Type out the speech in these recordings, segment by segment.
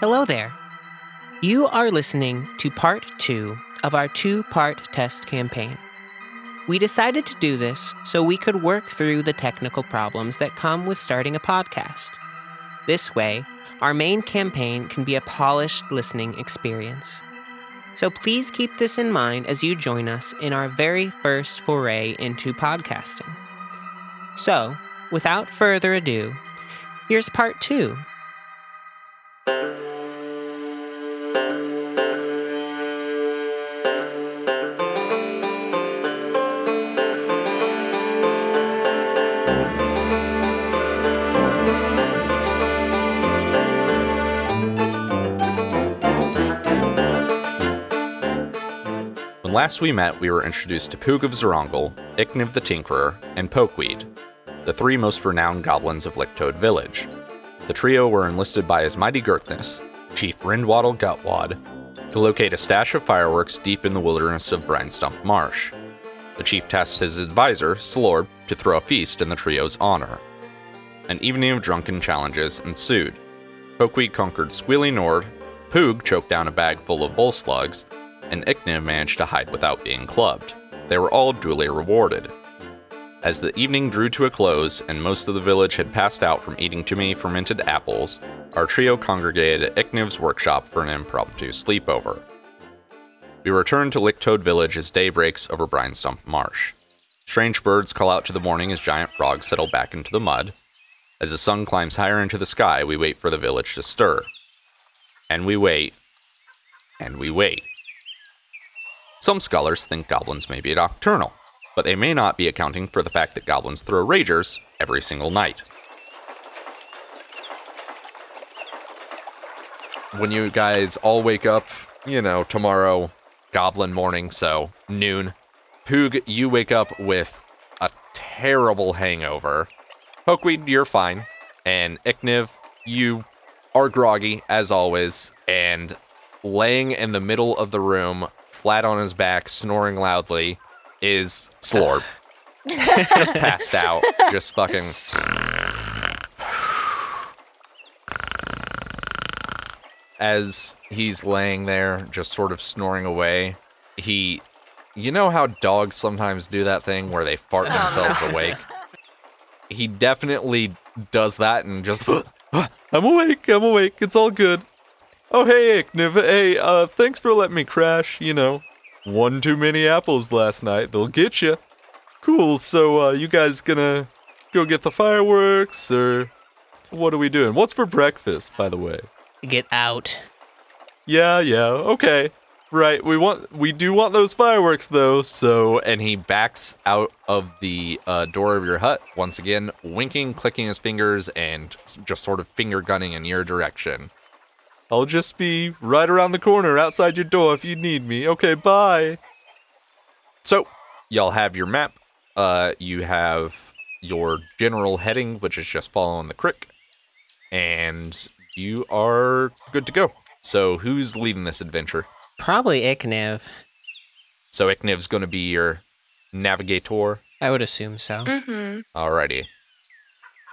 Hello there. You are listening to part two of our two part test campaign. We decided to do this so we could work through the technical problems that come with starting a podcast. This way, our main campaign can be a polished listening experience. So please keep this in mind as you join us in our very first foray into podcasting. So, without further ado, here's part two last we met, we were introduced to Poog of Zarongal, Ikniv the Tinkerer, and Pokeweed, the three most renowned goblins of Licktoad Village. The trio were enlisted by His Mighty Girthness, Chief Rindwaddle Gutwad, to locate a stash of fireworks deep in the wilderness of Brinestump Marsh. The chief tasked his advisor, Slorb, to throw a feast in the trio's honor. An evening of drunken challenges ensued. Pokeweed conquered Squealy Nord, Poog choked down a bag full of bull slugs, and Ikniv managed to hide without being clubbed. They were all duly rewarded. As the evening drew to a close and most of the village had passed out from eating too many fermented apples, our trio congregated at Ikniv's workshop for an impromptu sleepover. We return to Licktoad Village as day breaks over Brinestump Marsh. Strange birds call out to the morning as giant frogs settle back into the mud. As the sun climbs higher into the sky, we wait for the village to stir. And we wait. And we wait. Some scholars think goblins may be nocturnal, but they may not be accounting for the fact that goblins throw ragers every single night. When you guys all wake up, you know, tomorrow, goblin morning, so noon, Poog, you wake up with a terrible hangover. Pokeweed, you're fine. And Ikniv, you are groggy, as always, and laying in the middle of the room, flat on his back, snoring loudly, is Slorb. just passed out. Just fucking. As he's laying there, just sort of snoring away, he. You know how dogs sometimes do that thing where they fart oh, themselves awake? He definitely does that and just. I'm awake, I'm awake, it's all good. Oh, hey, Ikniv. Hey, uh, thanks for letting me crash. You know, one too many apples last night. They'll get you. Cool. So, uh, you guys gonna go get the fireworks, or what are we doing? What's for breakfast, by the way? Get out. Yeah, yeah. Okay. Right. We want we do want those fireworks though. So and he backs out of the uh, door of your hut once again, winking, clicking his fingers, and just sort of finger gunning in your direction. I'll just be right around the corner outside your door if you need me. Okay, bye. So y'all have your map. Uh, you have your general heading, which is just following the crick, and you are good to go. So who's leading this adventure? Probably Ikniv. So Ikniv's going to be your navigator. I would assume so. Mm-hmm. Alrighty.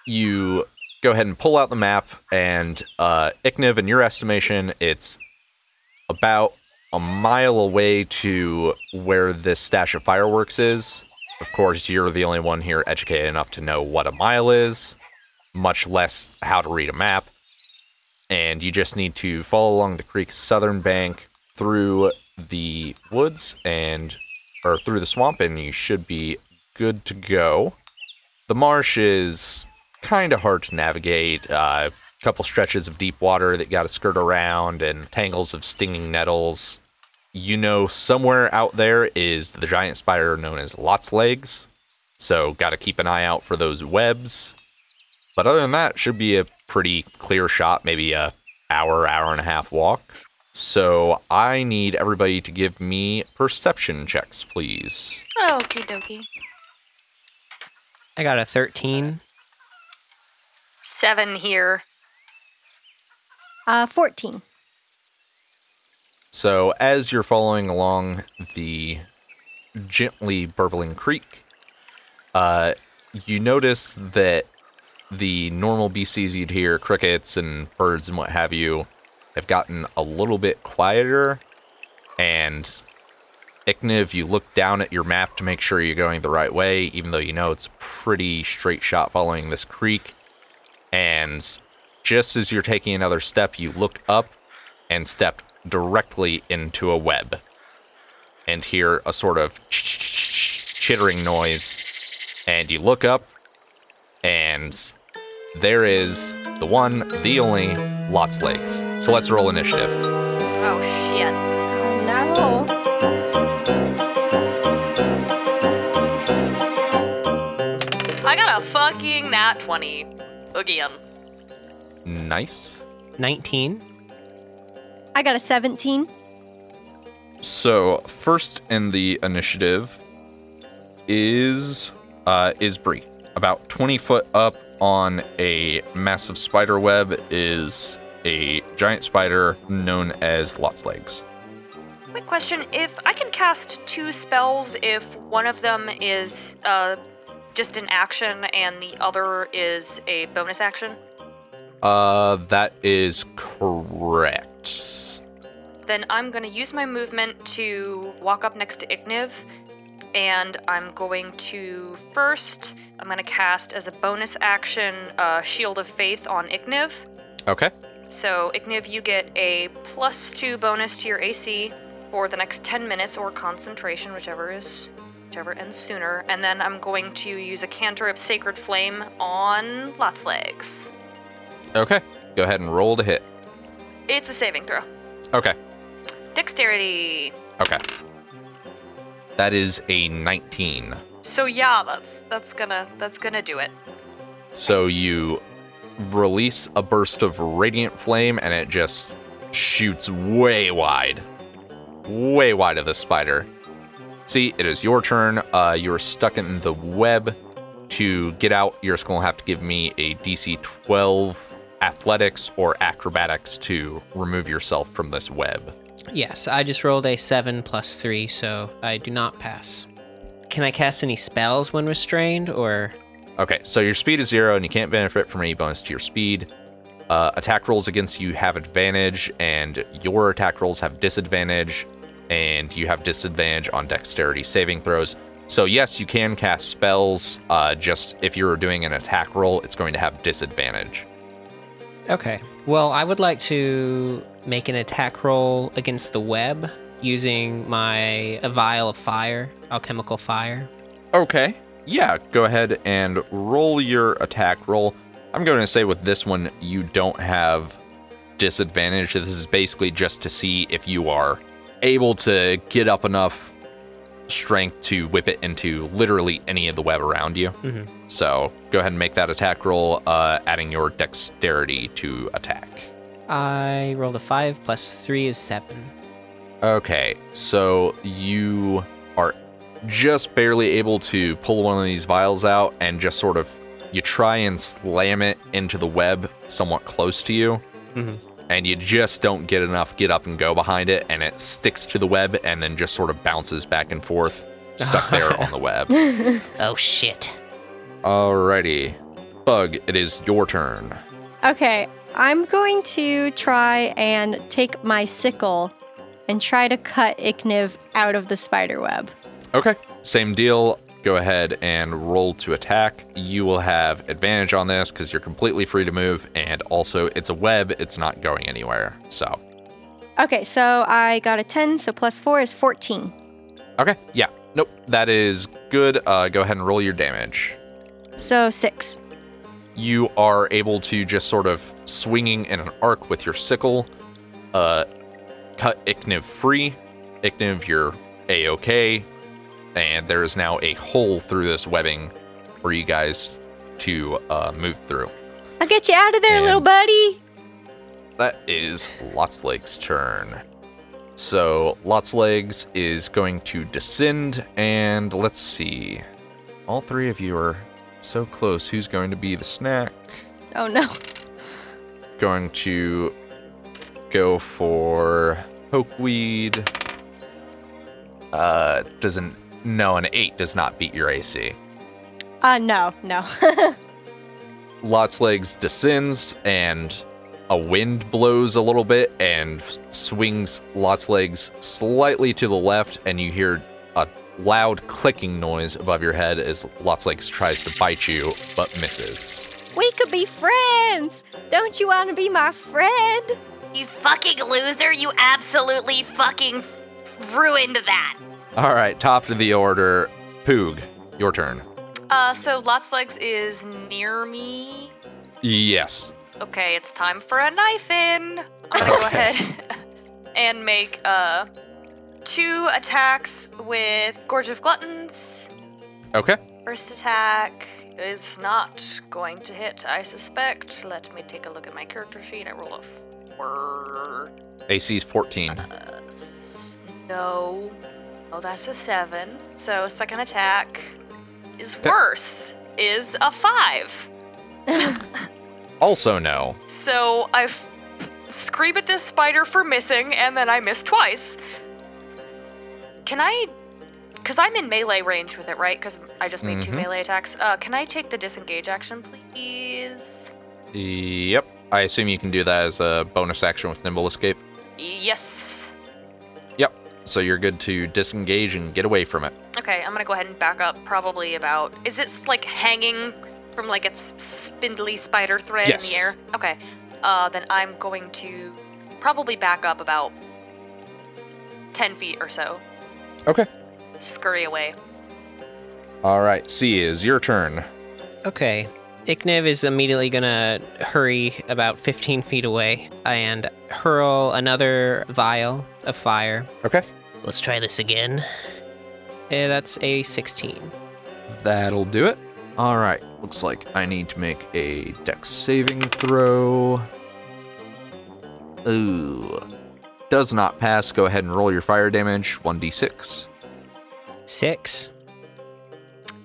You go ahead and pull out the map, and uh, Ikniv, in your estimation, it's about a mile away to where this stash of fireworks is. Of course, you're the only one here educated enough to know what a mile is, much less how to read a map. And you just need to follow along the creek's southern bank through the woods and or through the swamp, and you should be good to go. The marsh is kind of hard to navigate. A uh, couple stretches of deep water that got to skirt around, and tangles of stinging nettles. You know, somewhere out there is the giant spider known as Lots Legs, so got to keep an eye out for those webs. But other than that, should be a pretty clear shot, maybe a hour, hour and a half walk. So I need everybody to give me perception checks, please. Okie dokie. I got a 13. Seven here. Uh, 14. So as you're following along the gently burbling creek, uh, you notice that the normal beasties you'd hear, crickets and birds and what have you, have gotten a little bit quieter. And Ikniv, you look down at your map to make sure you're going the right way, even though you know it's a pretty straight shot following this creek. And just as you're taking another step, you look up and step directly into a web and hear a sort of chittering noise. And you look up, and there is the one, the only Lots Legs. So let's roll initiative. Oh shit. No. I got a fucking nat 20 again. Nice. 19. I got a 17. So first in the initiative is uh, is Bree. About 20 foot up on a massive spider web is a giant spider known as Lots Legs. Quick question: If I can cast two spells, if one of them is uh, just an action and the other is a bonus action, Uh, that is correct. then I'm going to use my movement to walk up next to Ikniv, and I'm going to first. I'm going to cast as a bonus action uh, Shield of Faith on Ikniv. Okay. So, Ikniv, you get a plus two bonus to your AC for the next 10 minutes or concentration, whichever is whichever ends sooner. And then I'm going to use a canter of Sacred Flame on Lots Legs. Okay. Go ahead and roll to hit. It's a saving throw. Okay. Dexterity. Okay. That is a 19. So yeah, that's that's gonna that's gonna do it. So you release a burst of radiant flame and it just shoots way wide. Way wide of the spider. See, it is your turn. Uh, you're stuck in the web. To get out, you're just going to have to give me a DC 12 athletics or acrobatics to remove yourself from this web. Yes, I just rolled a 7 plus 3, so I do not pass. Can I cast any spells when restrained, or. Okay, so your speed is zero and you can't benefit from any bonus to your speed. Uh, attack rolls against you have advantage, and your attack rolls have disadvantage, and you have disadvantage on dexterity saving throws. So, yes, you can cast spells, uh, just if you're doing an attack roll, it's going to have disadvantage. Okay. Well, I would like to make an attack roll against the web using my a vial of fire, alchemical fire. Okay. Yeah, go ahead and roll your attack roll. I'm going to say with this one, you don't have disadvantage. This is basically just to see if you are able to get up enough strength to whip it into literally any of the web around you. Mhm. So go ahead and make that attack roll, uh, adding your dexterity to attack. I rolled a 5 plus 3 is 7. Okay, so you are just barely able to pull one of these vials out and just sort of you try and slam it into the web somewhat close to you. Mhm. And you just don't get enough get up and go behind it, and it sticks to the web and then just sort of bounces back and forth, stuck there on the web. Oh shit. Alrighty. Bug, it is your turn. Okay, I'm going to try and take my sickle and try to cut Ikniv out of the spider web. Okay. Same deal. Go ahead and roll to attack. You will have advantage on this because you're completely free to move, and also it's a web, it's not going anywhere. So, Okay, so I got a 10, so plus 4 is 14. okay. Yeah. Nope. That is good. Uh, go ahead and roll your damage. So 6. You are able to just sort of swinging in an arc with your sickle, uh, cut Ikniv free. Ikniv, you're a okay, and there is now a hole through this webbing for you guys to uh, move through. I'll get you out of there, And- little buddy. That is Lots Legs' turn. So Lots Legs is going to descend, and let's see. All three of you are so close. Who's going to be the snack? Oh no. Going to go for Pokeweed. Uh, doesn't. No, an eight does not beat your AC. Uh, no, no. Lots Legs descends and a wind blows a little bit and swings Lots Legs slightly to the left, and you hear a loud clicking noise above your head as Lots Legs tries to bite you but misses. We could be friends. Don't you want to be my friend? You fucking loser! You absolutely fucking ruined that. All right, top of the order, Poog, your turn. Uh, so Lots Legs is near me. Yes. Okay, it's time for a knife in. I'm gonna go ahead and make uh two attacks with Gorge of Gluttons. Okay. First attack is not going to hit, I suspect. Let me take a look at my character sheet. I roll a four. AC's 14. Uh, no. Oh, that's a seven. So second attack is worse. Is a five. Also, no. So I f- scream at this spider for missing, and then I miss twice. Can I? Because I'm in melee range with it, right? Because I just made two Mhm. melee attacks. Uh, can I take the disengage action, please? Yep. I assume you can do that as a bonus action with Nimble Escape. Yes. So you're good to disengage and get away from it. Okay, I'm gonna go ahead and back up. Probably about. Is it like hanging from like its spindly spider thread Yes. in the air? Okay. Uh, then I'm going to probably back up about ten feet or so. Okay. Scurry away. All right, C is your turn. Okay. Ikniv is immediately gonna hurry about 15 feet away and hurl another vial of fire. Okay. Let's try this again. Eh, that's a 16. That'll do it. All right. Looks like I need to make a dex saving throw. Ooh. Does not pass. Go ahead and roll your fire damage. 1d6. Six.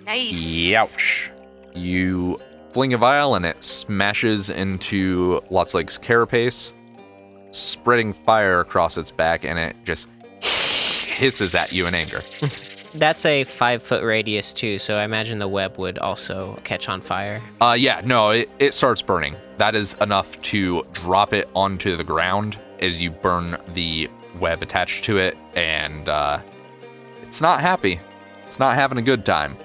Nice. Youch. You fling a vial and it smashes into Lots Legs' carapace, spreading fire across its back, and it just hisses at you in anger. That's a five foot radius too, so I imagine the web would also catch on fire. Uh, yeah, no, it, it starts burning. That is enough to drop it onto the ground as you burn the web attached to it, and uh, it's not happy. It's not having a good time.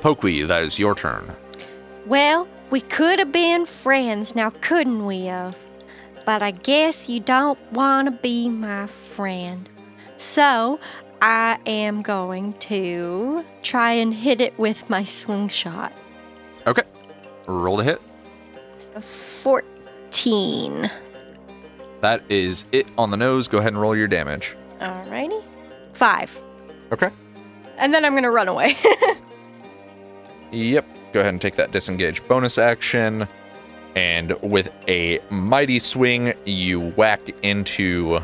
Pokey, that is your turn. Well, we could have been friends now, couldn't we have? But I guess you don't want to be my friend. So I am going to try and hit it with my slingshot. Okay, roll to hit. A 14. That is it on the nose. Go ahead and roll your damage. Alrighty. Five. Okay. And then I'm going to run away. Yep. Go ahead and take that disengage bonus action. And with a mighty swing, you whack into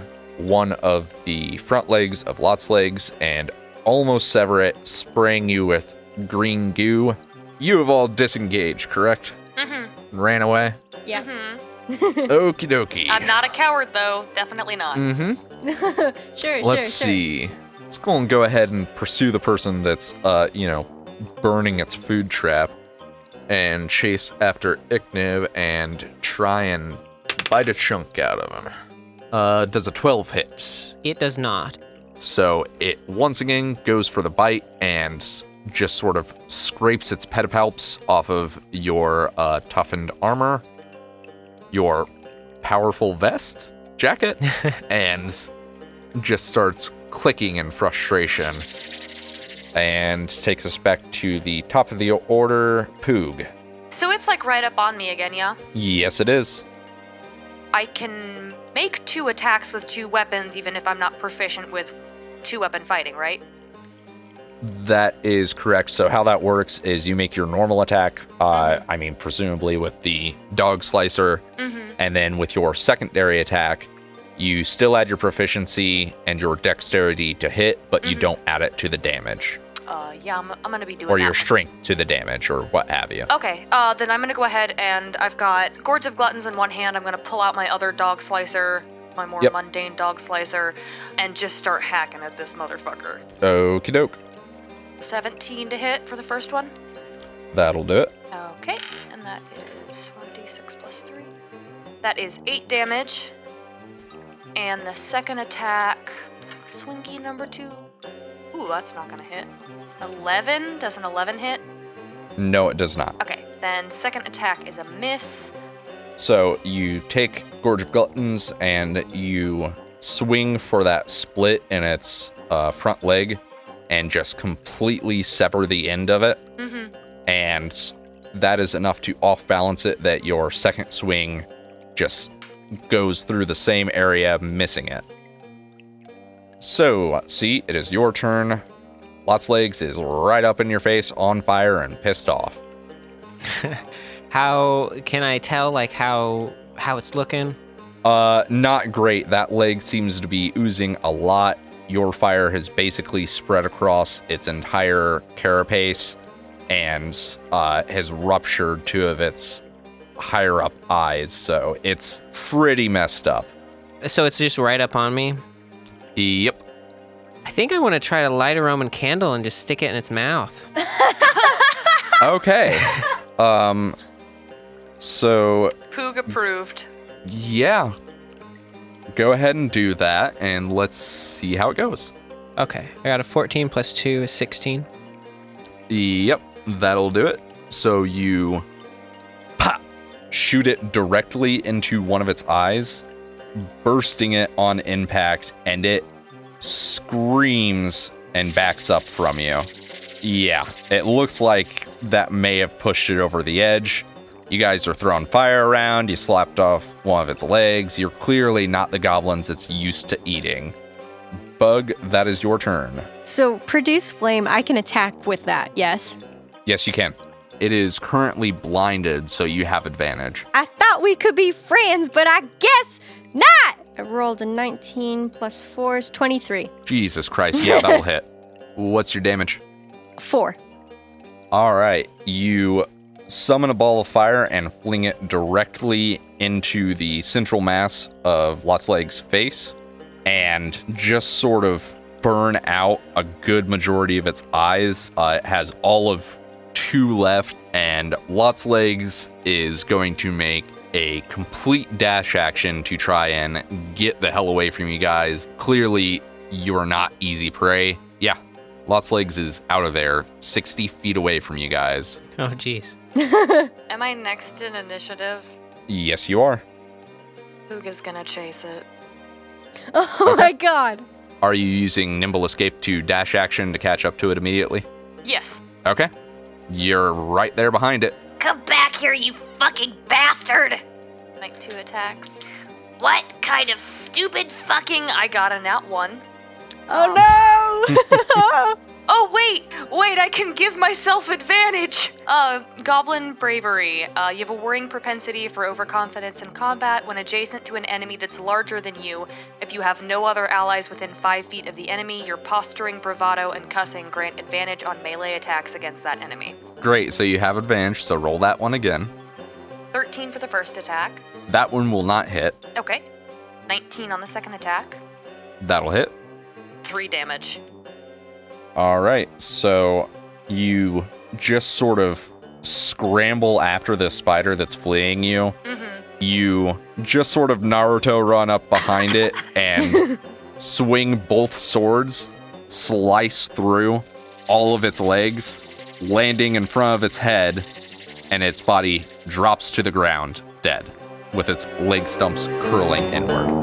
one of the front legs of Lots Legs and almost sever it, spraying you with green goo. You have all disengaged, correct? Mm-hmm. And ran away? yeah. Mm-hmm. Okie dokie. I'm not a coward though. Definitely not. Mm-hmm. sure, Let's sure, see. Let's go and go ahead and pursue the person that's, uh, you know, burning its food trap and chase after Ikniv and try and bite a chunk out of him. Uh, does a 12 hit? It does not. So it once again goes for the bite and just sort of scrapes its pedipalps off of your uh, toughened armor, your powerful vest, jacket, and just starts clicking in frustration. And takes us back to the top of the order, Poog. So it's like right up on me again, yeah? Yes, it is. I can make two attacks with two weapons even if I'm not proficient with two weapon fighting, right? That is correct. So how that works is you make your normal attack. Uh, I mean, presumably with the dog slicer, Mm-hmm. and then with your secondary attack, you still add your proficiency and your dexterity to hit, but you Mhm. don't add it to the damage Uh, yeah, I'm, I'm gonna be doing or your one. strength to the damage or what have you. Okay, uh, then I'm gonna go ahead and I've got Gorge of Gluttons in one hand. I'm gonna pull out my other dog slicer, my more Yep. mundane dog slicer, and just start hacking at this motherfucker. Okie doke. 17 to hit for the first one. That'll do it. Okay, and that is 1d6 plus 3. That is 8 damage. And the second attack, swinky number 2. Ooh, that's not gonna hit. 11? Does an 11 hit? No, it does not. Okay, then second attack is a miss. So you take Gorge of Gluttons and you swing for that split in its uh, front leg and just completely sever the end of it. Mm-hmm. And that is enough to off balance it that your second swing just goes through the same area, missing it. So, see, it is your turn. Lots Legs is right up in your face, on fire, and pissed off. How can I tell like how how it's looking? Uh, not great. That leg seems to be oozing a lot. Your fire has basically spread across its entire carapace and uh, has ruptured two of its higher up eyes, so it's pretty messed up. So it's just right up on me. Yep. I think I want to try to light a Roman candle and just stick it in its mouth. Okay. um, so Poog approved. yeah, go ahead and do that, and let's see how it goes. Okay, I got a 14 plus 2 is 16. Yep, that'll do it. So you pop, shoot it directly into one of its eyes, bursting it on impact, and it screams and backs up from you. Yeah, it looks like that may have pushed it over the edge. You guys are throwing fire around, you slapped off one of its legs. You're clearly not the goblins it's used to eating. Bug, that is your turn. So, produce flame, I can attack with that, yes? Yes, you can. It is currently blinded, so you have advantage. I thought we could be friends, but I guess not! I rolled a 19 plus 4 is 23. Jesus Christ, yeah, that'll hit. What's your damage? 4. All right, you summon a ball of fire and fling it directly into the central mass of Lots Legs' face and just sort of burn out a good majority of its eyes. Uh, it has all of two left, and Lots Legs is going to make a complete dash action to try and get the hell away from you guys. Clearly, you are not easy prey. Yeah, Lots Legs is out of there, 60 feet away from you guys. Oh, jeez. Am I next in initiative? Yes, you are. Poog is gonna chase it. Oh my god. Are you using Nimble Escape to dash action to catch up to it immediately? Yes. Okay. You're right there behind it. Come back here, you fucking bastard! Make two attacks. What kind of stupid fucking. I got a nat one. Oh no! Oh wait, wait! I can give myself advantage. Uh, Goblin Bravery. Uh, you have a worrying propensity for overconfidence in combat when adjacent to an enemy that's larger than you. If you have no other allies within five feet of the enemy, your posturing, bravado, and cussing grant advantage on melee attacks against that enemy. Great, so you have advantage, so roll that one again. 13 for the first attack. That one will not hit. Okay. 19 on the second attack. That'll hit. Three damage. All right, so you just sort of scramble after this spider that's fleeing you. Mm-hmm. You just sort of Naruto run up behind it and swing both swords, slice through all of its legs, landing in front of its head, and its body drops to the ground dead, with its leg stumps curling inward.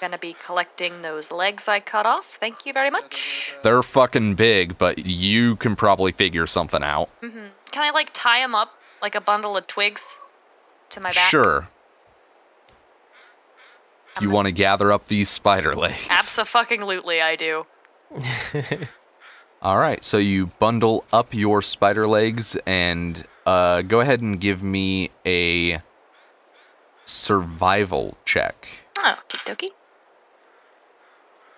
Gonna be collecting those legs I cut off. Thank you very much. They're fucking big, but you can probably figure something out. Mm-hmm. Can I like tie them up like a bundle of twigs to my back? Sure. You want to gather up these spider legs. Absolutely, I do. All right, so you bundle up your spider legs and uh, go ahead and give me a survival check. Oh, okie dokie.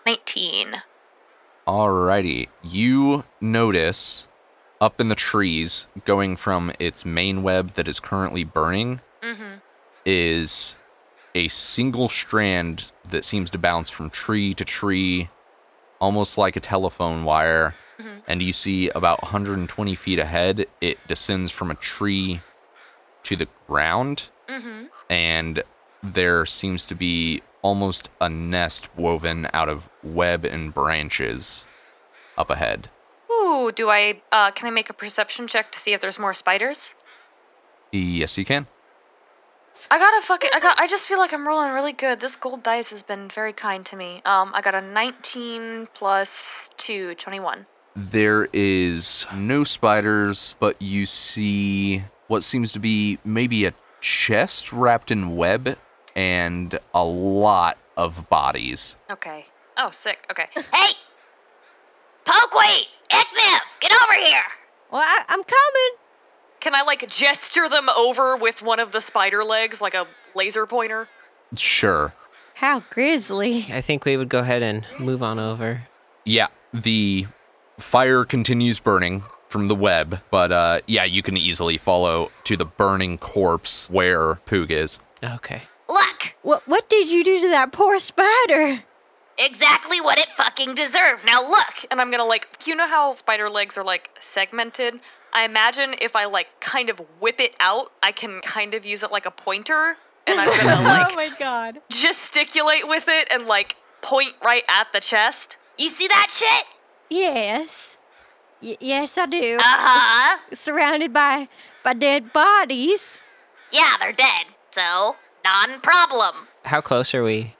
19. Alrighty, you notice up in the trees, going from its main web that is currently burning, Mm-hmm. is a single strand that seems to bounce from tree to tree, almost like a telephone wire, and you see about 120 feet ahead, it descends from a tree to the ground, Mm-hmm. and there seems to be almost a nest woven out of web and branches up ahead. Ooh, do I, uh, can I make a perception check to see if there's more spiders? Yes, you can. I got a fucking, I got, I just feel like I'm rolling really good. This gold dice has been very kind to me. Um, I got a 19 plus 2, 21. There is no spiders, but you see what seems to be maybe a chest wrapped in web and a lot of bodies. Okay. Oh, sick. Okay. Hey! Pokeway! Ekniv! Get over here! Well, I, I'm coming. Can I like gesture them over with one of the spider legs, like a laser pointer? Sure. How grisly. I think we would go ahead and move on over. Yeah, the fire continues burning from the web, but uh, yeah, you can easily follow to the burning corpse where Poog is. Okay. Look! What what did you do to that poor spider? Exactly what it fucking deserved. Now look! And I'm gonna like, you know how spider legs are like segmented? I imagine if I like kind of whip it out, I can kind of use it like a pointer, and I'm gonna like oh my god. gesticulate with it and like point right at the chest. You see that shit? Yes. Y- yes, I do. Uh huh. Surrounded by by dead bodies. Yeah, they're dead. So, non problem. How close are we?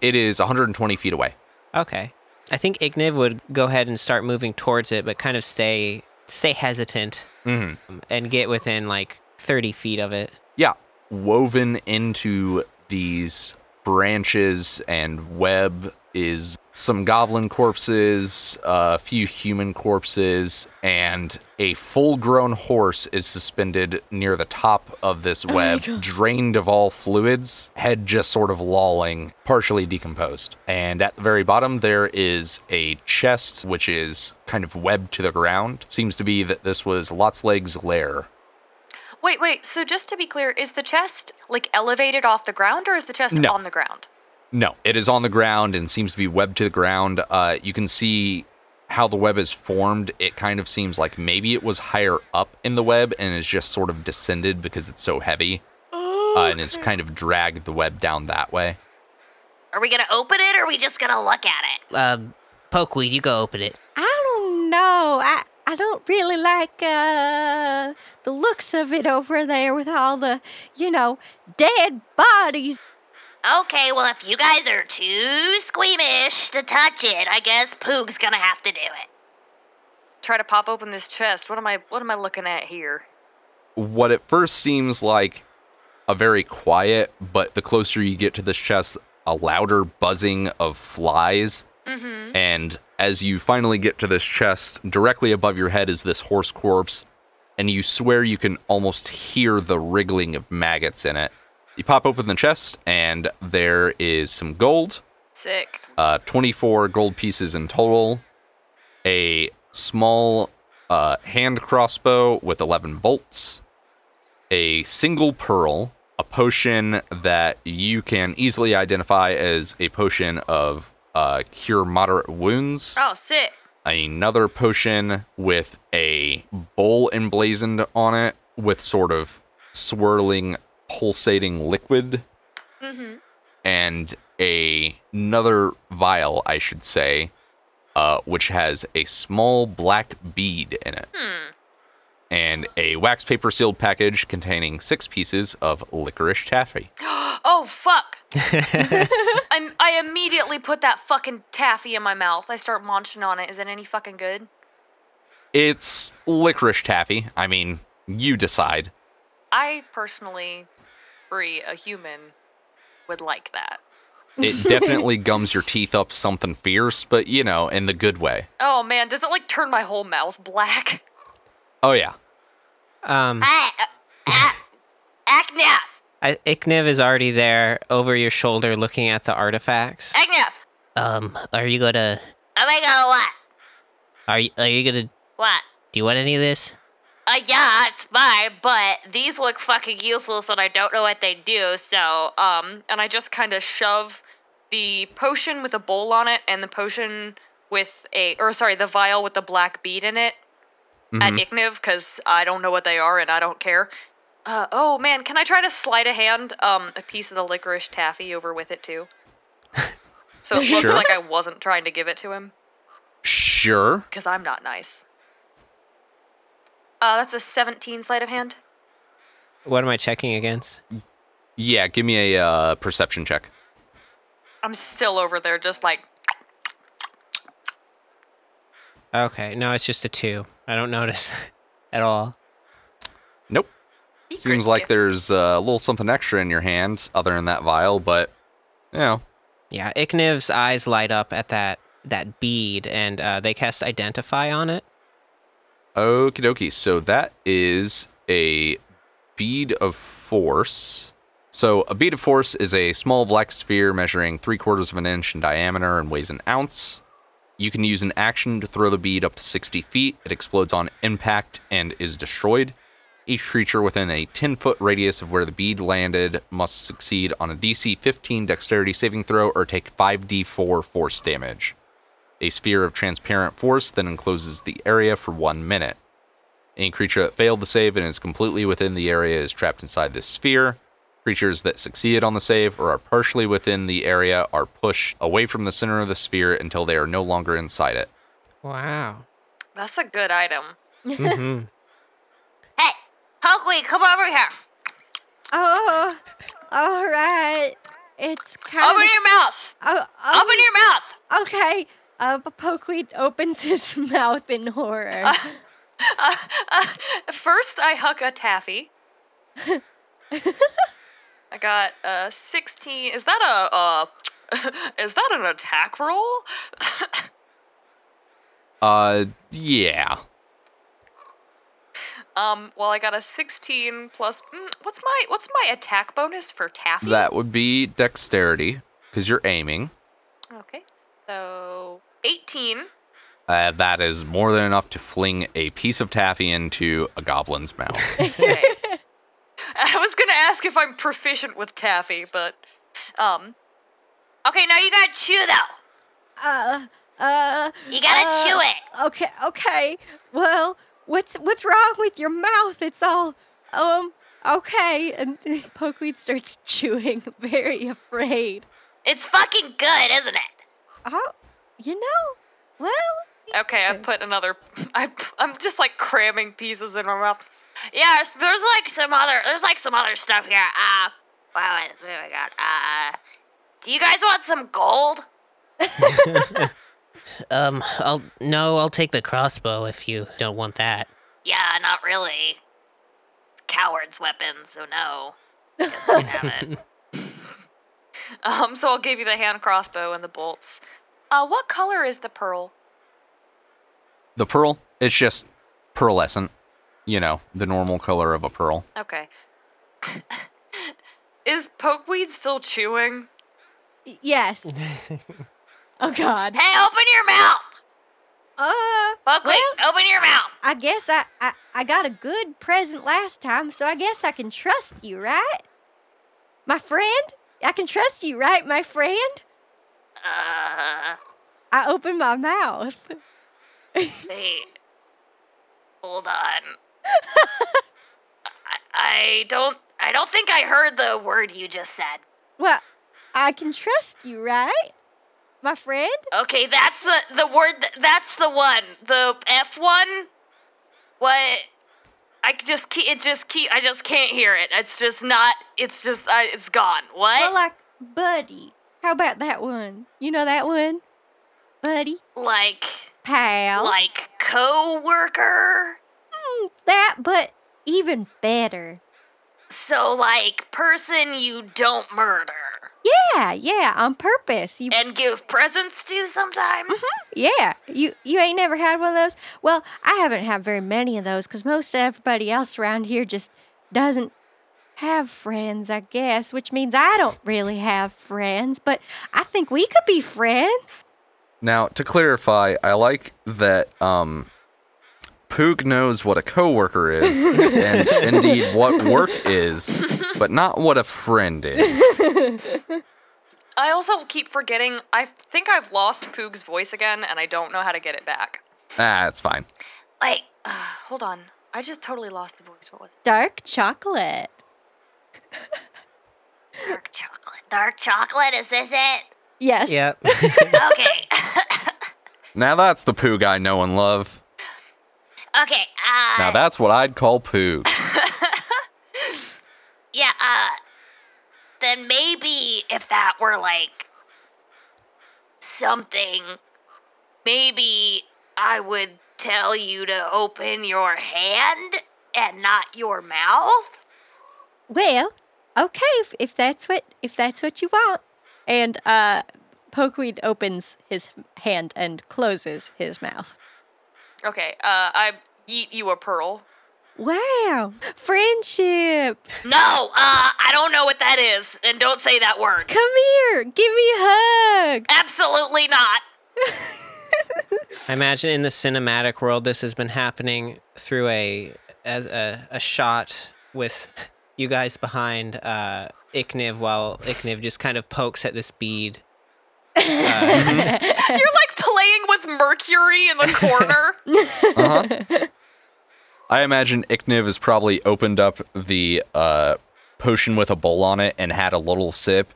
It is 120 feet away. Okay. I think Ikniv would go ahead and start moving towards it, but kind of stay stay hesitant hmm and get within like 30 feet of it. Yeah, woven into these branches and web is some goblin corpses, a few human corpses, and a full grown horse is suspended near the top of this oh web, drained of all fluids, head just sort of lolling, partially decomposed. And at the very bottom, there is a chest which is kind of webbed to the ground. Seems to be that this was Lots Legs' lair. Wait, wait. So just to be clear, is the chest like elevated off the ground, or is the chest No. on the ground? No, it is on the ground and seems to be webbed to the ground. Uh, you can see how the web is formed. It kind of seems like maybe it was higher up in the web and is just sort of descended because it's so heavy uh, and has kind of dragged the web down that way. Are we gonna open it or are we just gonna look at it? Um, Pokeweed, you go open it. I don't know. I I don't really like uh the looks of it over there with all the, you know, dead bodies. Okay, well, if you guys are too squeamish to touch it, I guess Poog's gonna have to do it. Try to pop open this chest. What am I? What am I looking at here? What at first seems like a very quiet, but the closer you get to this chest, a louder buzzing of flies. Mm-hmm. And as you finally get to this chest, directly above your head is this horse corpse, and you swear you can almost hear the wriggling of maggots in it. You pop open the chest, and there is some gold, Sick. uh, 24 gold pieces in total, a small uh, hand crossbow with 11 bolts, a single pearl, a potion that you can easily identify as a potion of uh, cure moderate wounds. Oh, sick. another potion with a bowl emblazoned on it with sort of swirling pulsating liquid Mm-hmm. and a another vial i should say uh, which has a small black bead in it Hmm. and a wax paper sealed package containing six pieces of licorice taffy Oh fuck. I'm, I immediately put that fucking taffy in my mouth. I start munching on it. Is it any fucking good? it's licorice taffy i mean you decide I personally, Bree, a human, would like that. it definitely gums your teeth up something fierce but you know in the good way Oh man, does it like turn my whole mouth black? oh yeah Um, Hey, uh, Eknef! I, Ikniv is already there over your shoulder looking at the artifacts. Eknef! Um, are you gonna, Am I gonna what? are you, are you gonna, What? do you want any of this? Uh, yeah, it's fine, but these look fucking useless and I don't know what they do, so, Um, and I just kind of shove the potion with a bowl on it and the potion with a, or sorry, the vial with the black bead in it at Mhm. Ikniv because I don't know what they are and I don't care. Uh, oh man, can I try to slide a hand um, a piece of the licorice taffy over with it too? So it looks Sure. like I wasn't trying to give it to him Sure. because I'm not nice. Uh, that's a 17 sleight of hand. What am I checking against? Yeah, give me a uh, perception check. I'm still over there, just like Okay, no, it's just a two. I don't notice at all. Nope. secret Seems like gift. there's uh, a little something extra in your hand other than that vial, but you know, Yeah, Ikniv's eyes light up at that that bead, and uh, they cast Identify on it. Okie dokie. So that is a bead of force. So a bead of force is a small black sphere measuring three quarters of an inch in diameter and weighs an ounce. You can use an action to throw the bead up to 60 feet. It explodes on impact and is destroyed. Each creature within a 10 foot radius of where the bead landed must succeed on a DC 15 dexterity saving throw or take 5d4 force damage. A sphere of transparent force then encloses the area for one minute. Any creature that failed the save and is completely within the area is trapped inside this sphere. Creatures that succeed on the save or are partially within the area are pushed away from the center of the sphere until they are no longer inside it. Wow. that's a good item. hmm Hey, Pokeweed, come over here. Oh, all right. It's kind Open of. your mouth. Oh, oh, Open your mouth. Okay. Uh, Pokeweed opens his mouth in horror. Uh, uh, first, I huck a taffy. I got a 16. Is that a uh? is that an attack roll? Uh, yeah. um. Well, I got a 16 plus. Mm, what's my What's my attack bonus for taffy? That would be dexterity because you're aiming. Okay. So 18. Uh, that is more than enough to fling a piece of taffy into a goblin's mouth. Okay. I was gonna ask if I'm proficient with taffy, but um. Okay, now you gotta chew though. Uh, uh. You gotta uh, chew it. Okay, okay. Well, what's what's wrong with your mouth? It's all um okay. And Pokeweed starts chewing, very afraid. It's fucking good, isn't it? Oh, you know, well, Okay, I put another. I I'm just like cramming pieces in my mouth. Yeah, there's, there's like some other there's like some other stuff here. Uh wow, what do we got? Uh do you guys want some gold? Um, I'll no, I'll take the crossbow if you don't want that. Yeah, not really. It's coward's weapon, so no. Guess we can have it. Um, so I'll give you the hand crossbow and the bolts. Uh, what color is the pearl? the pearl, it's just pearlescent. You know, the normal color of a pearl. Okay. is Pokeweed still chewing? yes. oh God. Hey, open your mouth! Uh, Buckwheat, well, open your mouth! I guess I, I I got a good present last time, so I guess I can trust you, right? My friend, I can trust you, right, my friend? Uh I opened my mouth. wait. Hold on. I, I don't I don't think I heard the word you just said. Well, I can trust you, right? My friend? Okay, that's the the word. th- That's the one. The F one. What? I just keep it. Just keep. I just can't hear it. It's just not. It's just. I, it's gone. What? Well, like, buddy. How about that one? You know that one? Buddy? Like Pal? like co-worker. Mm, that, but even better. So like person you don't murder Yeah, yeah, on purpose. You, and give presents to sometimes. yeah, you you ain't never had one of those. Well, I haven't had very many of those because most everybody else around here just doesn't have friends, I guess, which means I don't really have friends. But I think we could be friends. Now, to clarify, I like that um, Poog knows what a coworker is, and indeed what work is, but not what a friend is. I also keep forgetting. I think I've lost Poog's voice again, and I don't know how to get it back. Ah, it's fine. Wait, Uh, hold on. I just totally lost the voice. What was it? Dark chocolate. Dark chocolate. Dark chocolate, is this it? Yes. Yep. Okay. Now that's the poo I know and love. okay, uh. Now that's what I'd call poo. Yeah, uh. Then maybe if that were like. something. Maybe I would tell you to open your hand and not your mouth? Well, okay, if, if that's what if that's what you want. And uh Pokeweed opens his hand and closes his mouth. Okay. Uh, I eat you a pearl. Wow. Friendship. No. Uh, I don't know what that is, and don't say that word. Come here. Give me a hug. Absolutely not. I imagine in the cinematic world, this has been happening through a as a, a shot with you guys behind uh, Ikniv, while Ikniv just kind of pokes at this bead. Uh, You're like playing with Mercury in the corner. Uh-huh. I imagine Ikniv has probably opened up the uh, potion with a bowl on it and had a little sip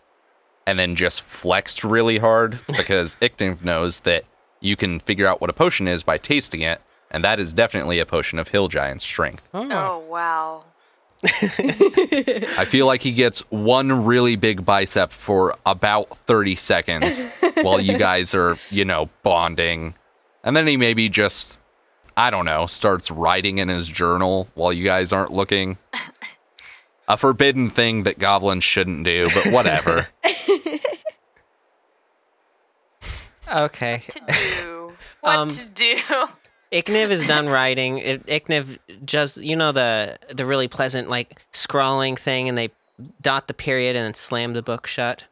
and then just flexed really hard because Ikniv knows that you can figure out what a potion is by tasting it, and that is definitely a potion of Hill Giant strength. oh wow. I feel like he gets one really big bicep for about 30 seconds while you guys are, you know, bonding. And then he maybe just, I don't know, starts writing in his journal while you guys aren't looking. A forbidden thing that goblins shouldn't do, but whatever. okay. To do. What Um, to do? Ikniv is done writing. It, Ikniv just you know the the really pleasant like scrawling thing, and they dot the period and then slam the book shut.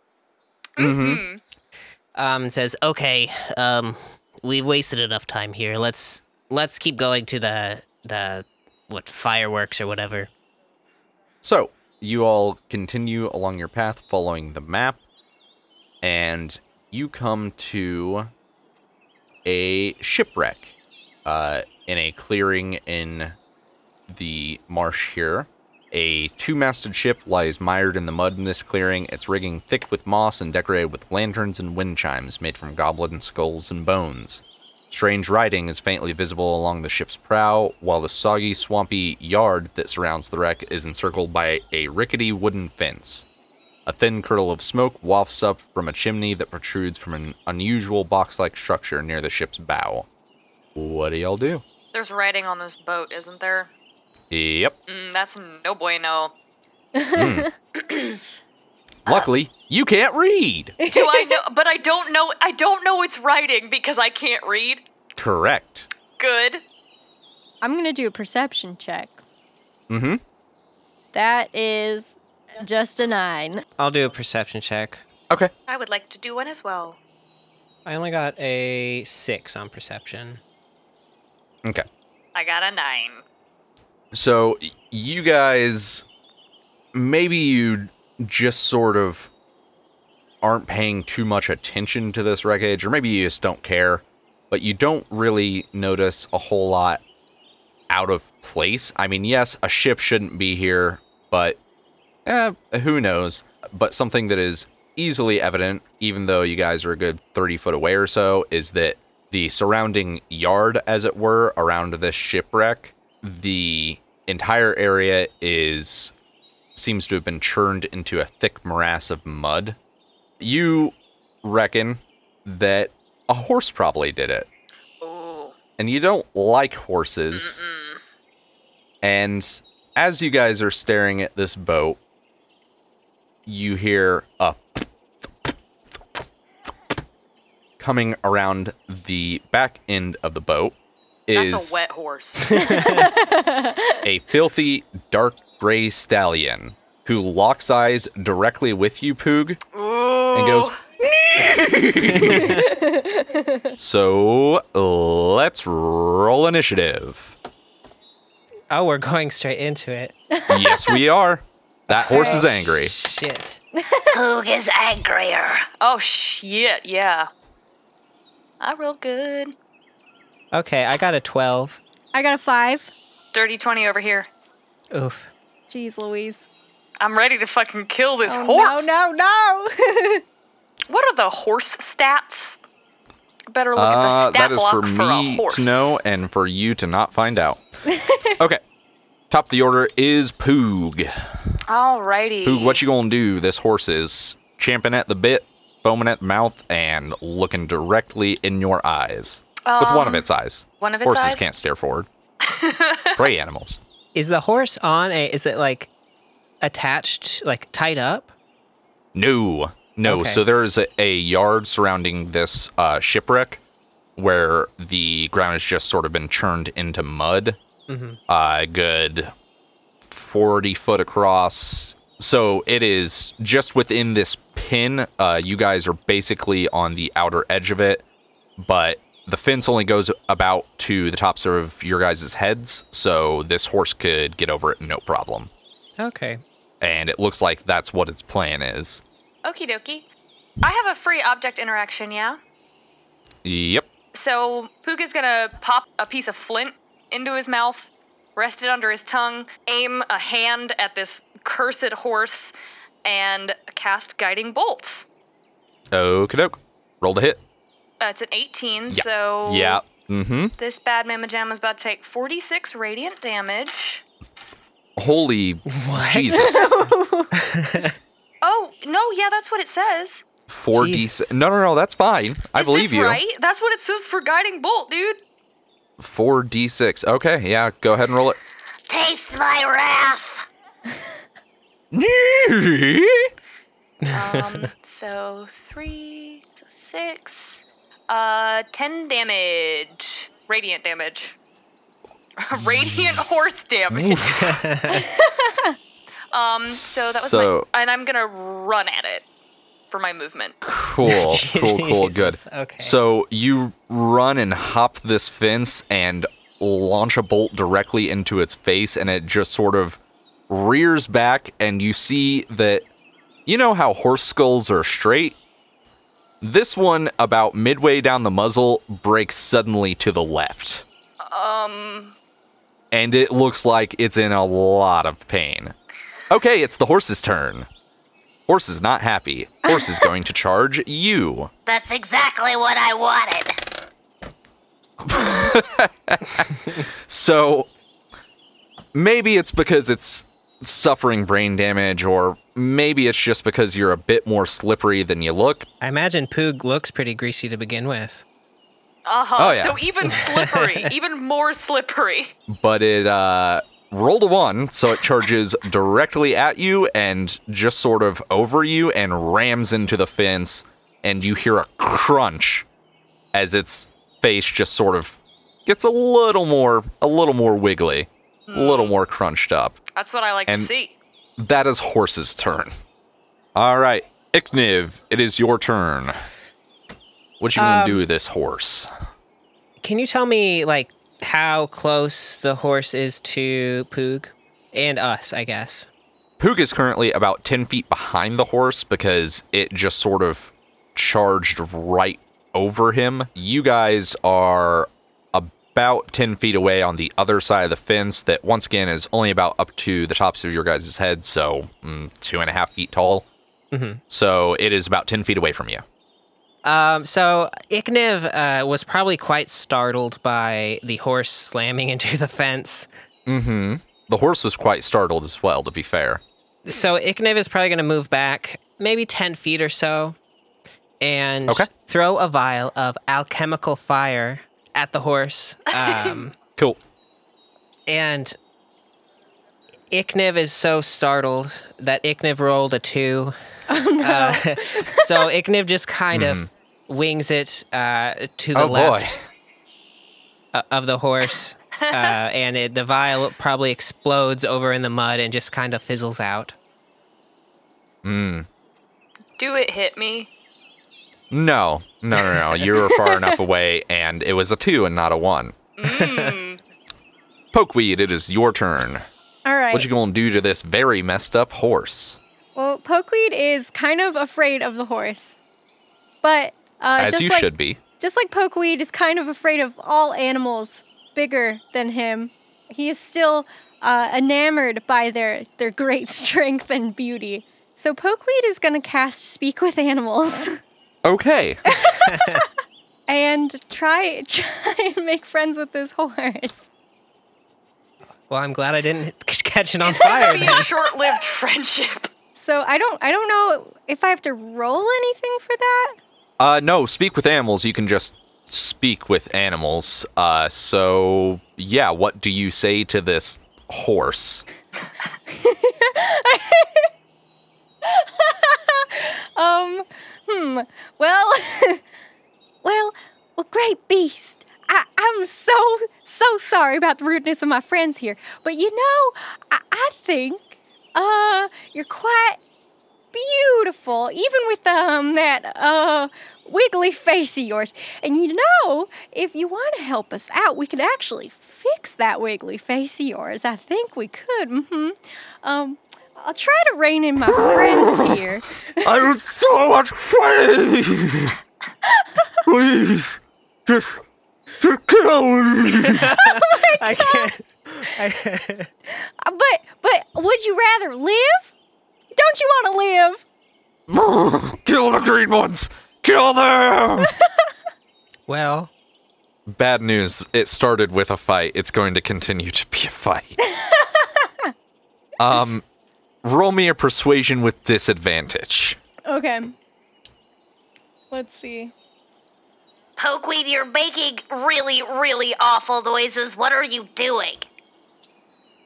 Mm-hmm. Um, and says, "Okay, um, we've wasted enough time here. Let's let's keep going to the the what fireworks or whatever." So, you all continue along your path following the map, and you come to a shipwreck uh, in a clearing in the marsh here. A two masted ship lies mired in the mud in this clearing, its rigging thick with moss and decorated with lanterns and wind chimes made from goblin skulls and bones. Strange writing is faintly visible along the ship's prow, while the soggy, swampy yard that surrounds the wreck is encircled by a rickety wooden fence. A thin curl of smoke wafts up from a chimney that protrudes from an unusual box like structure near the ship's bow. What do y'all do? There's writing on this boat, isn't there? Yep. Mm, that's no bueno. Luckily, you can't read. Do I know? But I don't know. I don't know it's writing because I can't read. Correct. Good. I'm going to do a perception check. Mm-hmm. That is just a 9. I'll do a perception check. Okay. I would like to do one as well. I only got a six on perception. Okay. I got a nine. So you guys, maybe you just sort of aren't paying too much attention to this wreckage, or maybe you just don't care, but you don't really notice a whole lot out of place. I mean, yes, a ship shouldn't be here, but eh, who knows? But something that is easily evident, even though you guys are a good 30 foot away or so, is that the surrounding yard, as it were, around this shipwreck, the entire area is seems to have been churned into a thick morass of mud. You reckon that a horse probably did it. And you don't like horses. Mm. And as you guys are staring at this boat, you hear a coming around the back end of the boat is That's a wet horse. a filthy dark gray stallion who locks eyes directly with you, Poog, Ooh. and goes. so let's roll initiative. Oh, we're going straight into it. yes, we are. That horse is Oh, angry. Shit. Poog is angrier. Oh shit, yeah. I rolled good. Okay, I got a 12. I got a five. Dirty 20 over here. Oof. Jeez Louise. I'm ready to fucking kill this Oh, horse. No, no, no. What are the horse stats? Better look Uh, at the stat that is block for for a me horse. to know and for you to not find out. okay. Top of the order is Poog. Alrighty. Poog, what you gonna do? This horse is champing at the bit, foaming at the mouth, and looking directly in your eyes. With one of Um, its eyes. one of its Horses eyes? can't stare forward. Prey animals. Is the horse on a. Is it like attached, like tied up? No, no. Okay. So there's a, a yard surrounding this uh, shipwreck where the ground has just sort of been churned into mud. Mhm. Uh, good 40 foot across. So it is just within this pin. Uh, you guys are basically on the outer edge of it, but the fence only goes about to the tops of your guys' heads. So this horse could get over it no problem. Okay. And it looks like that's what its plan is. Okie dokie. I have a free object interaction, yeah? Yep. So Poog is gonna pop a piece of flint into his mouth, rest it under his tongue, aim a hand at this cursed horse, and cast guiding bolt. Okie doke. Roll to hit. Uh, it's an 18, Yeah. so Yeah. Mm-hmm. this bad mamma jam is about to take 46 radiant damage. Holy What? Jesus. Oh no, yeah, that's what it says. Four D. Jesus. No, no, no. That's fine. I Is believe this you. Right? That's what it says for guiding bolt, dude. Four D six. Okay. Yeah. Go ahead and roll it. Taste my wrath. It. Um, so three, so six, uh, ten damage, radiant damage, radiant horse damage. um, so that was So- my, and I'm gonna run at it for my movement. cool. Cool. Cool. Good. Okay. So you run and hop this fence and launch a bolt directly into its face, and it just sort of rears back, and you see that you know how horse skulls are straight? This one, about midway down the muzzle, breaks suddenly to the left, Um, and it looks like it's in a lot of pain. Okay, it's the horse's turn. Horse is not happy. Horse is going to charge you. That's exactly what I wanted. So maybe it's because it's suffering brain damage, or maybe it's just because you're a bit more slippery than you look. I imagine Poog looks pretty greasy to begin with. uh huh. Oh, yeah. So even slippery, even more slippery. But it uh, rolled a one, so it charges directly at you and just sort of over you and rams into the fence. And you hear a crunch as its face just sort of gets a little more, a little more wiggly, a little more crunched up. That's what I like And- to see. That is Horse's turn. All right, Ikniv, it is your turn. What you gonna Um, do with this horse? Can you tell me, like, how close the horse is to Poog? And us, I guess. Poog is currently about 10 feet behind the horse because it just sort of charged right over him. You guys are about 10 feet away on the other side of the fence, that once again is only about up to the tops of your guys' heads, so mm, two and a half feet tall. Mhm. So it is about 10 feet away from you. Um, so Ikniv uh, was probably quite startled by the horse slamming into the fence. Mm hmm. The horse was quite startled as well, to be fair. So Ikniv is probably going to move back maybe 10 feet or so and Okay. throw a vial of alchemical fire at the horse. Um, Cool. and Ikniv is so startled that Ikniv rolled a two. Oh, no. Uh, so Ikniv just kind of wings it uh, to the Oh, left uh, of the horse. uh, and it, the vial probably explodes over in the mud and just kind of fizzles out. Mm. Do it hit me? No, no, no, no. You were far enough away, and it was a two and not a one. Mm. Pokeweed, it is your turn. All right. What you gonna do to this very messed up horse? Well, Pokeweed is kind of afraid of the horse, but uh, As just you like, should be. Just like Pokeweed is kind of afraid of all animals bigger than him, he is still uh, enamored by their their great strength and beauty. So Pokeweed is going to cast Speak with Animals Okay. and try try and make friends with this horse. Well, I'm glad I didn't catch it on fire. Be a short-lived friendship. So I don't I don't know if I have to roll anything for that. Uh, no, speak with animals. You can just speak with animals. Uh, so yeah, what do you say to this horse? Um, hmm. Well, well, well, great beast. I, I'm so, so sorry about the rudeness of my friends here. But you know, I, I think, uh, you're quite beautiful, even with, um, that, uh, wiggly face of yours. And you know, if you want to help us out, we could actually fix that wiggly face of yours. I think we could. Mm-hmm. Um, I'll try to rein in my friends here. I'm so much please, please, just, just kill me. I can't. I, Uh, But but would you rather live? Don't you want to live? Kill the green ones. Kill them. well, Bad news. It started with a fight. It's going to continue to be a fight. um, roll me a persuasion with disadvantage. Okay. Let's see. Pokeweed, you're making really, really awful noises. What are you doing?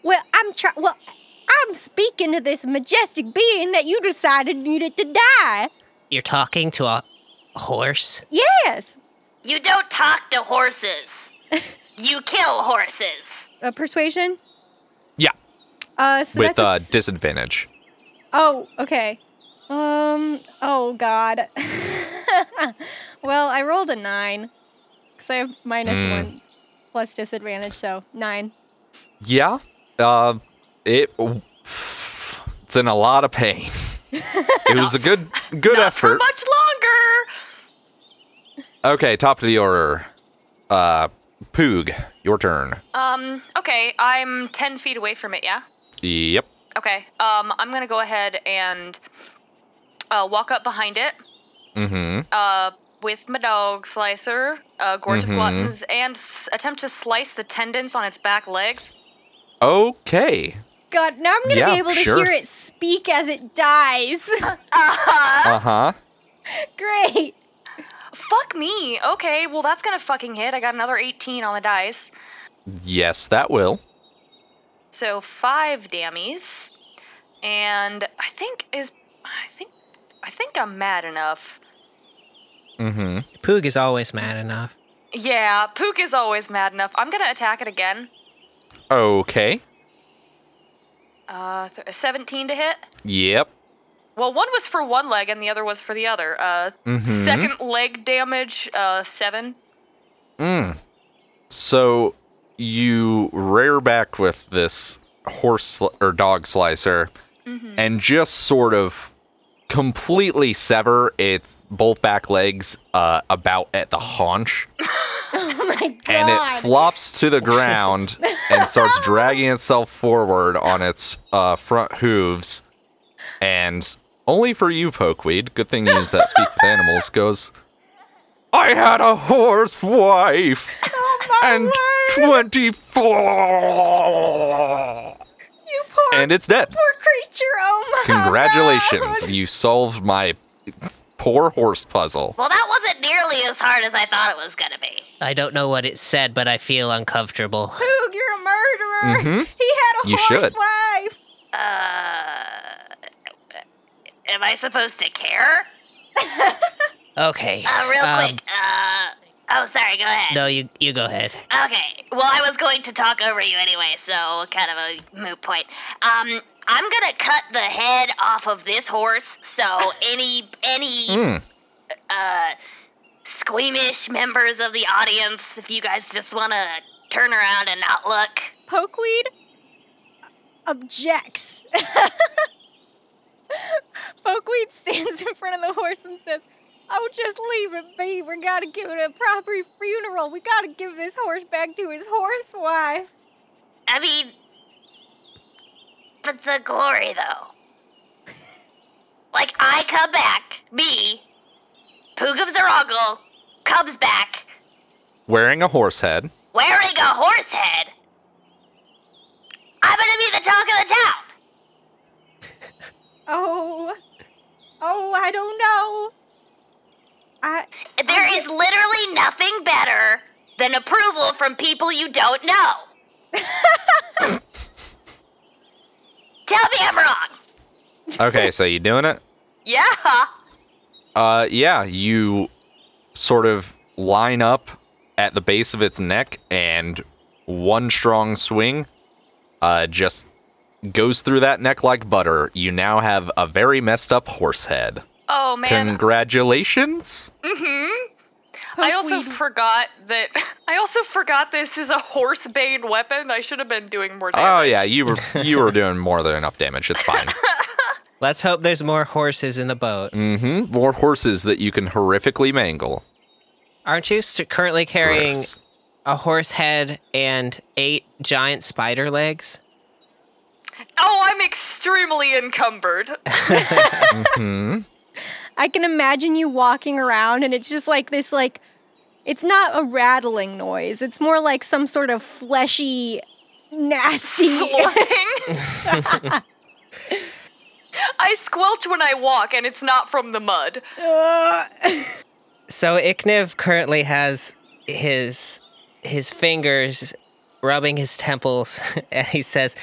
Well, I'm trying. Well, I'm speaking to this majestic being that you decided needed to die. you're talking to a horse. Yes. You don't talk to horses. you kill horses. A persuasion. Yeah, Uh, so with that's a uh, s- disadvantage. Oh, okay. Um. Oh God. well, I rolled a nine because I have minus Mm. one plus disadvantage, so nine. Yeah. Uh, it. It's in a lot of pain. it was a good, good Not for effort. much longer. Okay, top of the order. Uh, Poog, your turn. Um. Okay, I'm ten feet away from it. Yeah. Yep. Okay. Um. I'm gonna go ahead and uh, walk up behind it. Mm-hmm. Uh. With my dog slicer, uh, gorge Mhm. gluttons, and s- attempt to slice the tendons on its back legs. Okay. God, now I'm gonna Yeah, be able to sure. hear it speak as it dies. Uh-huh. Uh huh. Great. Fuck me. Okay. Well, that's gonna fucking hit. I got another 18 on the dice. Yes, that will. So five dammies, and I think is I think I think I'm mad enough. Mm-hmm. Poog is always mad enough. Yeah, Poog is always mad enough. I'm gonna attack it again. Okay. Uh, th- 17 to hit. Yep. Well, one was for one leg and the other was for the other. Uh, Mm-hmm. second leg damage, uh, seven. Mm. So you rear back with this horse sli- or dog slicer Mm-hmm. and just sort of completely sever its both back legs uh, about at the haunch Oh my God. and it flops to the ground and starts dragging itself forward on its uh, front hooves and only for you pokeweed good thing you use that speak with animals goes i had a horse wife oh my and word. 24 You poor, and it's dead poor creature. Oh my congratulations God. you solved my poor horse puzzle Well, that wasn't nearly as hard as I thought it was gonna be. I don't know what it said, but I feel uncomfortable. Poog, you're a murderer. Mm-hmm. He had a You horse should. wife. Uh, am I supposed to care? Okay. Uh, real um, quick. Uh, oh, sorry. Go ahead. No, you you go ahead. Okay. Well, I was going to talk over you anyway, so kind of a moot point. Um, I'm gonna cut the head off of this horse, so any any Mm. uh squeamish members of the audience, if you guys just want to turn around and not look. Pokeweed objects. Pokeweed stands in front of the horse and says, Oh, just leave it be. We gotta give it a proper funeral. We gotta give this horse back to his horse wife. I mean, but the glory though. Like I come back, me, Poog of Zarongle, comes back Wearing a horse head. wearing a horse head. I'm gonna be the talk of the town. Oh, oh, I don't know. I, There is literally nothing better than approval from people you don't know. Tell me I'm wrong. Okay, so you doing it? Yeah. Uh, yeah, you sort of line up at the base of its neck, and one strong swing uh, just goes through that neck like butter. You now have a very messed up horse head. Oh man. Congratulations. Mhm. I also forgot that. I also forgot this is a horse bane weapon. I should have been doing more damage. Oh yeah, you were you were doing more than enough damage. It's fine. Let's hope there's more horses in the boat. mm-hmm. More horses that you can horrifically mangle. Aren't you st- currently carrying Gross. a horse head and eight giant spider legs? Oh, I'm extremely encumbered. Hmm. I can imagine you walking around and it's just like this, like, it's not a rattling noise. It's more like some sort of fleshy, nasty. I squelch when I walk, and it's not from the mud. Ugh. So Ikniv currently has his his fingers rubbing his temples, and he says,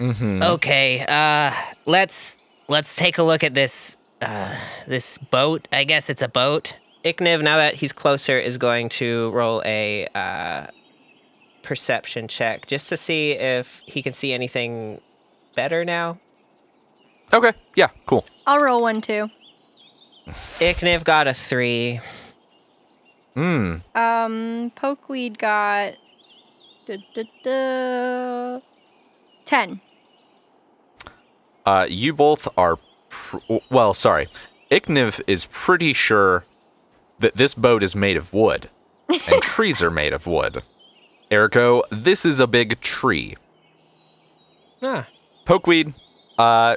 "Okay, uh, let's let's take a look at this uh, this boat. I guess it's a boat." Ikniv, now that he's closer, is going to roll a uh, perception check just to see if he can see anything better now. Okay. Yeah. Cool. I'll roll one too. Ikniv got a three. Hmm. Um, Pokeweed got duh, duh, duh, ten. Uh, you both are. Pr- well, sorry. Ikniv is pretty sure that this boat is made of wood, and trees are made of wood. Ergo, this is a big tree. Ah, Pokeweed, uh,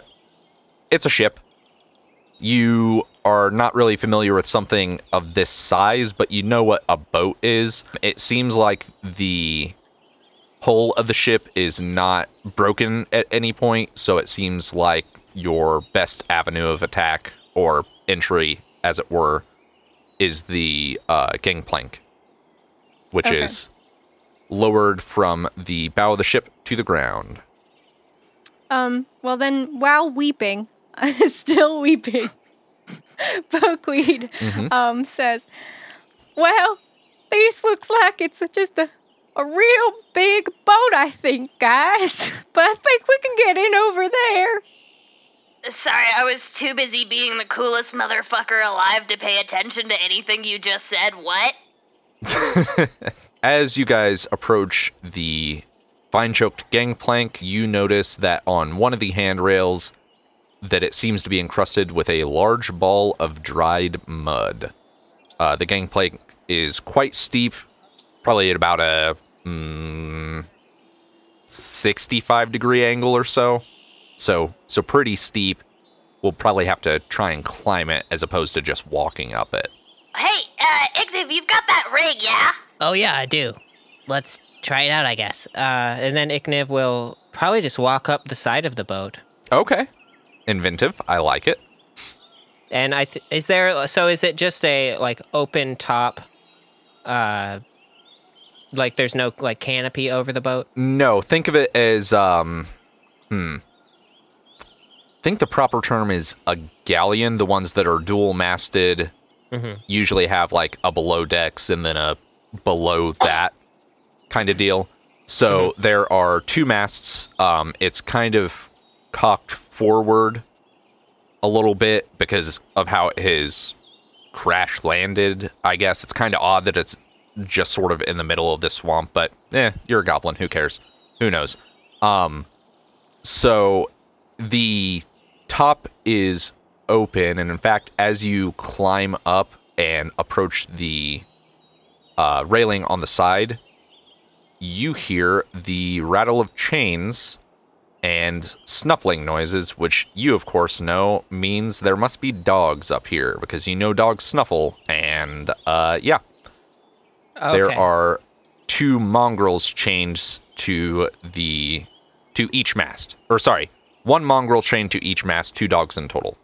it's a ship. You are not really familiar with something of this size, but you know what a boat is. It seems like the hull of the ship is not broken at any point, so it seems like your best avenue of attack or entry, as it were, is the uh, gangplank, which Okay. is lowered from the bow of the ship to the ground. Um, well then, while weeping, still weeping, Pokeweed um says, "Well, this looks like it's just a a real big boat, I think, guys. But I think we can get in over there." Sorry, I was too busy being the coolest motherfucker alive to pay attention to anything you just said. What? As you guys approach the vine choked gangplank, you notice that on one of the handrails that it seems to be encrusted with a large ball of dried mud. Uh, the gangplank is quite steep, probably at about a mm, 65 degree angle or so. So, so pretty steep. We'll probably have to try and climb it as opposed to just walking up it. Hey, uh, Ikniv, you've got that rig, yeah? Oh yeah, I do. Let's try it out, I guess. Uh, and then Ikniv will probably just walk up the side of the boat. Okay. Inventive. I like it. And I th- is there so is it just a like open top uh like there's no like canopy over the boat? No, think of it as um hmm. Think the proper term is a galleon, the ones that are dual masted Mhm. usually have like a below decks and then a below that kind of deal. So there are two masts. Um it's kind of cocked forward a little bit because of how his crash landed. I guess it's kind of odd that it's just sort of in the middle of this swamp, but eh, you're a goblin. Who cares? Who knows? Um, so the top is open, and in fact, as you climb up and approach the uh, railing on the side, you hear the rattle of chains and snuffling noises, which you, of course, know means there must be dogs up here because you know dogs snuffle. And uh, yeah, there are two mongrels chained to the to each mast. Or sorry, one mongrel chained to each mast, two dogs in total.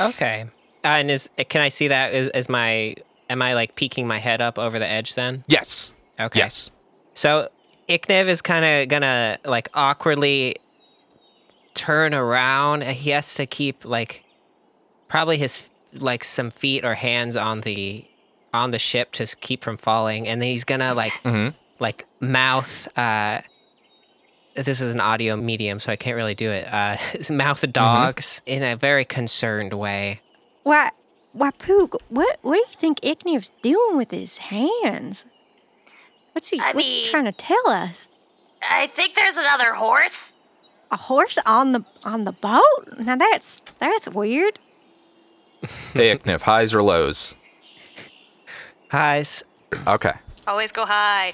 Okay. Uh, and is can I see that? Is, is my am I like peeking my head up over the edge then? Yes. Okay. Yes. So Ikniv is kind of gonna like awkwardly turn around. He has to keep like probably his like some feet or hands on the on the ship to keep from falling, and then he's gonna like mm-hmm. like mouth. uh this is an audio medium, so I can't really do it. Uh, mouth the dogs in a very concerned way. Why, why, Poog, what, what do you think Ikniv's doing with his hands? What's he, I what's he trying to tell us? I think there's another horse. A horse on the on the boat? Now that's that's weird. Hey, Ikniv, highs or lows? Highs. Okay. Always go high.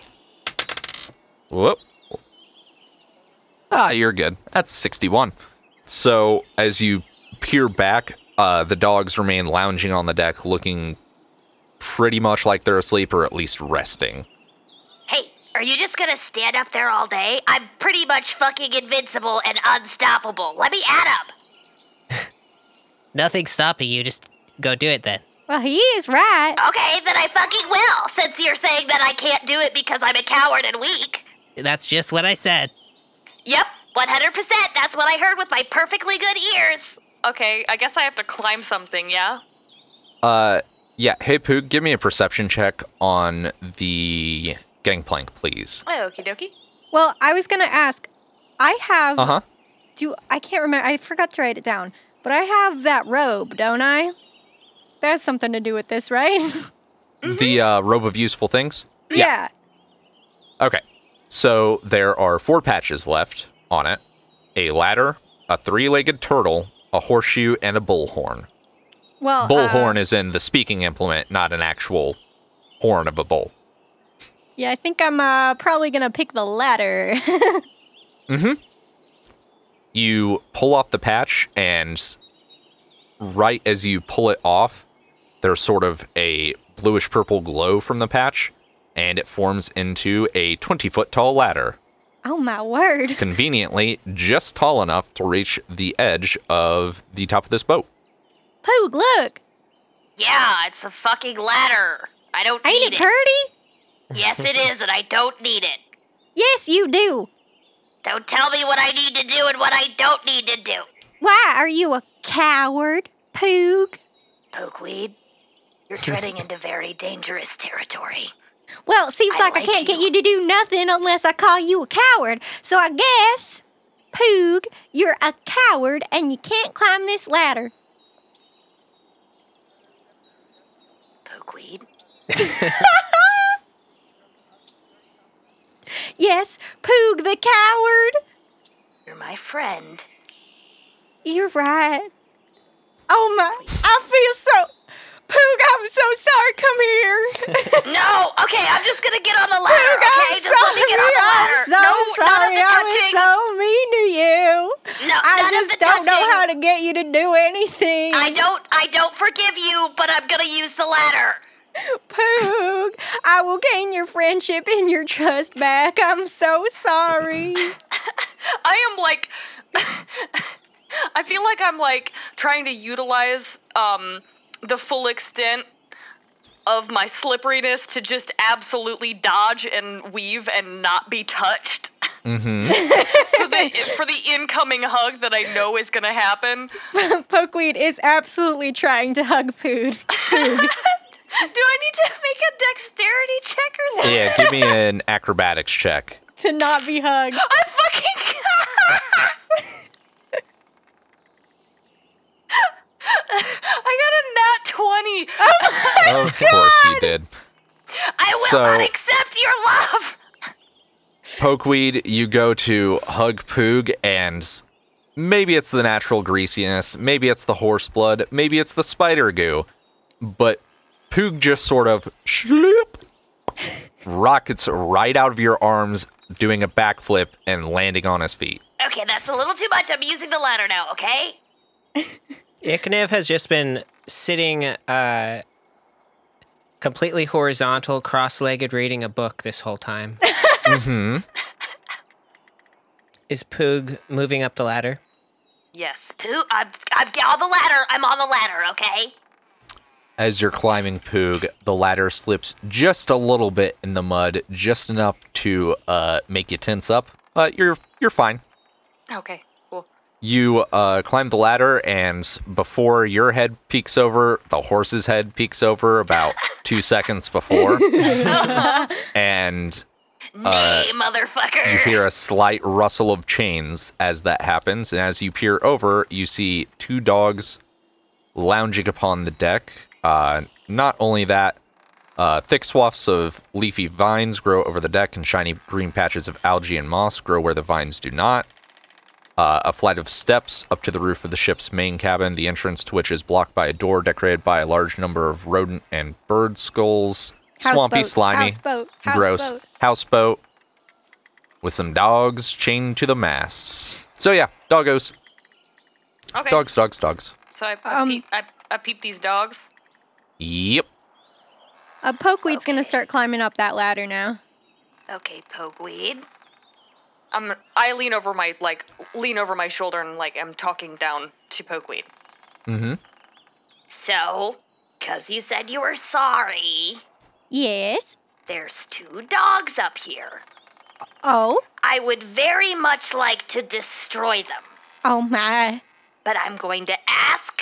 Whoop. Ah, you're good. That's 61. So, as you peer back, uh, the dogs remain lounging on the deck, looking pretty much like they're asleep or at least resting. Hey, are you just gonna stand up there all day? I'm pretty much fucking invincible and unstoppable. Let me add up. Nothing's stopping you. Just go do it then. Well, he is right. Okay, then I fucking will, since you're saying that I can't do it because I'm a coward and weak. That's just what I said. Yep, 100%. That's what I heard with my perfectly good ears. Okay, I guess I have to climb something, yeah? Uh, yeah. Hey, Poog, give me a perception check on the gangplank, please. Oh, okie dokie. Well, I was gonna ask. I have. Uh huh. Do I can't remember. I forgot to write it down. But I have that robe, don't I? That has something to do with this, right? The uh, robe of useful things? yeah. Okay. So there are four patches left on it a ladder, a three legged turtle, a horseshoe, and a bullhorn. Well, uh, Bullhorn is in the speaking implement, not an actual horn of a bull. Yeah, I think I'm uh, probably gonna pick the ladder. mm hmm. You pull off the patch, and right as you pull it off, there's sort of a bluish purple glow from the patch, and it forms into a 20 foot tall ladder. oh my word! Conveniently, just tall enough to reach the edge of the top of this boat. Poog, look! Yeah, it's a fucking ladder. I don't Ain't need it pretty? Yes, it is, and I don't need it. Yes, you do. Don't tell me what I need to do and what I don't need to do. Why are you a coward, Poog? Pokeweed, you're treading into very dangerous territory. Well, it seems I like, I can't get you. you to do nothing unless I call you a coward. So I guess, Poog, you're a coward and you can't climb this ladder. Pokeweed, Yes, Poog the coward. you're my friend. You're right. Oh my, I feel so. Poog, I'm so sorry. Come here. No, okay, I'm just gonna get on the ladder, Poog, okay? I'm Just let me get on the ladder. I'm so no, sorry. none of the I touching. was so mean to you. no, I none just of the don't know how to get you to do anything. I don't, I don't forgive you, but I'm gonna use the ladder. Poog, I will gain your friendship and your trust back. I'm so sorry. I am like I feel like I'm like trying to utilize um the full extent of my slipperiness to just absolutely dodge and weave and not be touched Mm-hmm. for the for the incoming hug that I know is going to happen. Pokeweed is absolutely trying to hug Poog. Poog. Do I need to make a dexterity check or something? Yeah, give me an acrobatics check. to not be hugged. I fucking I got a nat 20. Oh of course you did. I will So- not accept your love. Pokeweed, you go to hug Poog, and maybe it's the natural greasiness, maybe it's the horse blood, maybe it's the spider goo, but Poog just sort of slip rockets right out of your arms, doing a backflip and landing on his feet. Okay, that's a little too much. I'm using the ladder now, okay? Ikniv has just been sitting uh, completely horizontal, cross legged, reading a book this whole time. hmm Is Poog moving up the ladder? Yes. Pooh, I'm, I'm on the ladder. I'm on the ladder, okay? As you're climbing Poog, the ladder slips just a little bit in the mud, just enough to uh, make you tense up. But you're you're fine. Okay, cool. You uh, climb the ladder, and before your head peeks over, the horse's head peeks over about two seconds before, and Nay, motherfucker. you hear a slight rustle of chains as that happens. And as you peer over, you see two dogs lounging upon the deck. Uh, not only that, uh, thick swaths of leafy vines grow over the deck, and shiny green patches of algae and moss grow where the vines do not. Uh, a flight of steps up to the roof of the ship's main cabin, the entrance to which is blocked by a door decorated by a large number of rodent and bird skulls. Swampy, Houseboat, slimy, houseboat, gross. houseboat. Houseboat with some dogs chained to the masts. So yeah, doggos. Okay. Dogs, dogs, dogs. So I, I, Um, peep, I, I peep these dogs. Yep. Uh, Pokeweed's gonna start climbing up that ladder now. Okay, Pokeweed. I'm, I lean over my like lean over my shoulder and like I'm talking down to Pokeweed. Mm-hmm. So, because you said you were sorry, Yes. there's two dogs up here. Oh. I would very much like to destroy them, Oh my. but I'm going to ask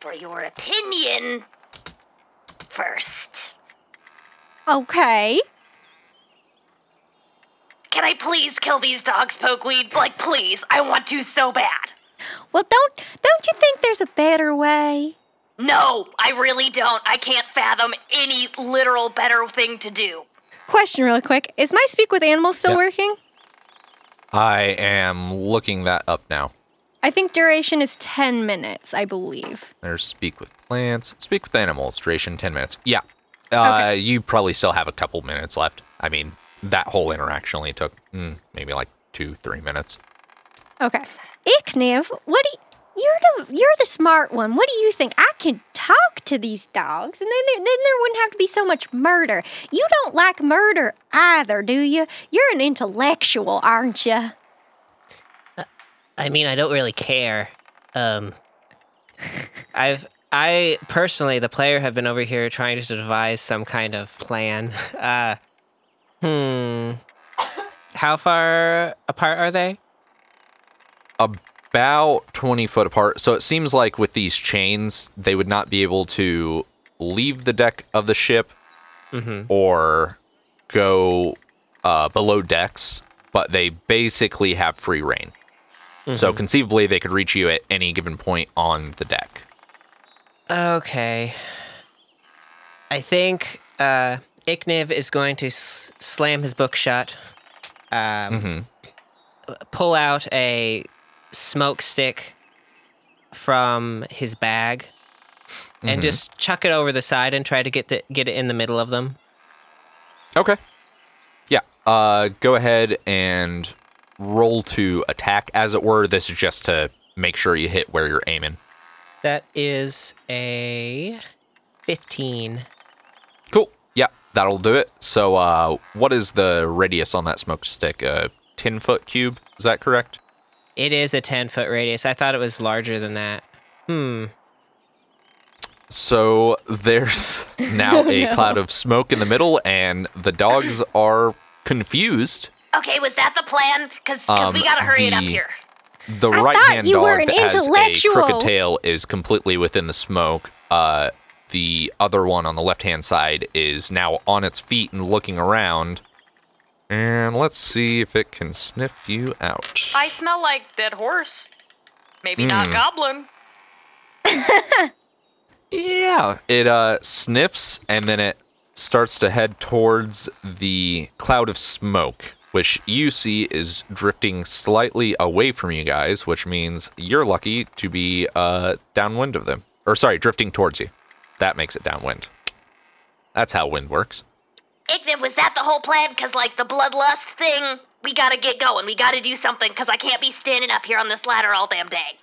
for your opinion first. Okay. Can I please kill these dogs, Pokeweed? Like, please. I want to so bad. Well, don't don't you think there's a better way? No, I really don't. I can't fathom any literal better thing to do. Question, real quick: Is my speak with animals still Yeah. working? I am looking that up now. I think duration is ten minutes. I believe. There's speak with plants, speak with animals, duration 10 minutes. Yeah. Uh, You probably still have a couple minutes left. I mean, that whole interaction only took mm, maybe like two, three minutes. Okay. Ikniv, what do you, you're the you're the smart one. What do you think? I can talk to these dogs, and then there, then there wouldn't have to be so much murder. You don't like murder either, do you? You're an intellectual, aren't you? I mean, I don't really care. Um, I've I personally, the player, have been over here trying to devise some kind of plan. Uh, hmm. How far apart are they? About 20 foot apart. So it seems like with these chains, they would not be able to leave the deck of the ship Mm-hmm. or go uh, below decks, but they basically have free reign. So conceivably, they could reach you at any given point on the deck. Okay. I think uh, Ikniv is going to s- slam his book shut, um, hmm pull out a smoke stick from his bag, and Mhm. just chuck it over the side and try to get the, get it in the middle of them. Okay. Yeah. Uh, go ahead and roll to attack, as it were. This is just to make sure you hit where you're aiming. That is a 15. Cool. Yeah, that'll do it. So, uh, what is the radius on that smoke stick? A 10 foot cube? Is that correct? It is a 10 foot radius. I thought it was larger than that. Hmm. So, there's now a cloud of smoke in the middle, and the dogs are confused. Okay, was that the plan? Because Um, we gotta hurry it up here. The right hand thought you were dog an that has a crooked tail is completely within the smoke. Uh, the other one on the left hand side is now on its feet and looking around. And let's see if it can sniff you out. I smell like dead horse. Maybe not Hmm. goblin. Yeah, it uh, sniffs and then it starts to head towards the cloud of smoke, which you see is drifting slightly away from you guys, which means you're lucky to be uh, downwind of them. Or sorry, drifting towards you. That makes it downwind. That's how wind works. Ikniv, was that the whole plan? Because, like, the bloodlust thing, we gotta get going. We gotta do something, because I can't be standing up here on this ladder all damn day.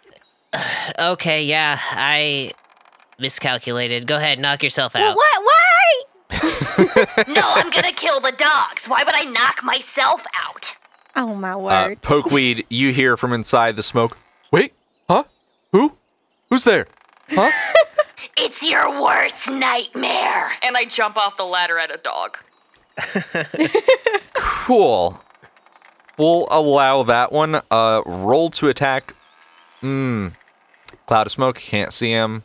Okay, yeah, I miscalculated. Go ahead, knock yourself out. what? Why? no, I'm gonna kill the dogs. Why would I knock myself out? Oh my Uh, word! Pokeweed, you hear from inside the smoke. Wait, huh? Who? Who's there? Huh? It's your worst nightmare. And I jump off the ladder at a dog. cool. We'll allow that one. Uh, roll to attack. Hmm. Cloud of smoke. Can't see him.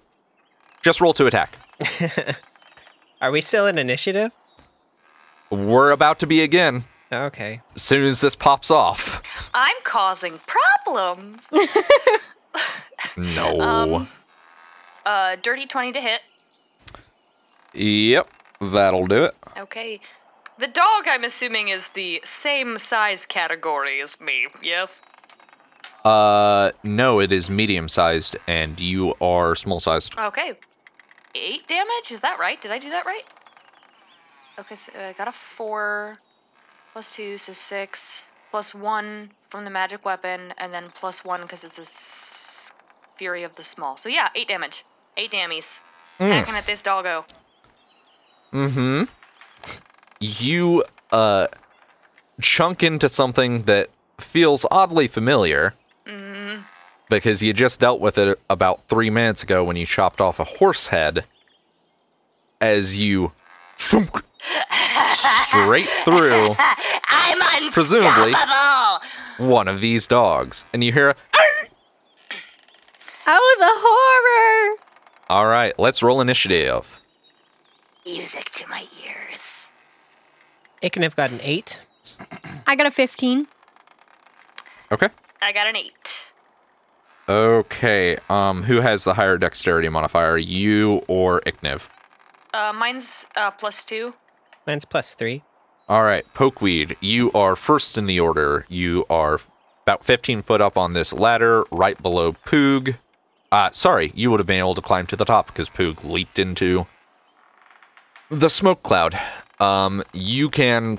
Just roll to attack. Are we still in initiative? We're about to be again. Okay. As soon as this pops off. I'm causing problems. No. Um, Uh, dirty 20 to hit. Yep, that'll do it. Okay. The dog, I'm assuming, is the same size category as me, yes? Uh, no, it is medium sized, and you are small sized. Okay. Eight damage? Is that right? Did I do that right? Okay, so I got a four, plus two, so six, plus one from the magic weapon, and then plus one because it's a s- Fury of the Small. So yeah, eight damage. Eight dammies. Hacking at this doggo. Mm-hmm. You uh chunk into something that feels oddly familiar. Mm-hmm. Because you just dealt with it about three minutes ago when you chopped off a horse head as you thunk straight through I'm unstoppable. Presumably. one of these dogs. And you hear a oh, the horror! All right, let's roll initiative. Music to my ears. Ikniv got an eight. I got a fifteen. Okay. I got an eight. Okay. Um, who has the higher dexterity modifier, you or Ikniv? Uh, mine's uh, plus two. Mine's plus three. All right, Pokeweed, you are first in the order. You are about 15 foot up on this ladder, right below Poog. Uh, sorry, you would have been able to climb to the top because Poog leaped into the smoke cloud. Um, you can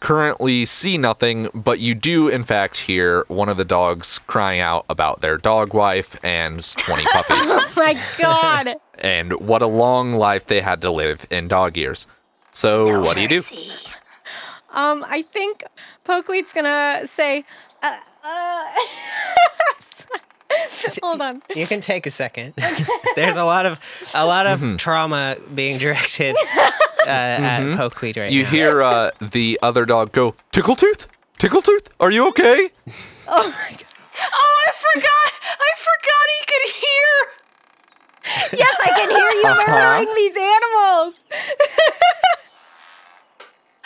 currently see nothing, but you do, in fact, hear one of the dogs crying out about their dog wife and 20 puppies Oh my god! and what a long life they had to live in dog years. So, what do you do? Um, I think Pokeweed's gonna say, uh, uh, hold on. You can take a second. There's a lot of a lot of Mm-hmm. trauma being directed uh, at Pokeweed right You now. You hear uh, the other dog go, "Tickle tooth, tickle tooth, Are you okay? Oh my god! Oh, I forgot! I forgot he could hear! Yes, I can hear you murdering these animals.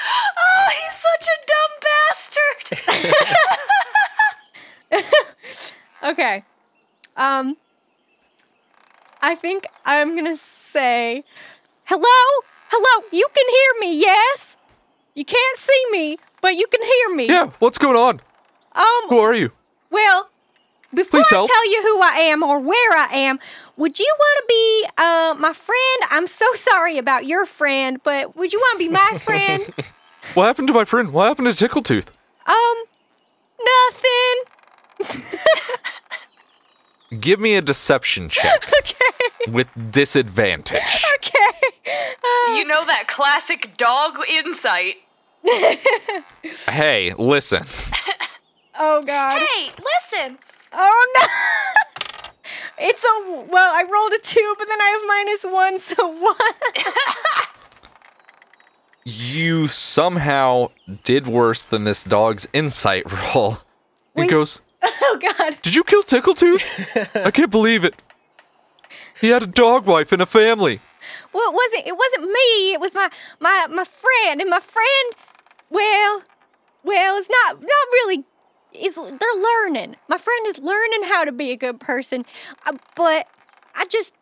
Oh, he's such a dumb bastard! Okay. Um I think I'm going to say hello? Hello, you can hear me, yes? You can't see me, but you can hear me. Yeah, what's going on? Um Who are you? well, before I tell you who I am or where I am, would you want to be uh my friend? I'm so sorry about your friend, but would you want to be my friend? What happened to my friend? What happened to Tickletooth? um nothing. Give me a deception check Okay. with disadvantage. Okay. Uh, You know that classic dog insight. Hey, listen. oh god. Hey, listen! Oh no! It's a well. I rolled a two, but then I have minus one, so one. You somehow did worse than this dog's insight roll. He Wait. goes, oh god! Did you kill Tickletooth? I can't believe it. He had a dog wife and a family. Well, it wasn't. It wasn't me. It was my my my friend, and my friend. Well, well, it's not not really. Is they're learning. My friend is learning how to be a good person, uh, but I just.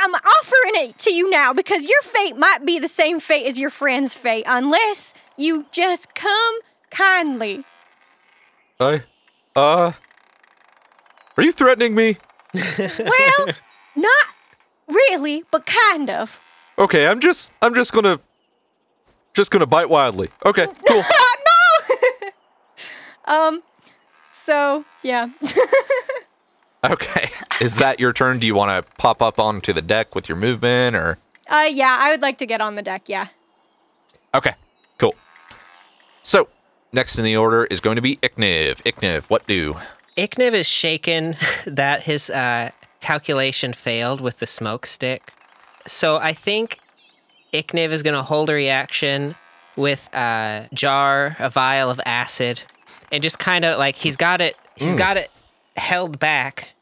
I'm offering it to you now because your fate might be the same fate as your friend's fate, unless you just come kindly. I, uh, are you threatening me? Well, not really, but kind of. Okay, I'm just, I'm just gonna, just gonna bite wildly. Okay, cool. Um, so yeah. okay, is that your turn? Do you want to pop up onto the deck with your movement, or? uh, yeah, I would like to get on the deck. Yeah. Okay, cool. So, next in the order is going to be Ikniv. Ikniv, what do? Ikniv is shaken that his uh, calculation failed with the smoke stick. So I think Ikniv is going to hold a reaction with a jar, a vial of acid, and just kind of like he's got it, he's got it held back,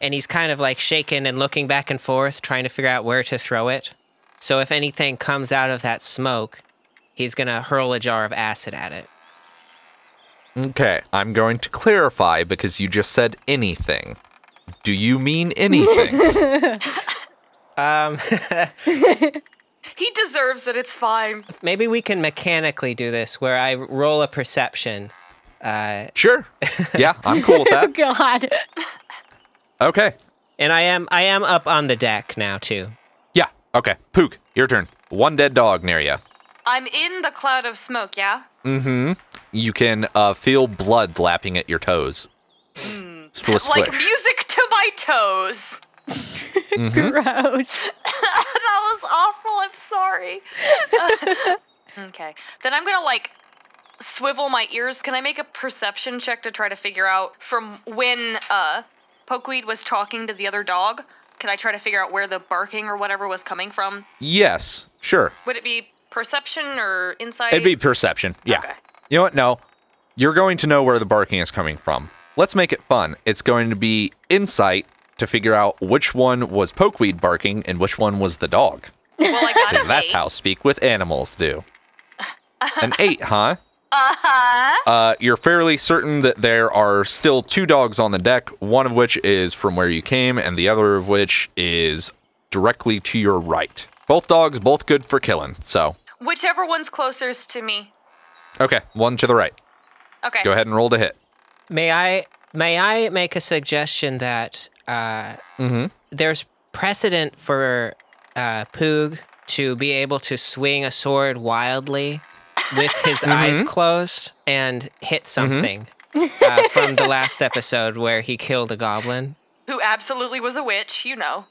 and he's kind of like shaking and looking back and forth, trying to figure out where to throw it. So if anything comes out of that smoke, he's going to hurl a jar of acid at it. Okay, I'm going to clarify because you just said anything. Do you mean anything? Um, He deserves it. It's fine. maybe we can mechanically do this where I roll a perception. Uh, sure. Yeah, I'm cool with that. God. Okay. and I am I am up on the deck now too. Yeah, okay. Poog, your turn. One dead dog near you. I'm in the cloud of smoke, yeah? Mm-hmm. You can uh, feel blood lapping at your toes. Splish, Like splish. music to my toes. Mhm. Gross. that was awful. I'm sorry. okay. Then I'm gonna like swivel my ears. Can I make a perception check to try to figure out from when uh Pokeweed was talking to the other dog? Can I try to figure out where the barking or whatever was coming from? Yes, sure. Would it be perception or insight? It'd be perception. Yeah. Okay. You know what? No. You're going to know where the barking is coming from. Let's make it fun. It's going to be insight to figure out which one was Pokeweed barking and which one was the dog. well, I got 'Cause an that's eight. how speak with animals do. An eight, huh? Uh-huh. Uh, you're fairly certain that there are still two dogs on the deck, one of which is from where you came, and the other of which is directly to your right. Both dogs, both good for killing. So, Whichever one's closest to me. Okay, one to the right. Okay. Go ahead and roll to hit. May I may I make a suggestion that uh, Mm-hmm. there's precedent for uh, Poog to be able to swing a sword wildly with his eyes closed and hit something uh, from the last episode where he killed a goblin. Who absolutely was a witch, you know.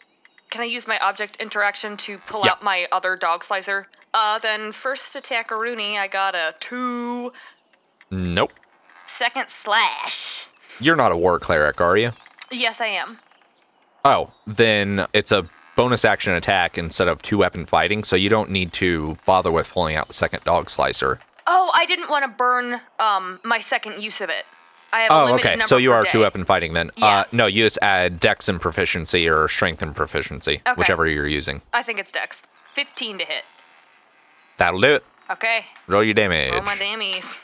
Can I use my object interaction to pull Yeah. out my other dog slicer? Uh, then first attack Aruni, I got a two. Nope. Second slash. You're not a war cleric, are you? Yes, I am. Oh, then it's a bonus action attack instead of two weapon fighting, so you don't need to bother with pulling out the second dog slicer. Oh, I didn't want to burn um my second use of it. I have a Oh, okay. So you are day. two weapon fighting then. Yeah. Uh, no, you just add dex and proficiency or strength and proficiency, Okay. whichever you're using. I think it's Dex. Fifteen to hit. That'll do it. Okay. Roll your damage. Roll my dammies.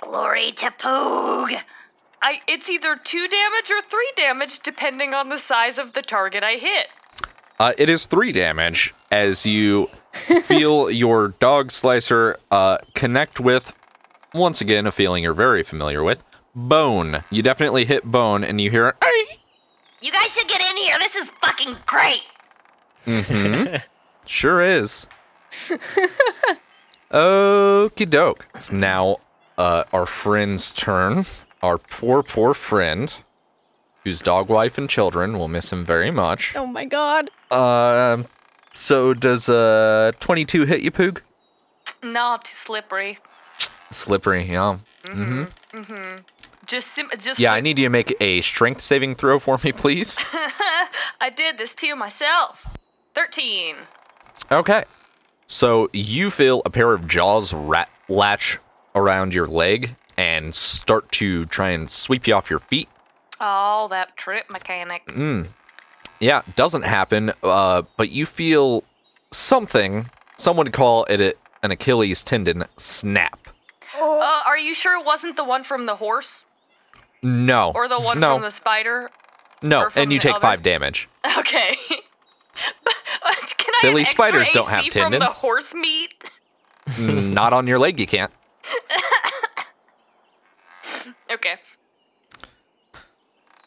Glory to Poog. I it's either two damage or three damage depending on the size of the target I hit. Uh, it is three damage as you feel your dog slicer uh, connect with, once again, a feeling you're very familiar with, bone. You definitely hit bone, and you hear, "Ay!" You guys should get in here. This is fucking great. Sure is. Okie doke. It's now uh, our friend's turn. Our poor, poor friend, whose dog wife and children will miss him very much. Oh my god. Um, so does uh 22 hit you, Poog? No, too slippery. Slippery, yeah. Just sim- just Yeah, I need you to make a strength saving throw for me, please. I did this to myself. 13. Okay. So you feel a pair of jaws rat- latch around your leg and start to try and sweep you off your feet. Oh, that trip mechanic. Mm. Yeah, doesn't happen, uh, but you feel something, some would call it a, an Achilles tendon snap. Uh, are you sure it wasn't the one from the horse? No. Or the one no, from the spider? No, and you take others? five damage. Okay. Can Silly have spiders don't AC have From the horse meat? Mm, Not on your leg, you can't. Okay.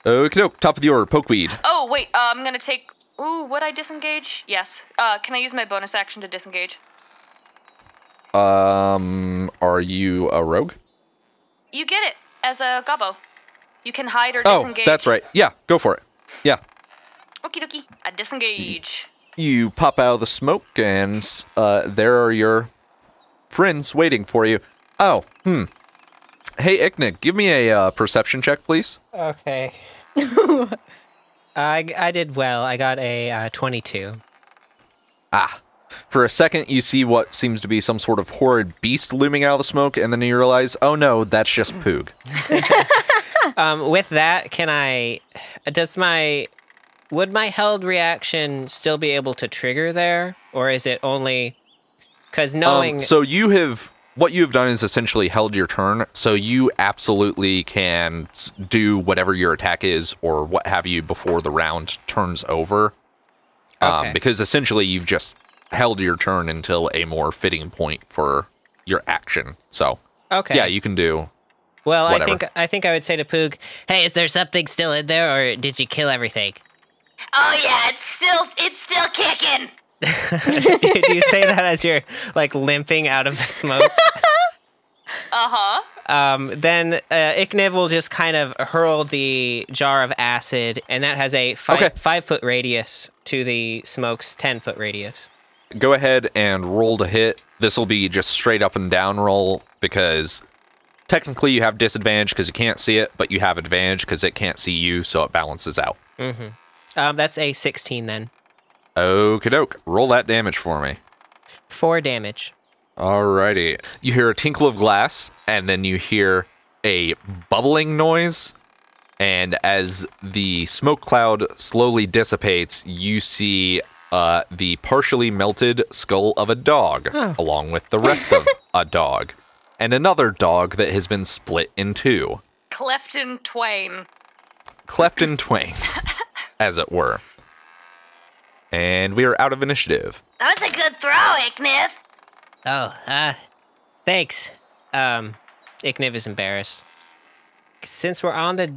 Okay, doke. Top of the order, pokeweed. Oh wait, uh, I'm gonna take. Ooh, would I disengage? Yes. Uh, can I use my bonus action to disengage? Um, are you a rogue? You get it as a gobbo. You can hide or Oh, disengage. that's right. Yeah, go for it. Yeah. Okie dokie. I disengage. You pop out of the smoke, and uh, there are your friends waiting for you. Oh, hmm. Hey, Ikniv, give me a uh, perception check, please. Okay. I, I did well. I got a uh, 22. Ah. For a second, you see what seems to be some sort of horrid beast looming out of the smoke, and then you realize, oh no, that's just Poog. Um, with that, can I? Does my would my held reaction still be able to trigger there, or is it only? Because knowing Um, so you have what you have done is essentially held your turn, so you absolutely can do whatever your attack is or what have you before the round turns over. Um, Okay. because essentially you've just held your turn until a more fitting point for your action. So okay, yeah, you can do. well, I think I think I would say to Poog, "Hey, is there something still in there, or did you kill everything?" Oh yeah, it's still it's still kicking. do you say that as you're like limping out of the smoke? Uh huh. um, then uh, Ikniv will just kind of hurl the jar of acid, and that has a five, Okay. five foot radius to the smoke's ten foot radius. Go ahead and roll to hit. This will be just straight up and down roll because technically you have disadvantage because you can't see it, but you have advantage because it can't see you, so it balances out. Um, that's a sixteen then. Okie doke. Roll that damage for me. Four damage. Alrighty. You hear a tinkle of glass, and then you hear a bubbling noise. And as the smoke cloud slowly dissipates, you see uh, the partially melted skull of a dog, along with the rest of a dog, and another dog that has been split in two, Cleft in twain. cleft in twain, as it were. And we are out of initiative. That was a good throw, Ikniv. Oh, uh, thanks. Um, Ikniv is embarrassed. Since we're on the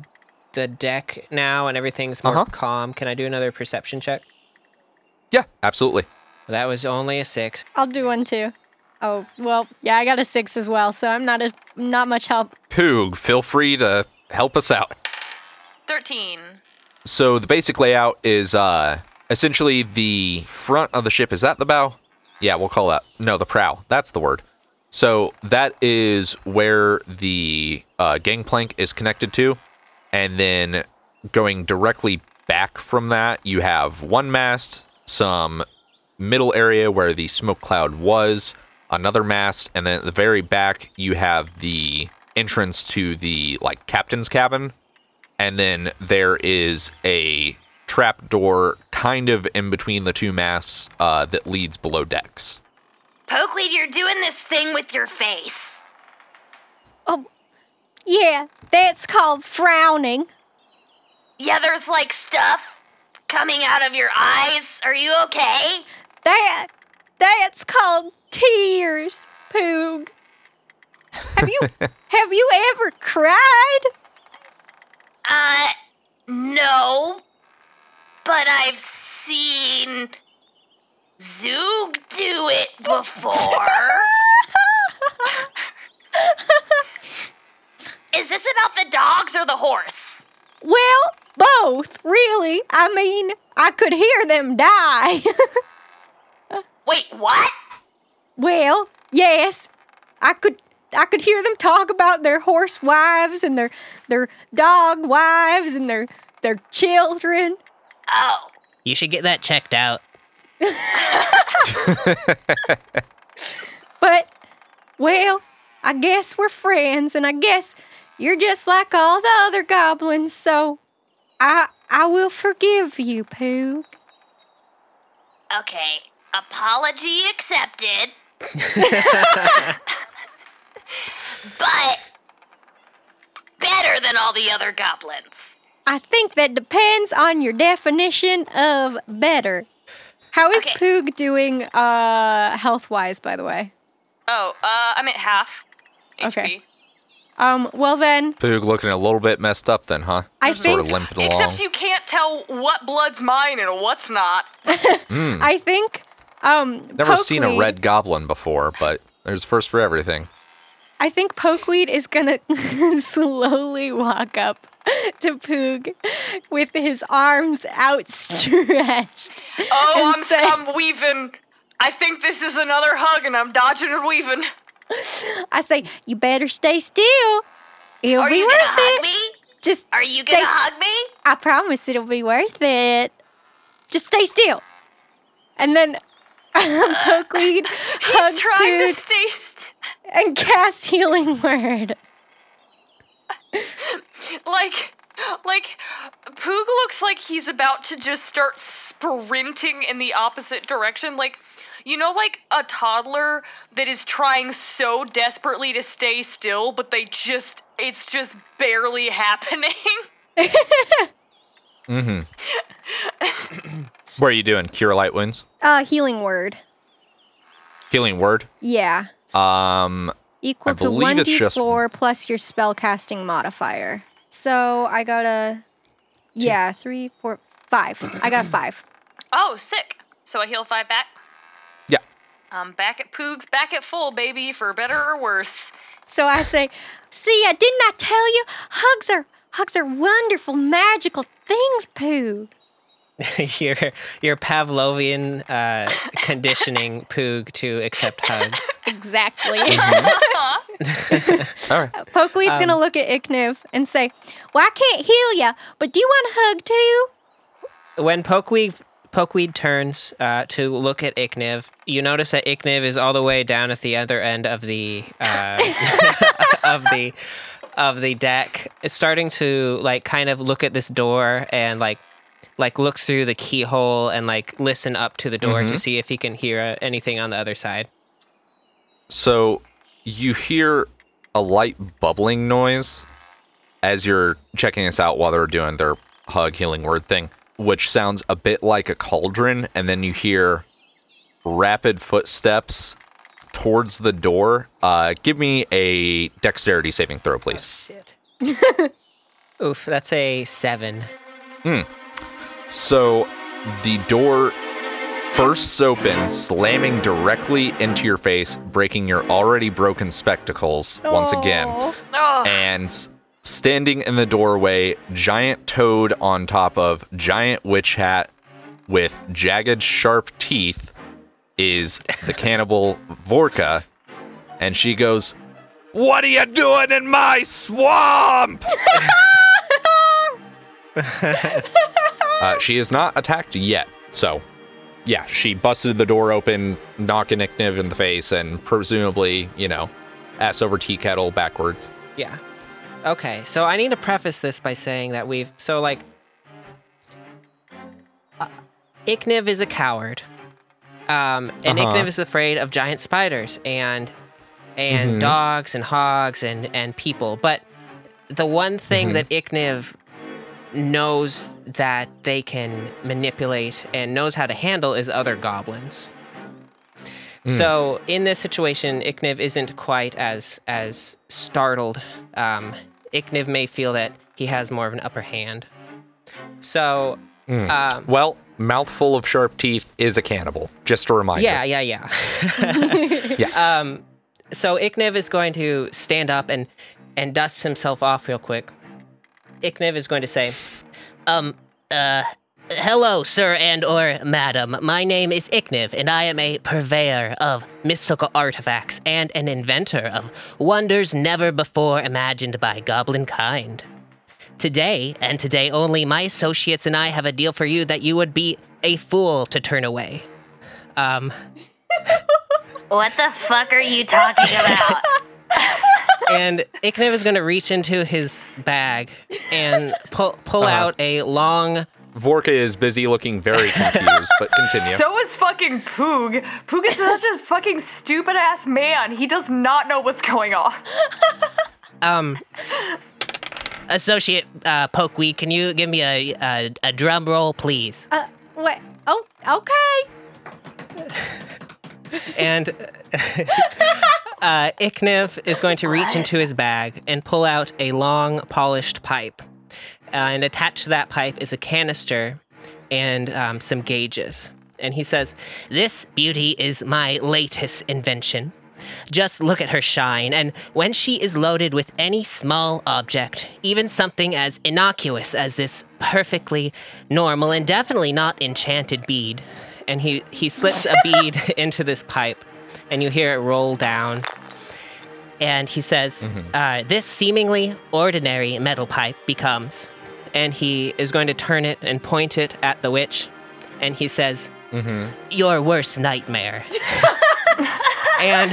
the deck now and everything's more Uh-huh. calm, can I do another perception check? Yeah, absolutely. That was only a six. I'll do one too. Oh well, yeah, I got a six as well, so I'm not a not much help. Poog, feel free to help us out. Thirteen. So the basic layout is uh essentially the front of the ship is that the bow? Yeah, we'll call that. No, the prow. That's the word. So that is where the uh, gangplank is connected to, and then going directly back from that, you have one mast, some middle area where the smoke cloud was, another mast, and then at the very back you have the entrance to the like captain's cabin, and then there is a trap door kind of in between the two masts uh, that leads below decks. Pokeweed, you're doing this thing with your face. Oh, yeah, that's called frowning. Yeah, there's like stuff coming out of your eyes. Are you okay? That that's called tears, Poog. Have you have you ever cried? Uh, no. But I've seen Zoog do it before. Is this about the dogs or the horse? Well, both, really. I mean, I could hear them die. Wait, what? well, yes. I could I could hear them talk about their horse wives and their their dog wives and their their children. Oh, You should get that checked out. But well, I guess we're friends and I guess you're just like all the other goblins, so I I will forgive you, Poog. okay. Apology accepted. but better than all the other goblins. I think that depends on your definition of better. How is Okay. Poog doing uh health wise, by the way? Oh, uh, I'm at half. HP. Okay. Um, well then, Poog looking a little bit messed up then, huh? I Sort of think limping along. Except you can't tell what blood's mine and what's not. Mm. I think um Never seen a red goblin before, but there's first for everything. I think Pokeweed is gonna slowly walk up to Poog with his arms outstretched. Oh, I'm, I'm weaving. I think this is another hug, and I'm dodging and weaving. I say, you better stay still. It'll Are be you worth gonna hug it. me? Just Are you gonna stay- hug me? I promise it'll be worth it. Just stay still. And then um, Pokeweed hugs Trying Poog to stay. St- and casts healing word. like, like, Poog looks like he's about to just start sprinting in the opposite direction. Like, you know, like a toddler that is trying so desperately to stay still, but they just, it's just barely happening. Mm-hmm. what are you doing? Cure light wounds? Uh, healing word. Healing word? Yeah. Um, Equal I to 1d4 just- plus your spell casting modifier. So I got a. Yeah, three, four, five. I got a five. oh, sick. So I heal five back. Yeah. I'm back at Poog's, back at full, baby, for better or worse. So I say, see, I didn't I tell you? Hugs are hugs are wonderful, magical things, Pooh. your your Pavlovian uh, conditioning Poog to accept hugs. Exactly. Mm-hmm. All right. Uh, Pokeweed's gonna um, look at Ikniv and say, Well, I can't heal ya, but do you want a hug too? When Pokeweed Pokeweed turns uh, to look at Ikniv, you notice that Ikniv is all the way down at the other end of the uh, of the of the deck, It's starting to like kind of look at this door and like like look through the keyhole and like listen up to the door to see if he can hear uh, anything on the other side. So you hear a light bubbling noise as you're checking this out while they're doing their hug healing word thing, which sounds a bit like a cauldron, and then you hear rapid footsteps towards the door. Uh, give me a dexterity saving throw, please. Shit. Oof, that's a seven. So the door bursts open, slamming directly into your face, breaking your already broken spectacles once again. Oh, And standing in the doorway, giant toad on top of giant witch hat with jagged, sharp teeth is the cannibal Vorka. And she goes, What are you doing in my swamp? uh, she is not attacked yet. So, yeah, she busted the door open, knocking Ikniv in the face, and presumably, you know, ass over tea kettle backwards. Yeah. Okay, so I need to preface this by saying that we've so like uh, Ikniv is a coward. Um, and Uh-huh. Ikniv is afraid of giant spiders and and Mhm. dogs and hogs and and people. But the one thing Mhm. that Ikniv knows that they can manipulate and knows how to handle is other goblins. Mm. So in this situation, Ikniv isn't quite as as startled. Um, Ikniv may feel that he has more of an upper hand. So, Mm. um, Well, mouthful of sharp teeth is a cannibal. Just a reminder. yeah, yeah, yeah. Yes. um, so Ikniv is going to stand up and and dust himself off real quick. Ikniv is going to say, "Um, uh, hello, sir and or madam. My name is Ikniv, and I am a purveyor of mystical artifacts and an inventor of wonders never before imagined by goblin kind. Today, and today only, my associates and I have a deal for you that you would be a fool to turn away. Um, What the fuck are you talking about? and Ikniv is going to reach into his bag and pull pull Uh-huh. out a long. Vorka is busy looking very confused, but continue. So is fucking Poog. Poog is such a fucking stupid ass man. He does not know what's going on. Um, associate uh, Pokeweed, can you give me a, a a drum roll, please? Uh, what? Oh, okay. And uh, Ikniv is going to reach into his bag and pull out a long, polished pipe. Uh, and attached to that pipe is a canister and um, some gauges. And he says, This beauty is my latest invention. Just look at her shine, and when she is loaded with any small object, even something as innocuous as this perfectly normal and definitely not enchanted bead, and he, he slips a bead into this pipe, and you hear it roll down. And he says, uh, This seemingly ordinary metal pipe becomes. And he is going to turn it and point it at the witch. And he says, Your worst nightmare. and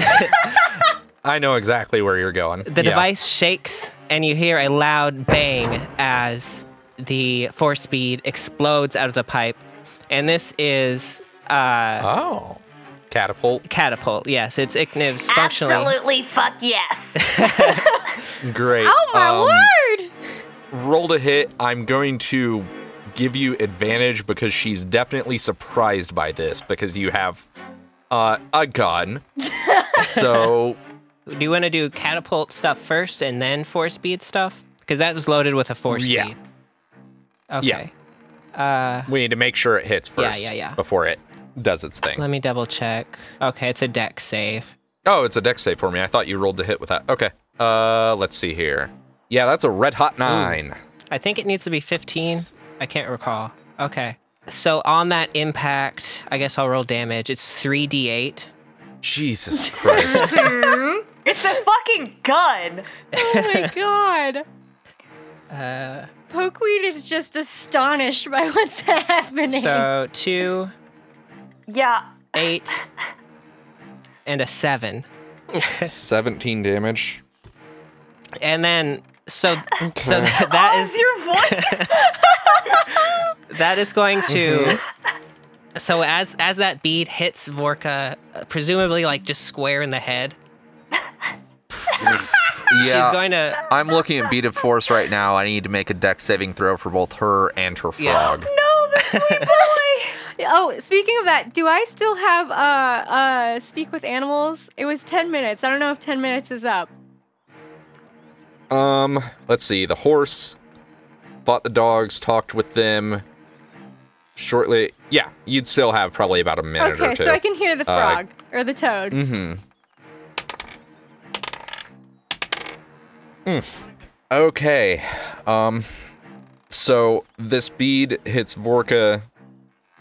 I know exactly where you're going. the Yeah. device shakes, and you hear a loud bang as the force bead explodes out of the pipe. And this is uh, Oh. Catapult. catapult. Yes, it's Ikniv's functionally. Absolutely fuck yes. Great. Oh my Um, word! Roll to hit. I'm going to give you advantage because she's definitely surprised by this because you have uh, a gun. so Do you want to do catapult stuff first and then force speed stuff? Because that was loaded with a force speed? Yeah. bead. Okay. Uh, we need to make sure it hits Yeah, first yeah, yeah. before it does its thing. let me double check. Okay, it's a dex save. Oh, it's a dex save for me. I thought you rolled to hit with that. Okay. Uh, let's see here. Yeah, that's a red hot nine. I think it needs to be 15. I can't recall. Okay. So on that impact, I guess I'll roll damage. It's 3d8. Jesus Christ. It's a fucking gun. Oh my god. Uh, Pokeweed is just astonished by what's happening. so 2, Yeah. 8, and a 7. 17 damage. And then, so, so that is. your voice? that is going to so as as that bead hits vorka presumably like just square in the head she's going to I'm looking at bead of force right now. I need to make a dex saving throw for both her and her Yeah. frog. no, the sweet boy. oh, speaking of that, do I still have uh uh speak with animals? It was 10 minutes. I don't know if 10 minutes is up. Um, let's see. The horse fought the dogs, talked with them. Shortly, yeah, you'd still have probably about a minute or Okay, so I can hear the Uh, frog or the toad. Mm-hmm. Okay. Um so this bead hits Vorka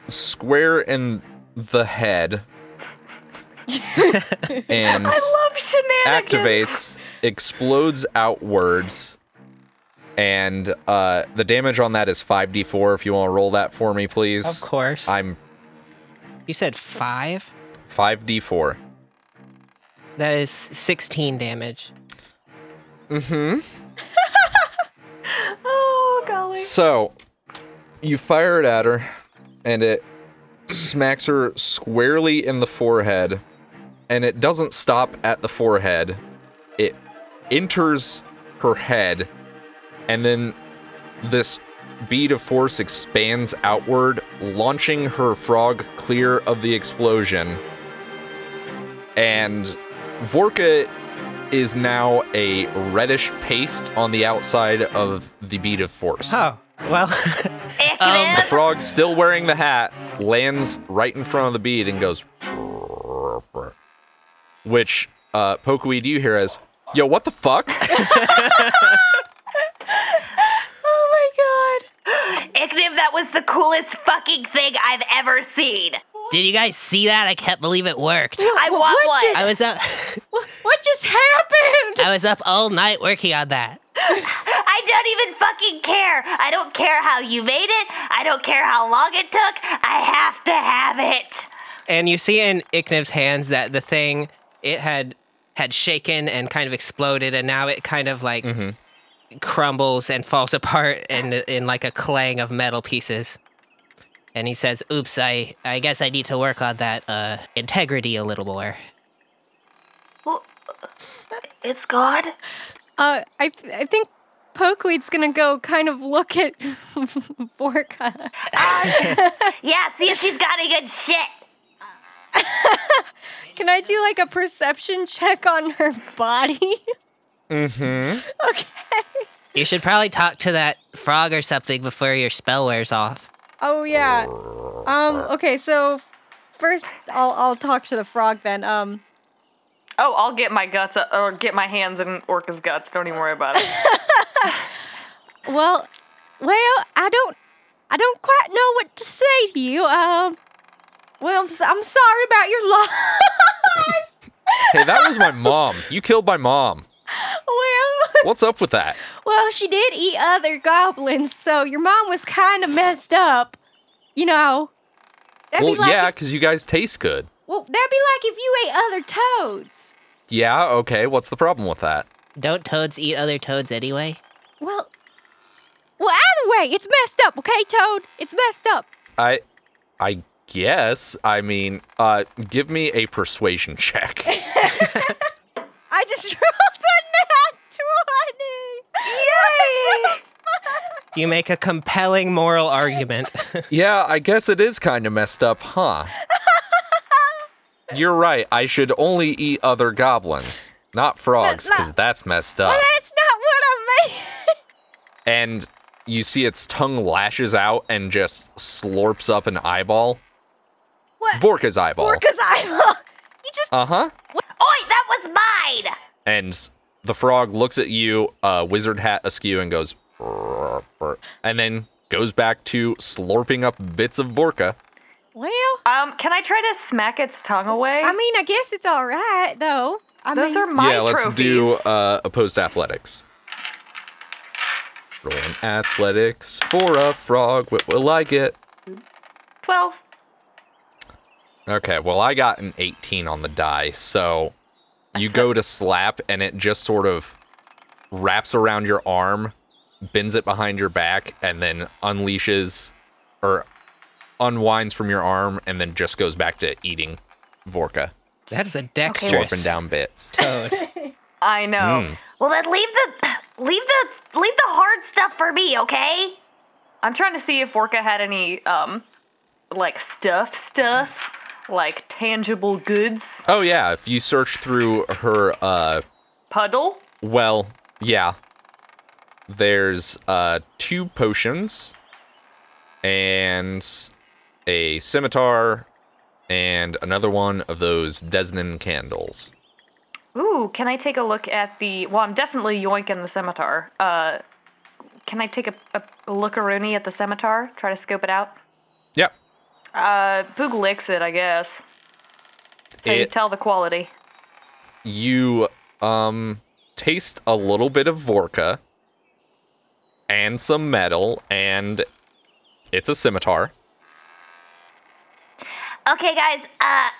square in the head and I Love shenanigans. activates, explodes outwards, and uh, the damage on that is 5d4. If you want to roll that for me, please. of course I'm you said 5 5d4. that is 16 damage Oh golly. So, you fire it at her, and it smacks her squarely in the forehead, and it doesn't stop at the forehead. It enters her head, and then this bead of force expands outward, launching her frog clear of the explosion. And Vorka is now a reddish paste on the outside of the bead of force. oh well Ikniv, The frog, still wearing the hat, lands right in front of the bead and goes. Which, uh, Pokeweed, you hear as, Yo, what the fuck? Oh my god. Ikniv, that was the coolest fucking thing I've ever seen. did you guys see that i can't believe it worked I want what one. just- i was up What, what just happened? i was up all night working on that I don't even fucking care. I don't care how you made it. I don't care how long it took. I have to have it. and you see in Ikniv's hands that the thing it had had shaken and kind of exploded, and now it kind of like crumbles and falls apart in in like a clang of metal pieces. And he says, "Oops, I I guess I need to work on that uh, integrity a little more." It's God. Uh, I th- I think Pokeweed's gonna go kind of look at Vorka. Yeah, see if she's got any good shit. Can I do like a perception check on her body? Mm-hmm. okay. You should probably talk to that frog or something before your spell wears off. Oh yeah. Um. Okay. So first, I'll I'll talk to the frog then. Um. Oh, I'll get my guts uh, or get my hands in Vorka's guts. Don't even worry about it. Well, well, I don't, I don't quite know what to say to you. Um. Well, I'm, s- I'm sorry about your loss. Hey, that was my mom. You killed my mom. well, What's up with that? well, she did eat other goblins, so your mom was kind of messed up. You know. That'd Well, be like yeah, if- because you guys taste good. well, that'd be like if you ate other toads. Yeah, okay. What's the problem with that? Don't toads eat other toads anyway? Well, well, either way, it's messed up. Okay, Toad, it's messed up. I, I guess. I mean, uh, give me a persuasion check. I just rolled a nat twenty. Yay! You make a compelling moral argument. yeah, I guess it is kind of messed up, huh? You're right. I should only eat other goblins, not frogs, because that's messed up. But that's not what I meant. And you see its tongue lashes out and just slurps up an eyeball. What? Vorka's eyeball. Vorka's eyeball. You just Uh huh. Oi, that was mine! And the frog looks at you, uh, wizard hat askew, and goes, "Brr, brr," and then goes back to slurping up bits of Vorka. well. um, can I try to smack its tongue away? I mean, I guess it's all right though. I those mean, are my yeah, let's trophies. do uh, opposed athletics. Rolling athletics for a frog. What will I get? Twelve. Okay, well, I got an 18 on the die, so you go to slap, and it just sort of wraps around your arm, bends it behind your back, and then unleashes or unwinds from your arm, and then just goes back to eating Vorka, that is a slurping dexterous down bits. toad. I know. Mm. Well, then leave the leave the leave the hard stuff for me, okay? I'm trying to see if Vorka had any um, like stuff, stuff, like tangible goods. Oh, yeah, if you search through her uh, Puddle. Well, yeah. There's uh two potions and a scimitar and another one of those Desnan candles. Ooh, can I take a look at the? Well, I'm definitely yoinking the scimitar. Uh, can I take a, a, a lookaroonie at the scimitar? Try to scope it out. Yep. Uh, Poog licks it, I guess. Can you tell the quality? You um taste a little bit of Vorka and some metal and it's a scimitar. Okay, guys. Uh,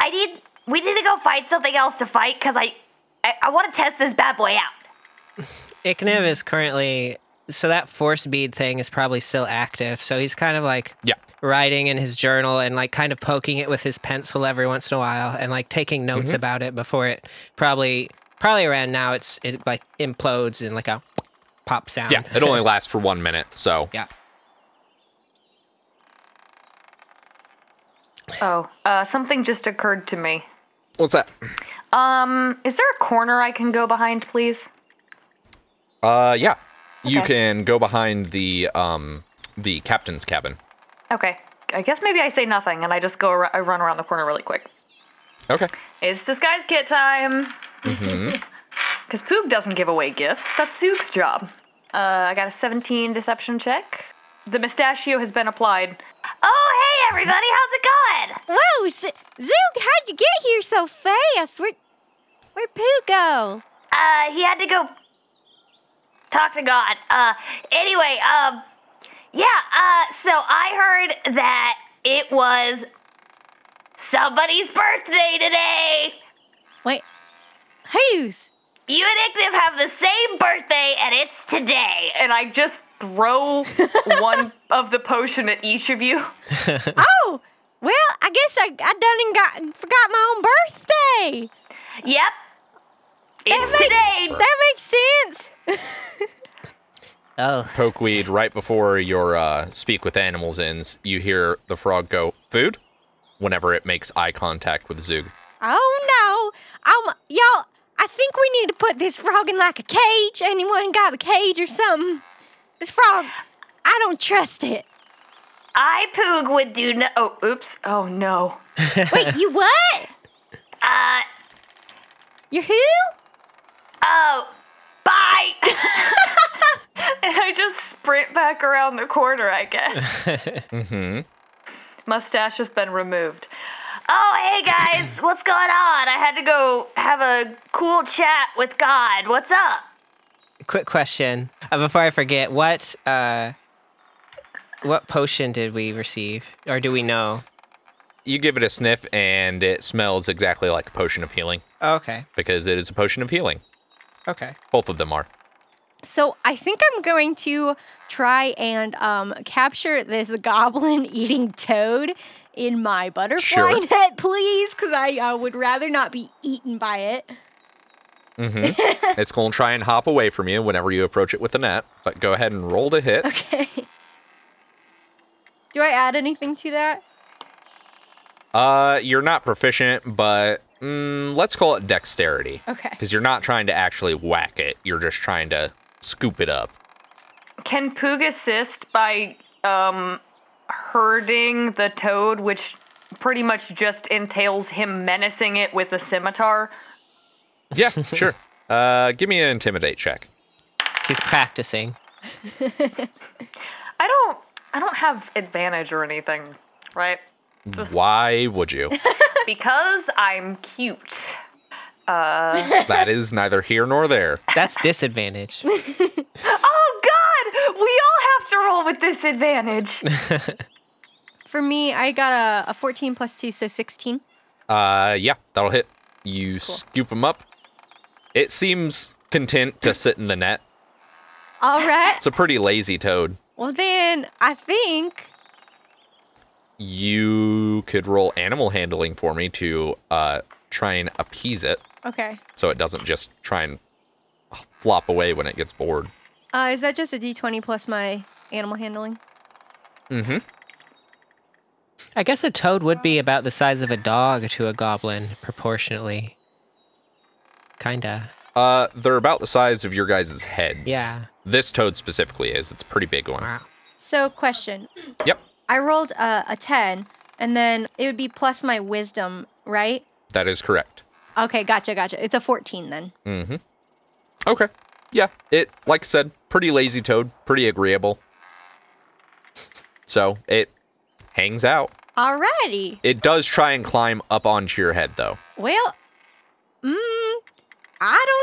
I need we need to go find something else to fight because I I, I want to test this bad boy out. Ikniv is currently so that force bead thing is probably still active. So he's kind of like Yeah. writing in his journal and like kind of poking it with his pencil every once in a while and like taking notes Mm-hmm. about it before it probably probably around now it's it like implodes in like a pop sound. Yeah, it only lasts for 1 minute, so yeah. Oh, uh, something just occurred to me. What's that? Um, is there a corner I can go behind, please? Uh yeah. You can go behind the um the captain's cabin. Okay. I guess maybe I say nothing and I just go. Ar- I run around the corner really quick. Okay. It's disguise kit time. Because Poog doesn't give away gifts. That's Sook's job. Uh, I got a 17 deception check. The mustachio has been applied. Oh, hey everybody, how's it going? Whoa, Z- Zook, how'd you get here so fast? Where, where'd Pooh go? Uh, he had to go talk to God. Uh, anyway, um, yeah. Uh, so I heard that it was somebody's birthday today. Wait, whose? You and Ikniv have the same birthday, and it's today. And I just throw one of the potion at each of you. Oh, well, I guess I, I done and got forgot my own birthday. Yep. It's that makes. That makes sense. Oh, Pokeweed, right before your uh, speak with animals ends, you hear the frog go, food? Whenever it makes eye contact with Zug. Oh no. Um y'all I think we need to put this frog in like a cage. Anyone got a cage or something? This frog I don't trust it. I Poog would do no. Oh, oops. Oh no. Wait, you what? Uh, You who? Oh, bye. and I just sprint back around the corner. I guess. Mm-hmm. Mustache has been removed. Oh, hey guys, what's going on? I had to go have a cool chat with God. What's up? Quick question. Uh, before I forget, what uh, what potion did we receive, or do we know? You give it a sniff, and it smells exactly like a potion of healing Oh, okay. because it is a potion of healing. Okay. Both of them are. So I think I'm going to try and um, capture this goblin eating toad in my butterfly Sure. net, please, because I uh, would rather not be eaten by it. Mm-hmm. it's going to try and hop away from you whenever you approach it with the net, but go ahead and roll to hit. Okay. Do I add anything to that? Uh, you're not proficient, but mm, let's call it dexterity. Okay. Because you're not trying to actually whack it, you're just trying to scoop it up. Can Poog assist by um herding the toad, which pretty much just entails him menacing it with a scimitar? Yeah, sure. Uh, give me an intimidate check. He's practicing. I don't I don't have advantage or anything, right? Just Why would you? because I'm cute. Uh, that is neither here nor there. That's disadvantage. Oh god! We all have to roll with disadvantage. For me, I got a, a 14 plus 2, so 16. Uh, yeah, that'll hit. You scoop him up. It seems content to sit in the net. All right. It's a pretty lazy toad. well, then I think. You could roll animal handling for me to uh, try and appease it Okay. so it doesn't just try and flop away when it gets bored. Uh, is that just a d20 plus my animal handling? Mm-hmm. I guess a toad would be about the size of a dog to a goblin, proportionately. Kinda. Uh, they're about the size of your guys' heads. Yeah. This toad specifically is. It's a pretty big one. So, question. Yep. I rolled a, a 10, and then it would be plus my wisdom, right? That is correct. Okay, gotcha, gotcha. It's a 14 then. Mm-hmm. Okay. Yeah. It, like I said, pretty lazy toad, pretty agreeable. So it hangs out. Alrighty. It does try and climb up onto your head, though. Well, mm, I.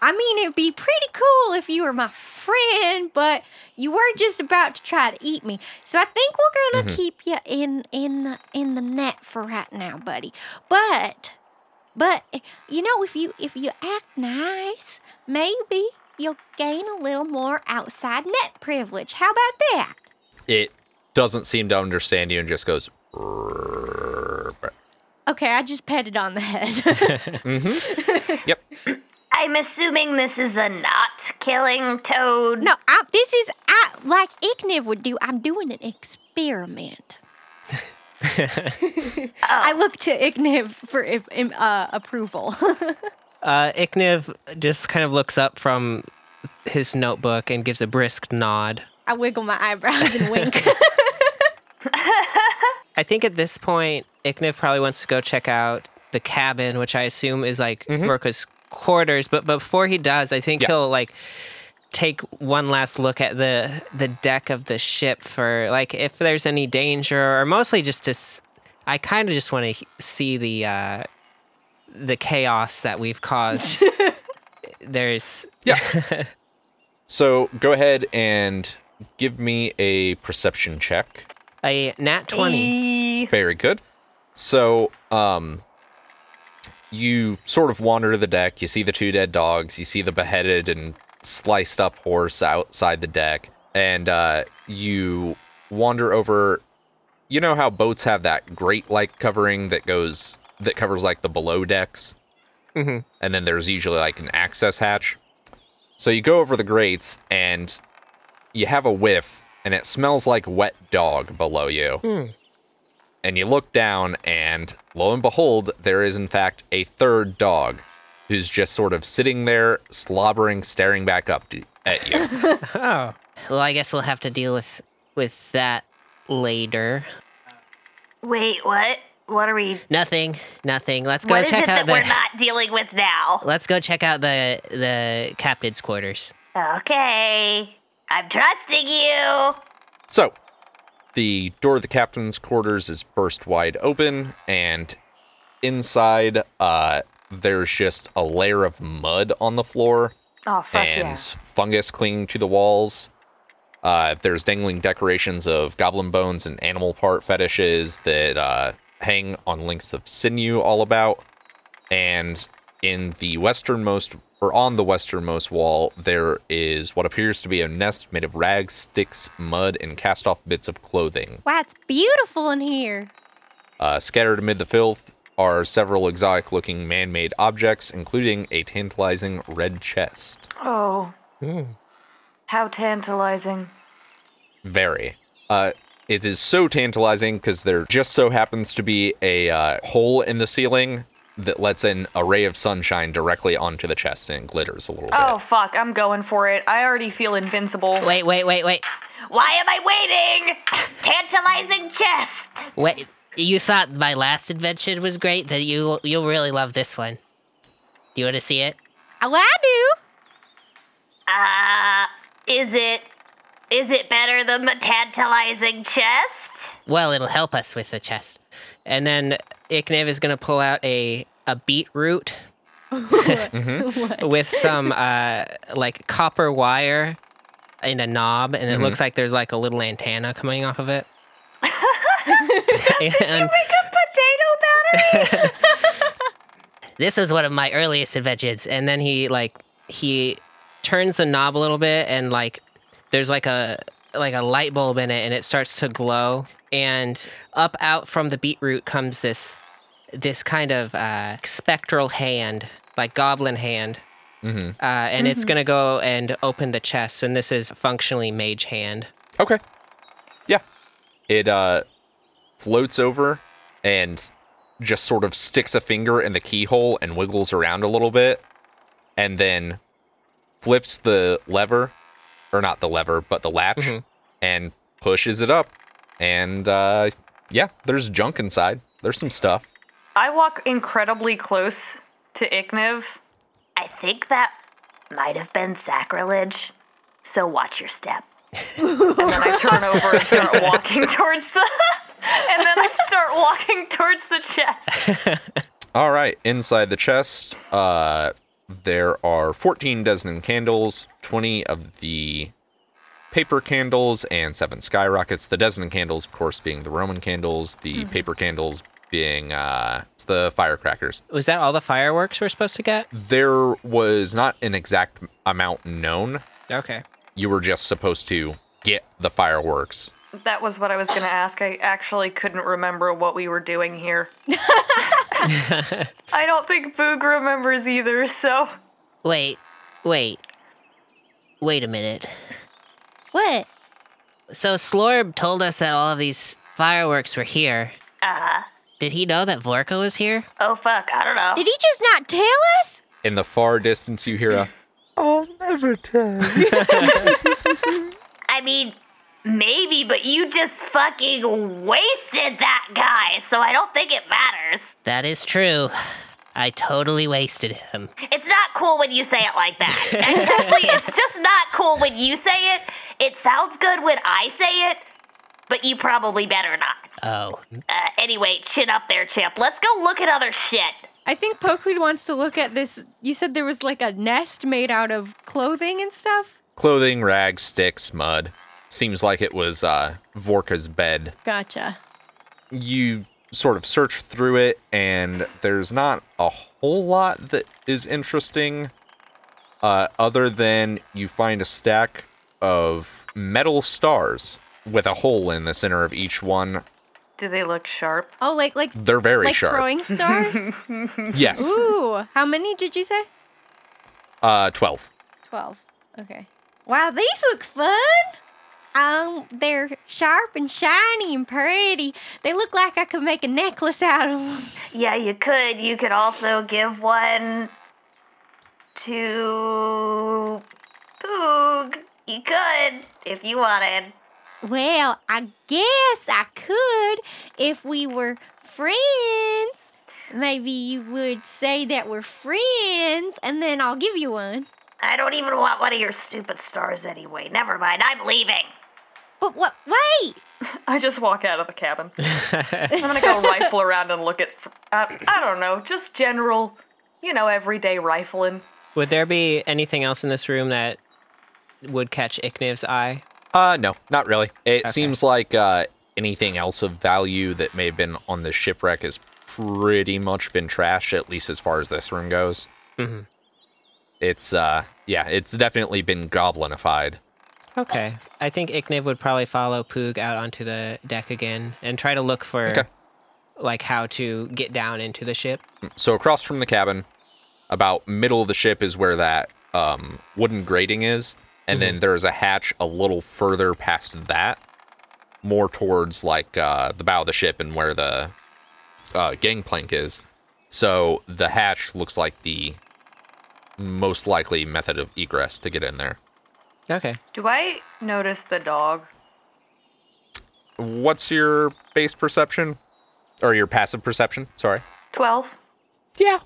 I mean, it'd be pretty cool if you were my friend, but you were just about to try to eat me. So I think we're gonna mm-hmm. keep you in in the in the net for right now, buddy. But but you know, if you if you act nice, maybe you'll gain a little more outside net privilege. How about that? It doesn't seem to understand you and just goes. Okay, I just petted on the head. Mm-hmm. Yep. I'm assuming this is a not killing toad. No, I, this is I, like Ikniv would do. I'm doing an experiment. I look to Ikniv for if, im- uh, approval. Uh, Ikniv just kind of looks up from his notebook and gives a brisk nod. I wiggle my eyebrows and wink. I think at this point, Ikniv probably wants to go check out the cabin, which I assume is like Vorka's quarters. But before he does, I think Yeah. he'll like take one last look at the the deck of the ship for like if there's any danger, or mostly just to. s- I kind of just want to see the uh, the chaos that we've caused. there's yeah. So go ahead and give me a perception check. a nat twenty. Very good. So, um, you sort of wander to the deck. You see the two dead dogs. You see the beheaded and sliced up horse outside the deck, and uh, you wander over. You know how boats have that grate like covering that goes that covers like the below decks, Mhm. and then there's usually like an access hatch. So you go over the grates and you have a whiff, and it smells like wet dog below you and you look down, and lo and behold, there is in fact a third dog who's just sort of sitting there, slobbering, staring back up to, at you. Oh. Well, I guess we'll have to deal with with that later. Wait, what? What are we? Nothing. Nothing. Let's go check out. What is it out that the. we're not dealing with now? Let's go check out the the captain's quarters. Okay, I'm trusting you. So, the door of the captain's quarters is burst wide open, and inside, uh, there's just a layer of mud on the floor Oh and yeah! fungus clinging to the walls. Uh, there's dangling decorations of goblin bones and animal part fetishes that uh, hang on links of sinew all about. And in the westernmost, or on the westernmost wall, there is what appears to be a nest made of rags, sticks, mud, and cast off bits of clothing. Wow, it's beautiful in here. Uh, scattered amid the filth are several exotic looking man made objects, including a tantalizing red chest. Oh, Hmm. how tantalizing! Very. Uh, it is so tantalizing because there just so happens to be a uh, hole in the ceiling that lets in a ray of sunshine directly onto the chest and it glitters a little Oh bit. Oh fuck! I'm going for it. I already feel invincible. Wait, wait, wait, wait, Why am I waiting? Tantalizing chest. wait. You thought my last invention was great. That you you'll really love this one. Do you want to see it? Oh, I do. Uh, is it? Is it better than the tantalizing chest? Well, it'll help us with the chest. And then Ikniv is gonna pull out a a beetroot with some uh, like copper wire in a knob, and it looks like there's like a little antenna coming off of it. and Potato battery. this was one of my earliest inventions. And then he like he turns the knob a little bit, and like there's like a like a light bulb in it, and it starts to glow. And up out from the beetroot comes this this kind of uh, spectral hand, like goblin hand. hmm Uh, and it's gonna go and open the chest, and this is functionally mage hand. Okay. Yeah. It uh, floats over and just sort of sticks a finger in the keyhole and wiggles around a little bit and then flips the lever, or not the lever, but the latch, Mhm. and pushes it up. And uh, yeah, there's junk inside. There's some stuff. I walk incredibly close to Ikniv. I think that might have been sacrilege. So watch your step. and then I turn over and start walking towards the. and then I start walking towards the chest. All right, inside the chest, uh, there are 14 dozen candles, 20 of the paper candles, and seven skyrockets. The dozen candles, of course, being the Roman candles, the paper candles being uh, it's the firecrackers. Was that all the fireworks we're supposed to get? There was not an exact amount known. Okay. You were just supposed to get the fireworks. That was what I was going to ask. I actually couldn't remember what we were doing here. I don't think Poog remembers either, so. Wait, wait, wait a minute. What? So Slorb told us that all of these fireworks were here. Uh huh. Did he know that Vorka was here? Oh fuck, I don't know. Did he just not tell us? In the far distance, you hear a. I'll never tell. I mean, maybe, but you just fucking wasted that guy, so I don't think it matters. That is true. I totally wasted him. It's not cool when you say it like that. And Actually, it's just not cool when you say it. It sounds good when I say it, but you probably better not. Oh, Uh, anyway, chin up there, Chip. Let's go look at other shit. I think Pokeweed wants to look at this. You said there was like a nest made out of clothing and stuff? clothing, rags, sticks, mud. Seems like it was uh, Vorka's bed. Gotcha. You sort of search through it, and there's not a whole lot that is interesting, uh, other than you find a stack of metal stars with a hole in the center of each one. Do they look sharp? Oh, like like They're very like sharp. throwing stars? Yes, Ooh, how many did you say? uh, twelve. 12. Okay. Wow, these look fun. Um, they're sharp and shiny and pretty. They look like I could make a necklace out of them. Yeah, you could. You could also give one to Poog. You could if you wanted. Well, I guess I could if we were friends. Maybe you would say that we're friends, and then I'll give you one. I don't even want one of your stupid stars anyway. Never mind. I'm leaving. But what? Wait! I just walk out of the cabin. I'm gonna go rifle around and look at, uh, I don't know, just general, you know, everyday rifling. Would there be anything else in this room that would catch Ikniv's eye? Uh, no, not really. It Okay. seems like uh, anything else of value that may have been on the shipwreck has pretty much been trashed, at least as far as this room goes. Mm-hmm. It's, uh, yeah, it's definitely been goblinified. Okay. I think Ikniv would probably follow Poog out onto the deck again and try to look for Okay. like how to get down into the ship. So across from the cabin, about middle of the ship is where that um, wooden grating is, and then there's a hatch a little further past that, more towards like uh, the bow of the ship and where the uh, gangplank is. So the hatch looks like the most likely method of egress to get in there. Okay. Do I notice the dog? What's your base perception, or your passive perception? Sorry. 12. Yeah,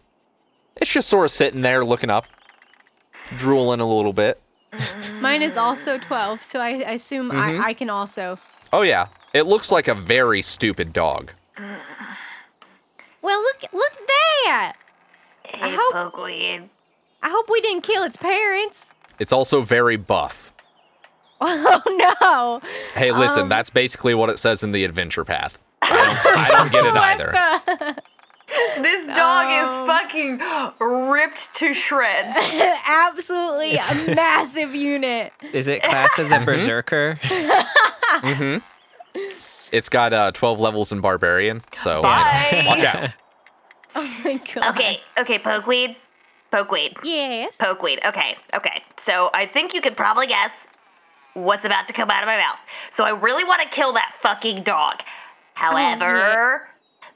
it's just sort of sitting there looking up, drooling a little bit. Mine is also 12, so I, I assume I, mm-hmm. I can also. Oh yeah, it looks like a very stupid dog. Well, look look at that! Hey, hope- Poogweed. I hope we didn't kill its parents. It's also very buff. Oh no! Hey, listen, that's basically what it says in the adventure path. I don't, I don't get it either. This dog is fucking ripped to shreds. Absolutely a massive unit. Is it classed as a berserker? Mm-hmm. It's got uh, 12 levels in barbarian, so Bye. watch out. Oh my god. Okay, okay, Pokeweed. Pokeweed. Yes. Pokeweed. Okay, okay. So I think you could probably guess what's about to come out of my mouth. So I really want to kill that fucking dog. However,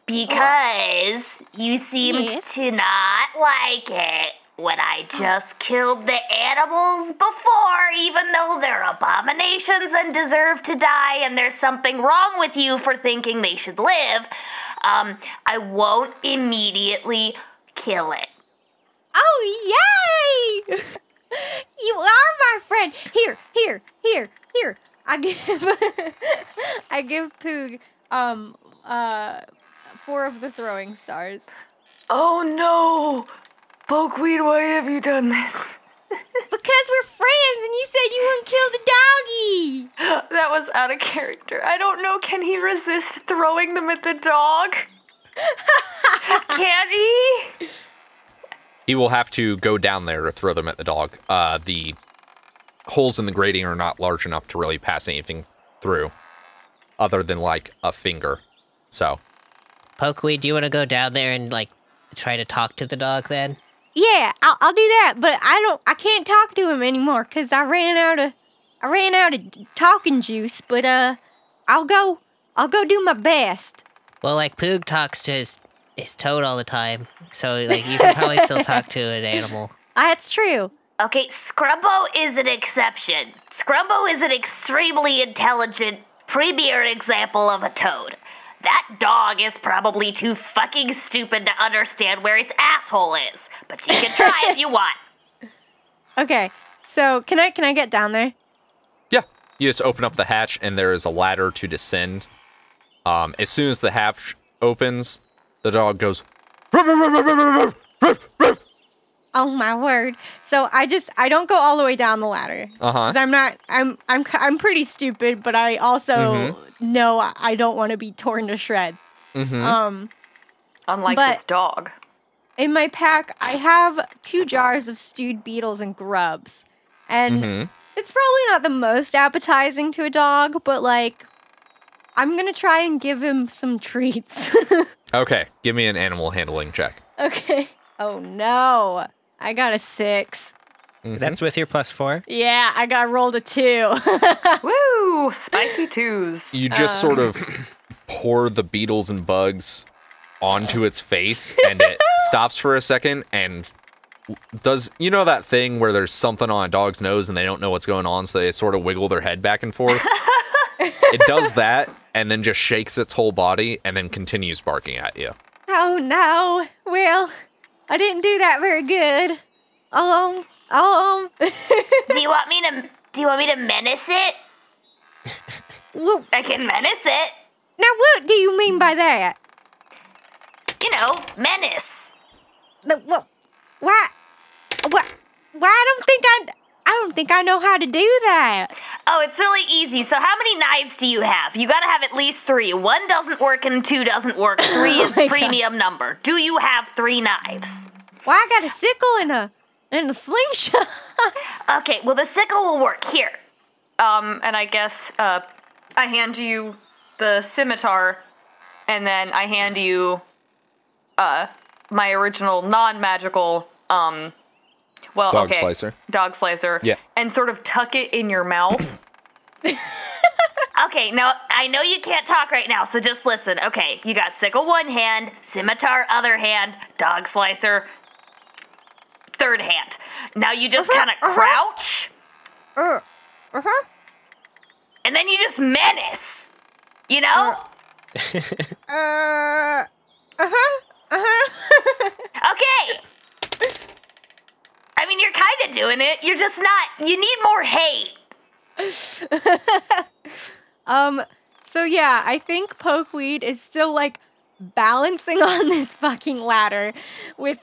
because you seemed Yes. to not like it when I just killed the animals before, even though they're abominations and deserve to die, and there's something wrong with you for thinking they should live, um, I won't immediately kill it. Oh yay! you are my friend. Here, here, here, here. I give I give Poog um uh four of the throwing stars. Oh no! Pokeweed, why have you done this? Because we're friends and you said you wouldn't kill the doggy. That was out of character. I don't know. Can he resist throwing them at the dog? Can't he? He will have to go down there to throw them at the dog. Uh, the holes in the grating are not large enough to really pass anything through, other than like a finger. So, Pokeweed, do you want to go down there and like try to talk to the dog then? Yeah, I'll, I'll do that, but I don't I can't talk to him anymore cuz I ran out of I ran out of talking juice, but uh I'll go I'll go do my best. Well, like Poog talks to his his toad all the time, so like you can probably still talk to an animal. That's true. Okay, Scrumbo is an exception. Scrumbo is an extremely intelligent, premier example of a toad. That dog is probably too fucking stupid to understand where its asshole is. But you can try if you want. Okay. So, can I can I get down there? yeah, you just open up the hatch, and there is a ladder to descend. Um, as soon as the hatch opens, the dog goes. Oh my word. So, I just I don't go all the way down the ladder. Uh huh. Cuz I'm not I'm I'm c- I'm pretty stupid, but I also know I- I don't want to be torn to shreds. Mm-hmm. Um Unlike But- this dog. in my pack, I have two jars of stewed beetles and grubs. And Mhm. it's probably not the most appetizing to a dog, but like, I'm gonna try and give him some treats. Okay, give me an animal handling check. okay. Oh no. I got a six. Mm-hmm. That's with your plus four. Yeah, I got rolled a two. Woo! Spicy twos. You just sort of uh. pour the beetles and bugs onto its face, and it stops for a second and does you know that thing where there's something on a dog's nose and they don't know what's going on, so they sort of wiggle their head back and forth. It does that and then just shakes its whole body and then continues barking at you. oh no. Well, I didn't do that very good. Um, um. Do you want me to? Do you want me to menace it? Well, I can menace it. now, what do you mean by that? You know, menace. The, what? Why? What? Why? I don't think I. I don't think I know how to do that. Oh, it's really easy. So, how many knives do you have? You gotta have at least three. One doesn't work and two doesn't work. Three is my the God. premium number. Do you have three knives? Well, I got a sickle and a and a slingshot. Okay, well, the sickle will work. Here. Um, and I guess uh, I hand you the scimitar, and then I hand you uh my original non-magical um. Well, Dog okay, slicer. Dog slicer. Yeah. And sort of tuck it in your mouth. Okay, now I know you can't talk right now, so just listen. Okay, you got sickle one hand, scimitar other hand, dog slicer third hand. Now you just kind of crouch, uh, uh-huh. and then you just menace. You know? Uh, uh-huh. Uh-huh. Okay. I mean, you're kind of doing it. You're just not. You need more hate. um, so yeah, I think Pokeweed is still like balancing on this fucking ladder with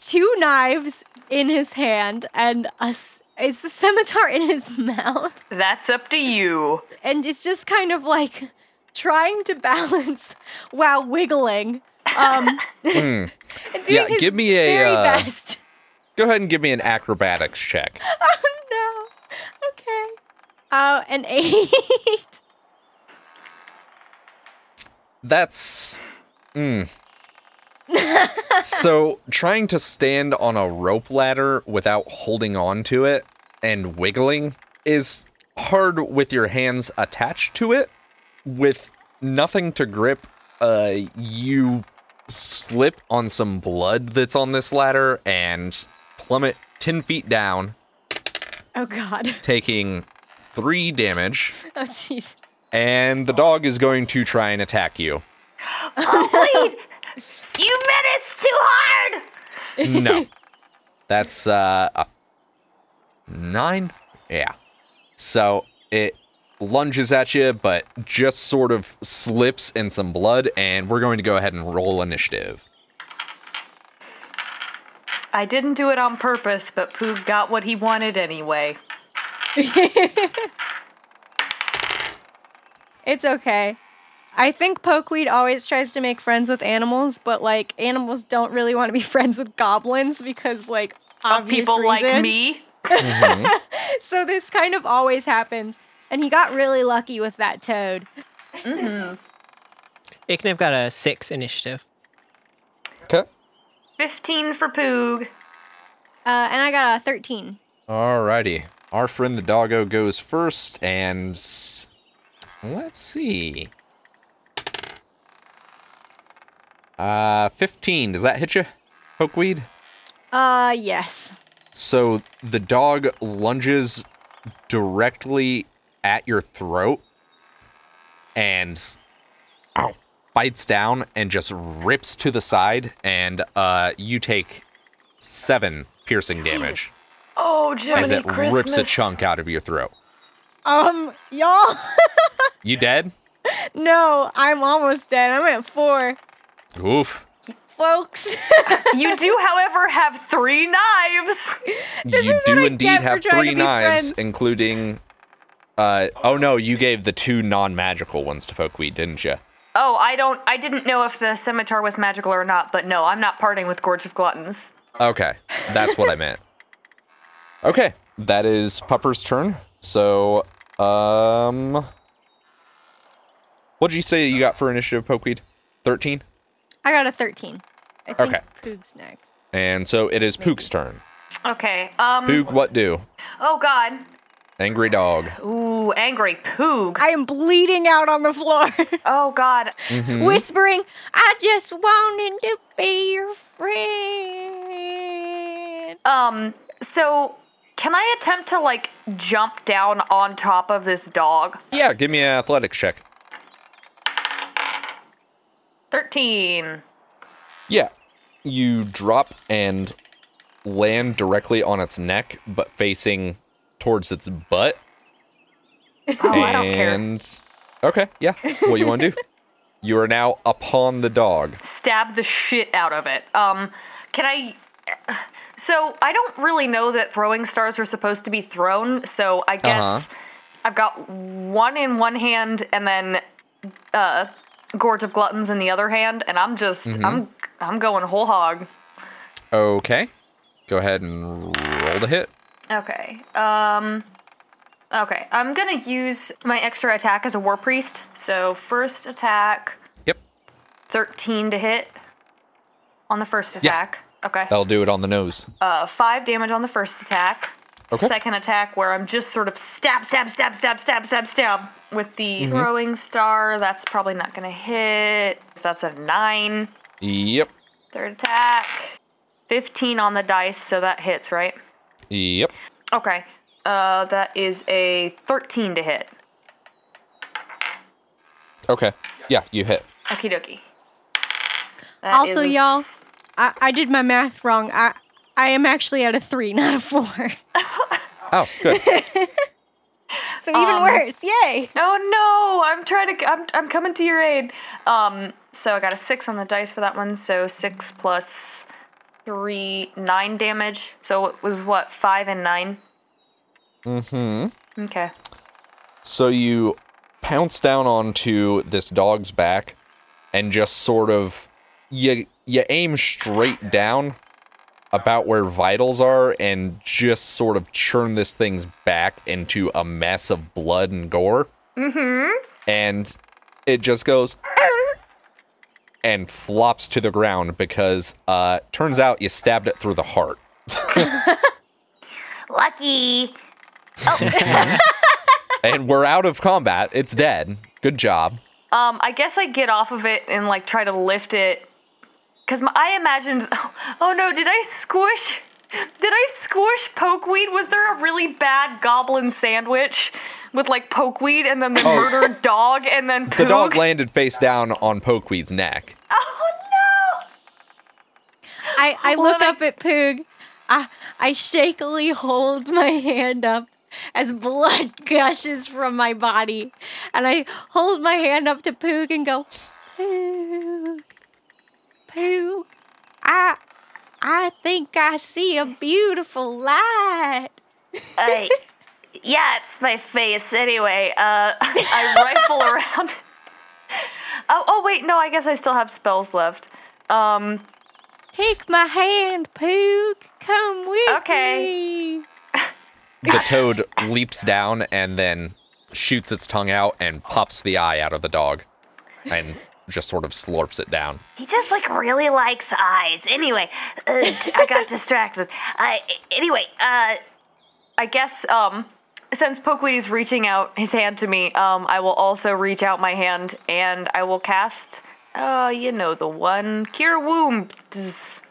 two knives in his hand and a s- is the scimitar in his mouth That's up to you. and it's just kind of like trying to balance while wiggling um and doing Yeah, his give me a, uh, best Go ahead and give me an acrobatics check. oh no okay uh an eight That's. Mm. so, trying to stand on a rope ladder without holding on to it and wiggling is hard with your hands attached to it. With nothing to grip, uh, you slip on some blood that's on this ladder and plummet 10 feet down, oh god taking three damage. oh jeez And the dog is going to try and attack you. Oh, wait. you menace too hard. No. That's uh, a nine? Yeah. So it lunges at you, but just sort of slips in some blood, and we're going to go ahead and roll initiative. I didn't do it on purpose, but Poog got what he wanted anyway. It's okay. I think Pokeweed always tries to make friends with animals, but like animals don't really want to be friends with goblins because like Of obvious people like reasons. me. So this kind of always happens, and he got really lucky with that toad. Mm-hmm. Ikniv got a six initiative. Okay. 15 for Poog. Uh, and I got a thirteen. Alrighty. Our friend the doggo goes first, and s- let's see. Uh, 15. Does that hit you, Pokeweed? Uh, yes. So the dog lunges directly at your throat and ow, bites down and just rips to the side, and uh, you take seven piercing damage Oh, as Jiminy it rips a chunk out of your throat. Um, y'all. You dead? no, I'm almost dead. I'm at four, Oof. folks. You do, however, have three knives. you is do what I indeed get have trying three knives, friends. including. Uh, oh no, you gave the two non-magical ones to Pokeweed, didn't you? Oh, I don't. I didn't know if the scimitar was magical or not, but no, I'm not parting with Gorge of Gluttons. Okay, that's what I meant. Okay, that is Pupper's turn. So, um, what did you say you got for initiative, Pokeweed? Thirteen. I got a thirteen. I think Okay. Poog's next. And so it is Poog's turn. Okay. Um. Poog, what do? Oh God. Angry dog. Ooh, angry poog. I am bleeding out on the floor, Oh God. whispering, I just wanted to be your friend. Um. So, can I attempt to like jump down on top of this dog? Yeah, give me an athletics check. Thirteen. Yeah. You drop and land directly on its neck, but facing towards its butt. Oh, I don't care. and okay, yeah. What you want to do? You are now upon the dog. Stab the shit out of it. Um. Can I? So I don't really know that throwing stars are supposed to be thrown. So I guess Uh-huh. I've got one in one hand and then uh, Gorge of Gluttons in the other hand, and I'm just I'm I'm going whole hog. Okay. Go ahead and roll the hit. Okay. Um. Okay, I'm gonna use my extra attack as a war priest. So first attack, Yep. 13 to hit on the first attack. Yeah. Okay. That'll do it on the nose. Uh, five damage on the first attack. Okay. Second attack, where I'm just sort of stab, stab, stab, stab, stab, stab, stab with the Mm-hmm. throwing star. That's probably not gonna hit. So that's a nine. Yep. Third attack, 15 on the dice, so that hits, right? Yep. Okay. Uh, that is a 13 to hit. Okay. Yeah, you hit. Okie dokie. That Also, is a y'all, I, I did my math wrong. I I am actually at a three, not a four. Oh, good. So even Um, worse. Yay. Oh no! I'm trying to. I'm, I'm coming to your aid. Um. So I got a six on the dice for that one. So six plus three, nine damage. So it was what five and nine. Mm-hmm. Okay. So you pounce down onto this dog's back and just sort of you you aim straight down about where vitals are and just sort of churn this thing's back into a mess of blood and gore. Mm-hmm. And it just goes! And flops to the ground because uh turns out you stabbed it through the heart. Lucky. And we're out of combat. It's dead. Good job. Um. I guess I get off of it and like try to lift it. Cause my, I imagined. Oh no! Did I squish? Did I squish pokeweed? Was there a really bad goblin sandwich with like pokeweed and then the oh. murdered dog and then Poog? The dog landed face down on Pokeweed's neck. Oh no! I, I look I- up at Poog. I, I shakily hold my hand up as blood gushes from my body. And I hold my hand up to Poog and go, Poog, Poog, I, I think I see a beautiful light. I, yeah, it's my face. Anyway, uh, I rifle around. Oh, oh wait, no, I guess I still have spells left. Um, Take my hand, Poog. Come with Okay. me. The toad leaps down and then shoots its tongue out and pops the eye out of the dog and just sort of slurps it down. he just like really likes eyes. Anyway, uh, I got distracted. I anyway, uh, I guess um, since Pokeweed is reaching out his hand to me, um, I will also reach out my hand and I will cast. Uh, you know the one, Cure Wounds.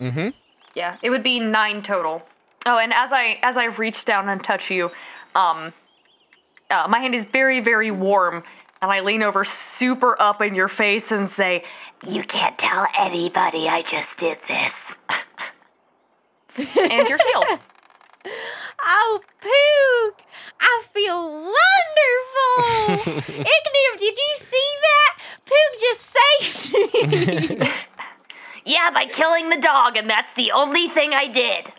Mm-hmm. Yeah, it would be nine total. Oh, and as I as I reach down and touch you, um, uh, my hand is very very warm, and I lean over super up in your face and say, "You can't tell anybody I just did this." and you're healed. Oh, Poog! I feel wonderful! Ikniv, did you see that? Poog just saved me! Yeah, by killing the dog, and that's the only thing I did.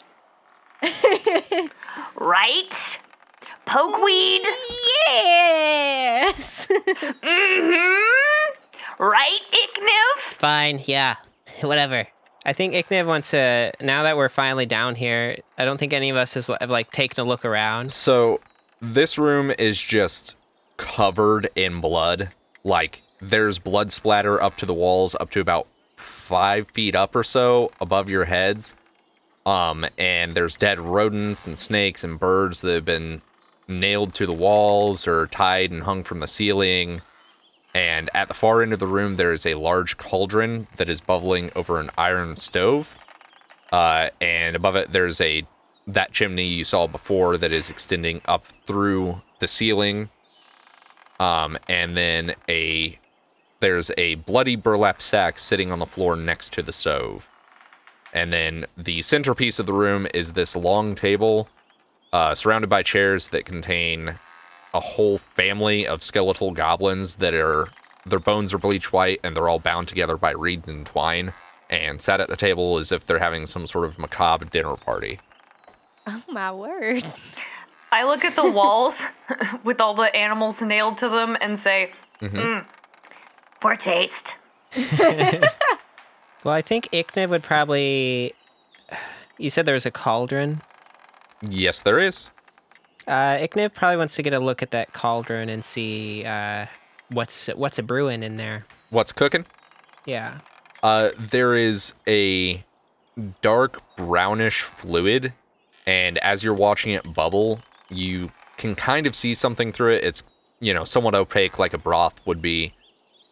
right? Pokeweed? yes! Mhm. Right, Ikniv? Fine, yeah, whatever. I think Ikniv wants to. Now that we're finally down here, I don't think any of us has have like taken a look around. So this room is just covered in blood. Like there's blood splatter up to the walls, up to about five feet up or so above your heads. Um, and there's dead rodents and snakes and birds that have been nailed to the walls or tied and hung from the ceiling. And at the far end of the room, there is a large cauldron that is bubbling over an iron stove. Uh, and above it, there's a that chimney you saw before that is extending up through the ceiling. Um, and then a there's a bloody burlap sack sitting on the floor next to the stove. And then the centerpiece of the room is this long table uh, surrounded by chairs that contain a whole family of skeletal goblins that are their bones are bleach white and they're all bound together by reeds and twine and sat at the table as if they're having some sort of macabre dinner party. Oh my word. I look at the walls with all the animals nailed to them and say, Poor taste. Well, I think Ikniv would probably. You said there was a cauldron. Yes, there is. Uh, Ikniv probably wants to get a look at that cauldron and see uh, what's what's a brewing in there. What's cooking? Yeah. Uh, there is a dark brownish fluid, and as you're watching it bubble, you can kind of see something through it. It's, you know, somewhat opaque like a broth would be.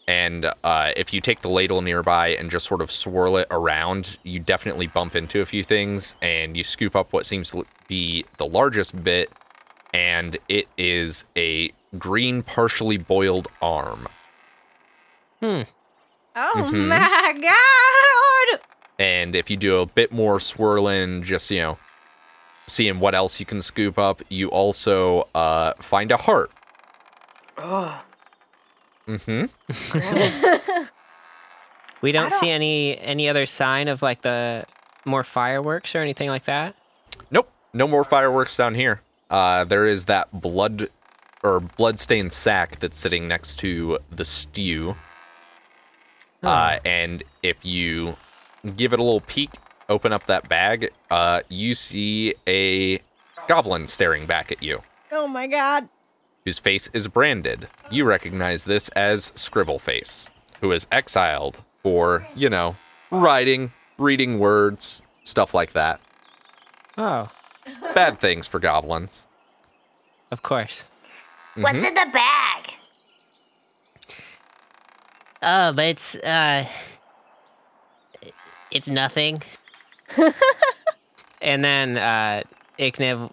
And uh, if you take the ladle nearby and just sort of swirl it around, you definitely bump into a few things, and you scoop up what seems to be the largest bit, and it is a green, partially boiled arm. Hmm. Oh Mhm. my god. And if you do a bit more swirling, just, you know, seeing what else you can scoop up, you also uh, find a heart. Mm-hmm. We don't, see any any other sign of like the more fireworks or anything like that. Nope. No more fireworks down here. Uh, there is that blood or blood-stained sack that's sitting next to the stew. Uh, and if you give it a little peek, open up that bag, uh, you see a goblin staring back at you. Oh my god. Whose face is branded. You recognize this as Scribbleface, who is exiled for, you know, writing, reading words, stuff like that. Oh, Bad things for goblins. of course. What's in the bag? Oh, but it's uh, it's nothing. and then uh, Ikniv,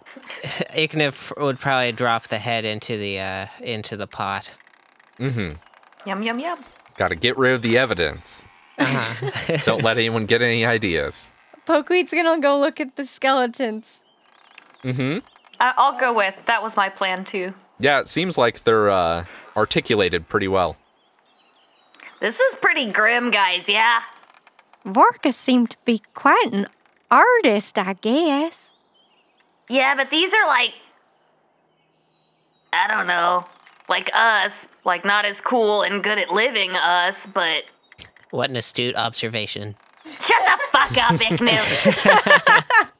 Ikniv would probably drop the head into the uh into the pot. Mm-hmm. yum, yum, yum. Got to get rid of the evidence. Uh-huh. Don't let anyone get any ideas. Pokeweed's gonna go look at the skeletons. Mm-hmm. I- I'll go with that was my plan too. Yeah, it seems like they're uh, articulated pretty well. This is pretty grim, guys, yeah? Vorka seemed to be quite an artist, I guess. Yeah, but these are like. I don't know. Like us. Like not as cool and good at living us, but. what an astute observation. Shut the fuck up, Ikniv.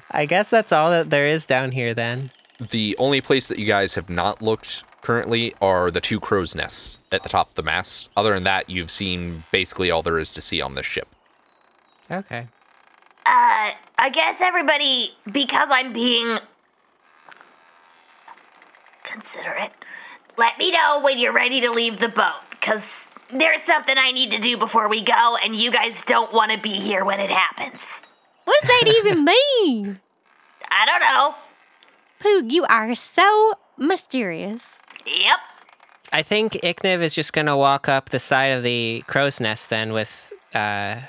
I guess that's all that there is down here then. The only place that you guys have not looked currently are the two crow's nests at the top of the mast. Other than that, you've seen basically all there is to see on this ship. Okay. Uh, I guess everybody, because I'm being considerate, let me know when you're ready to leave the boat, because there's something I need to do before we go, and you guys don't want to be here when it happens. What does that even mean? I don't know. Poog, you are so mysterious. Yep. I think Ikniv is just gonna walk up the side of the crow's nest then with uh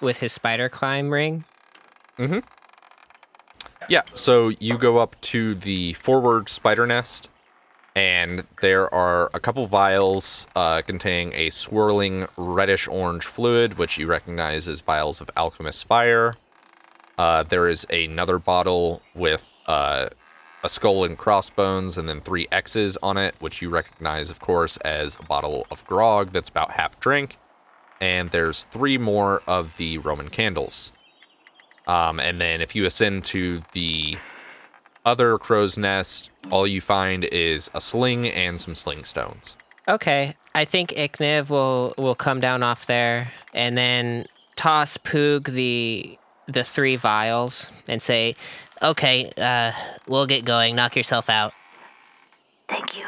with his spider climb ring. Yeah, so you go up to the forward spider nest, and there are a couple vials uh, containing a swirling reddish orange fluid, which you recognize as vials of alchemist's fire. Uh, there is another bottle with uh, a skull and crossbones, and then three X's on it, which you recognize, of course, as a bottle of grog that's about half drink. And there's three more of the Roman candles. Um, and then if you ascend to the other crow's nest, all you find is a sling and some sling stones. Okay. I think Ikniv will will come down off there and then toss Poog the the three vials and say, "Okay, uh, we'll get going. Knock yourself out." Thank you.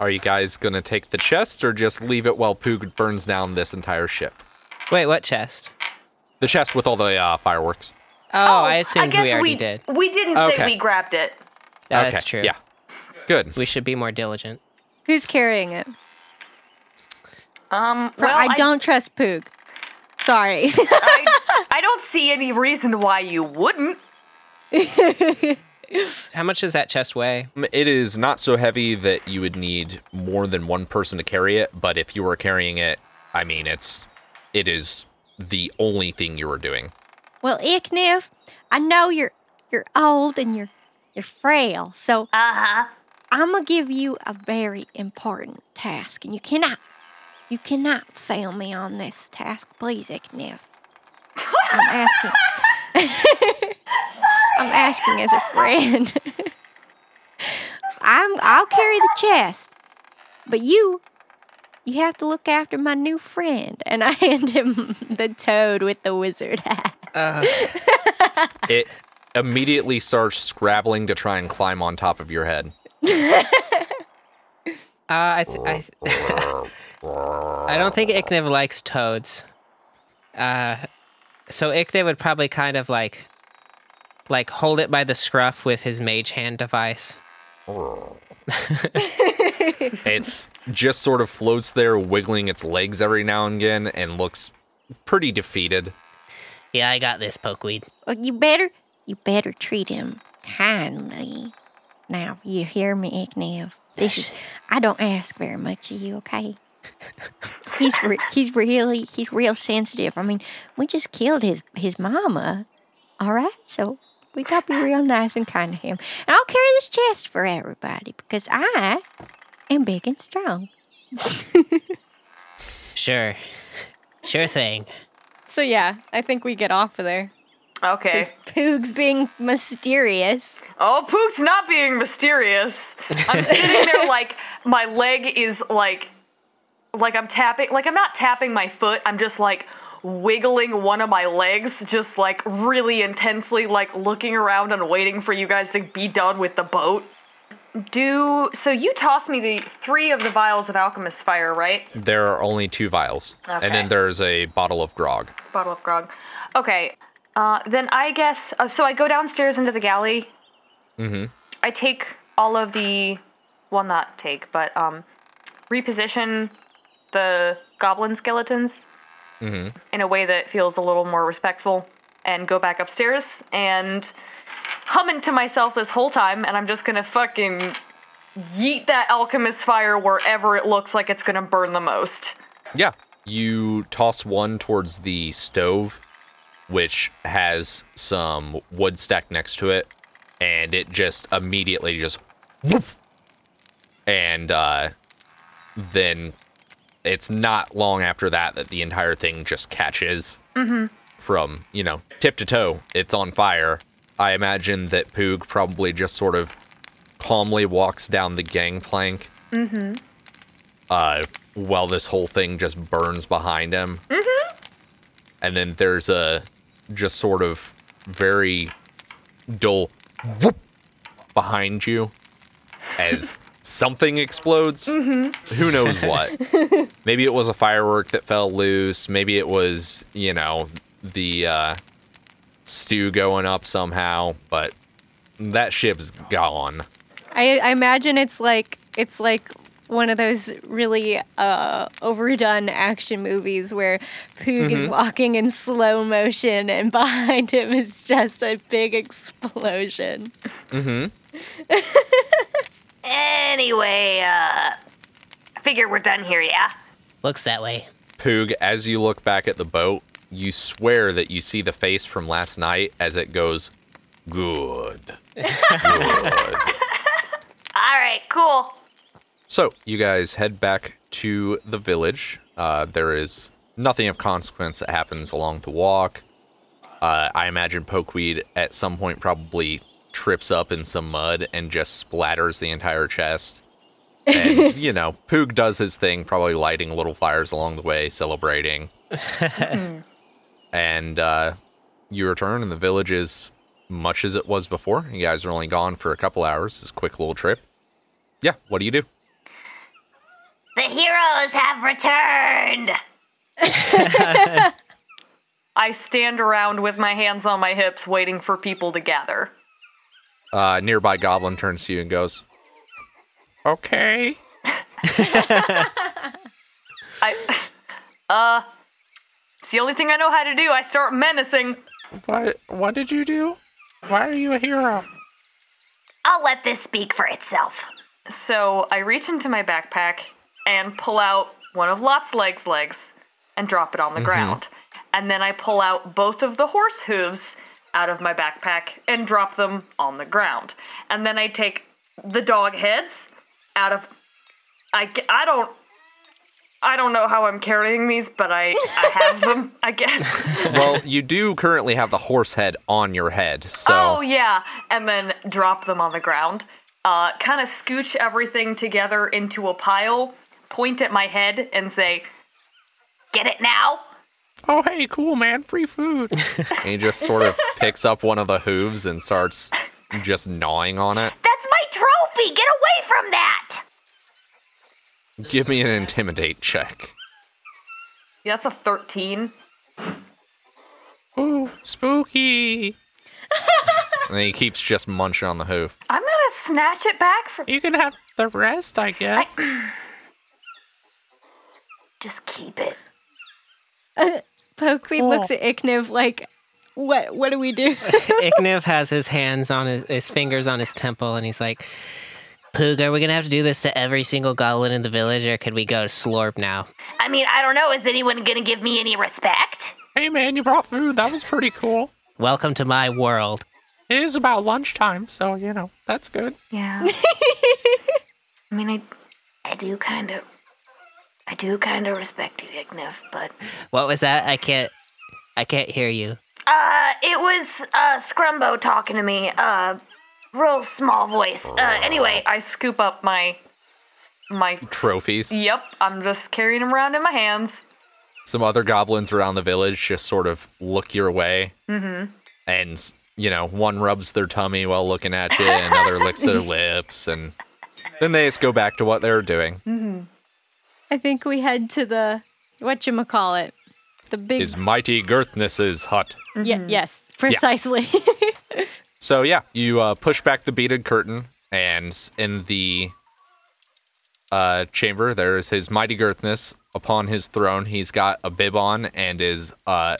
Are you guys gonna take the chest or just leave it while Poog burns down this entire ship? Wait, what chest? The chest with all the uh, fireworks. Oh, I assumed guess we already we did. We didn't say Okay. we grabbed it. Yeah, okay. That's true. Yeah. Good. We should be more diligent. Who's carrying it? Um, Pro- well, I don't trust Poog. Sorry. I, I don't see any reason why you wouldn't. How much does that chest weigh? Um, It is not so heavy that you would need more than one person to carry it, but if you were carrying it, I mean, it's it is the only thing you were doing. Well, Ikniv, I know you're you're old and you're you're frail, so Uh huh. I'm gonna give you a very important task, and you cannot you cannot fail me on this task, please, Ikniv. I'm asking. I'm asking as a friend. I'm I'll carry the chest, but you you have to look after my new friend. And I hand him the toad with the wizard hat. It immediately starts scrabbling to try and climb on top of your head. Uh, I, th- I, th- I don't think Ikniv likes toads. Uh, so Ikniv would probably kind of like, like hold it by the scruff with his mage hand device. It's just sort of floats there, wiggling its legs every now and again, and looks pretty defeated. Yeah, I got this, Pokeweed. Well, you better you better treat him kindly. Now, you hear me, Ikniv? This is I don't ask very much of you, okay? He's re- he's really he's real sensitive. I mean, we just killed his his mama. All right, so we gotta be real nice and kind to him. And I'll carry this chest for everybody because I am big and strong. Sure, sure thing. So yeah, I think we get off of there. Okay. Poog's being mysterious. Oh, Poog's not being mysterious. I'm sitting there like my leg is like like I'm tapping like I'm not tapping my foot. I'm just like wiggling one of my legs just like really intensely like looking around and waiting for you guys to be done with the boat. Do so you tossed me the 3 of the vials of alchemist fire, right? There are only two vials, and then there's a bottle of grog. Bottle of grog. Okay. Uh, then I guess uh, so. I go downstairs into the galley. Mm-hmm. I take all of the, well, not take, but um, reposition the goblin skeletons mm-hmm. in a way that feels a little more respectful, and go back upstairs and humming to myself this whole time, and I'm just gonna fucking yeet that alchemist fire wherever it looks like it's gonna burn the most. Yeah. You toss one towards the stove, which has some wood stacked next to it, and it just immediately just woof. And uh, then it's not long after that that the entire thing just catches from, you know, tip to toe. It's on fire. I imagine that Poog probably just sort of calmly walks down the gangplank uh, while this whole thing just burns behind him. Mm-hmm. And then there's a just sort of very dull whoop behind you as something explodes. Who knows what? Maybe it was a firework that fell loose. Maybe it was, you know, the uh, stew going up somehow. But that ship's gone. I, I imagine it's like it's like one of those really uh, overdone action movies where Poog is walking in slow motion and behind him is just a big explosion. Mm-hmm. Anyway, uh, I figure we're done here, yeah? Looks that way. Poog, as you look back at the boat, you swear that you see the face from last night as it goes, good. All right, cool. So, you guys head back to the village. Uh, there is nothing of consequence that happens along the walk. Uh, I imagine Pokeweed at some point probably trips up in some mud and just splatters the entire chest. And, you know, Poog does his thing, probably lighting little fires along the way, celebrating. and uh, you return, and the village is much as it was before. You guys are only gone for a couple hours. It's a quick little trip. Yeah, what do you do? The heroes have returned. I stand around with my hands on my hips, waiting for people to gather. Uh, nearby goblin turns to you and goes, "Okay." I, uh, it's the only thing I know how to do. I start menacing. What? What did you do? Why are you a hero? I'll let this speak for itself. So I reach into my backpack and pull out one of Lots Legs' legs and drop it on the mm-hmm. ground. And then I pull out both of the horse hooves out of my backpack and drop them on the ground. And then I take the dog heads out of I I don't I don't know how I'm carrying these, but I, I have them, I guess. well, you do currently have the horse head on your head, so Oh yeah, and then drop them on the ground. Uh, kind of scooch everything together into a pile, point at my head, and say, Get it now? Oh, hey, cool, man, free food. and he just sort of picks up one of the hooves and starts just gnawing on it. That's my trophy! Get away from that! Give me an intimidate check. "Yeah, that's a 13." Ooh, spooky. and he keeps just munching on the hoof. I'm gonna snatch it back from. You can have the rest, I guess. Just keep it. Pokeweed looks at Ikniv like, what? What do we do? Ikniv has his hands on his, his fingers on his temple, and he's like, Poog, are we gonna have to do this to every single goblin in the village, or could we go to Slorp now? I mean, I don't know. Is anyone gonna give me any respect? hey, man, you brought food. That was pretty cool. Welcome to my world. It is about lunchtime, so, you know, that's good. Yeah. I mean, I, I do kind of. I do kind of respect you, Ikniv, but. What was that? I can't. I can't hear you. Uh, it was, uh, Scrumbo talking to me. Uh, real small voice. Uh, anyway, I scoop up my my. Trophies. Yep, I'm just carrying them around in my hands. Some other goblins around the village just sort of look your way. Mm-hmm. And, you know, one rubs their tummy while looking at you, and another licks their lips, and then they just go back to what they're doing. Mm-hmm. I think we head to the what you call it, the big. His mighty Girthness's hut. yeah, yes, precisely. So yeah, you uh, push back the beaded curtain, and in the uh, chamber there is his mighty girthness upon his throne. He's got a bib on and is uh,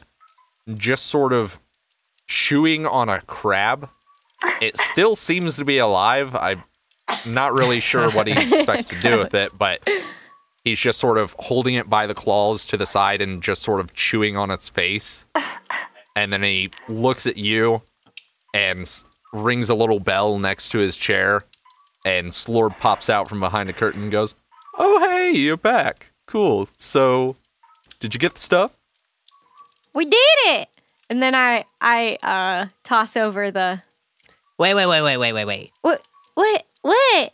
just sort of chewing on a crab. It still seems to be alive. I'm not really sure what he expects to do with it, but he's just sort of holding it by the claws to the side and just sort of chewing on its face. And then he looks at you and rings a little bell next to his chair. And Slorb pops out from behind a curtain and goes, Oh, hey, you're back. Cool. So, did you get the stuff? we did it. And then I I uh toss over the Wait, wait, wait, wait, wait, wait, wait. what what what?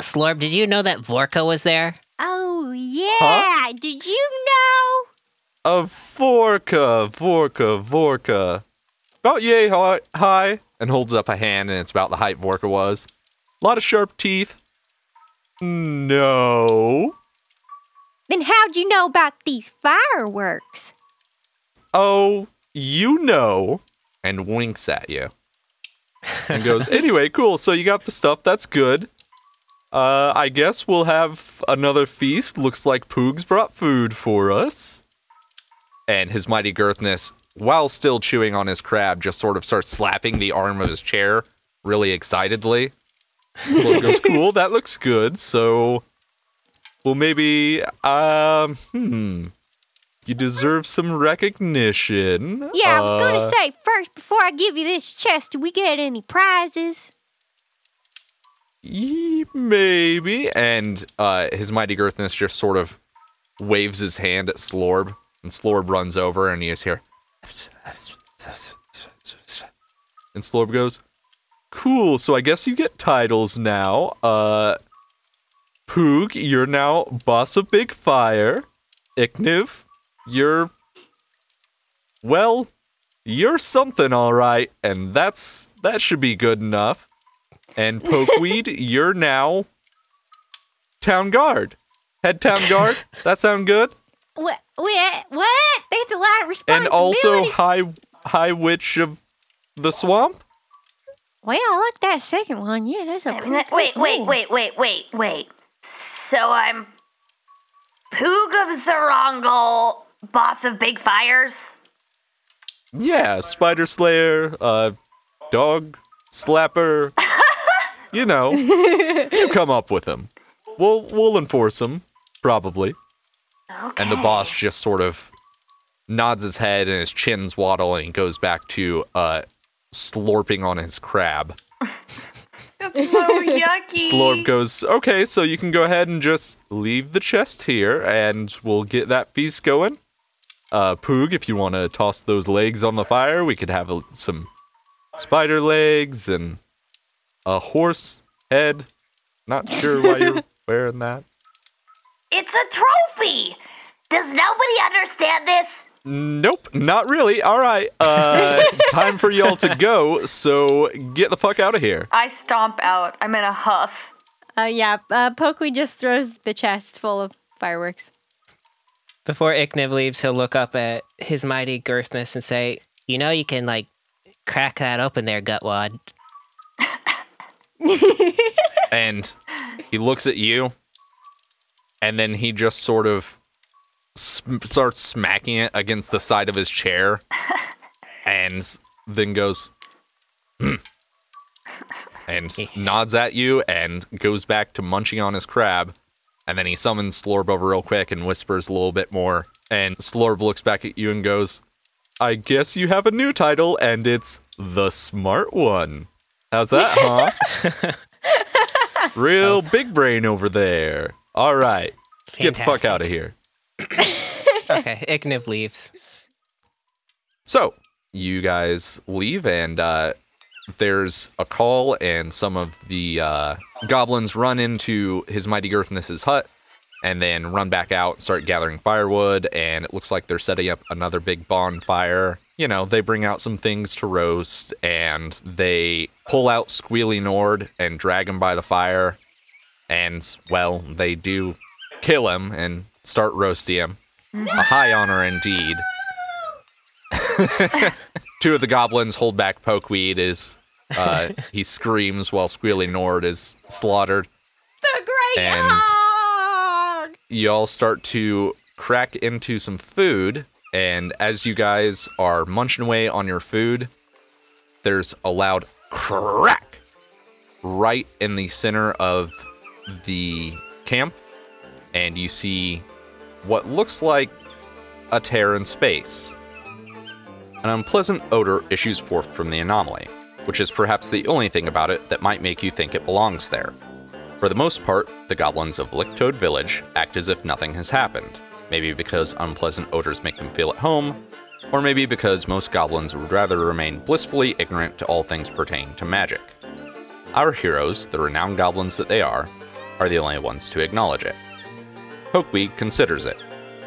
Slorb, did you know that Vorka was there? Oh yeah, did you know? A Vorka, Vorka, Vorka. About yay high. And holds up a hand, and it's about the height Vorka was. A lot of sharp teeth. No. Then how'd you know about these fireworks? Oh, you know. And winks at you. And goes, anyway, cool. So you got the stuff. That's good. Uh, I guess we'll have another feast. Looks like Poog's brought food for us. And his mighty girthness, while still chewing on his crab, just sort of starts slapping the arm of his chair really excitedly. So goes, cool, that looks good. So, well, maybe, um, hmm. You deserve some recognition. Yeah, I was Uh, gonna say first before I give you this chest, do we get any prizes? Ye- Maybe. And uh, his mighty girthness just sort of waves his hand at Slorb, and Slorb runs over, and he is here. And Slorb goes, "Cool. So I guess you get titles now. Uh, Poog, you're now boss of Big Fire. Ikniv, you're well, you're something all right, and that's that should be good enough. And Pokeweed, you're now town guard. Head town guard. That sound good? What? What? What? That's a lot of responsibility. And also high high witch of the swamp? well, look like that second one. Yeah, that's a. I mean, that- wait, wait, wait, wait, wait, wait. So I'm Poog of Zarongal, boss of Big Fires. Yeah, Spider Slayer, uh dog slapper. you know. You come up with them. We'll we'll enforce them, probably. Okay. And the boss just sort of nods his head and his chin's waddling and goes back to uh, slorping on his crab. So yucky. Slorp goes, okay, so you can go ahead and just leave the chest here and we'll get that feast going. Uh, Poog, if you want to toss those legs on the fire, we could have a, some spider legs and a horse head. Not sure why you're wearing that. It's a trophy. Does nobody understand this? Nope, not really. All right, uh, time for y'all to go. So get the fuck out of here. I stomp out. I'm in a huff. Uh, yeah, uh, Pokey just throws the chest full of fireworks. Before Ikniv leaves, he'll look up at his mighty girthness and say, You know, you can, like, crack that open there, Gutwad. and he looks at you and then he just sort of sm- starts smacking it against the side of his chair and then goes "Hmm," and nods at you and goes back to munching on his crab and then he summons slorb over real quick and whispers a little bit more and slorb looks back at you and goes i guess you have a new title and it's the smart one how's that huh Real big brain over there. All right. Get the fuck out of here. Okay, Ikniv leaves. So, you guys leave, and uh, there's a call, and some of the uh, goblins run into his mighty girthness's hut and then run back out start gathering firewood. And it looks like they're setting up another big bonfire. You know, they bring out some things to roast and they pull out Squealy Nord and drag him by the fire. And, well, they do kill him and start roasting him. A high honor indeed. Two of the goblins hold back Pokeweed as uh, he screams while Squealy Nord is slaughtered. The great And- dog! Y'all start to crack into some food, and as you guys are munching away on your food, there's a loud crack right in the center of the camp, and you see what looks like a tear in space. An unpleasant odor issues forth from the anomaly, which is perhaps the only thing about it that might make you think it belongs there. For the most part, the goblins of Licktoad Village act as if nothing has happened, maybe because unpleasant odors make them feel at home, or maybe because most goblins would rather remain blissfully ignorant to all things pertaining to magic. Our heroes, the renowned goblins that they are, are the only ones to acknowledge it. Pokeweed considers it,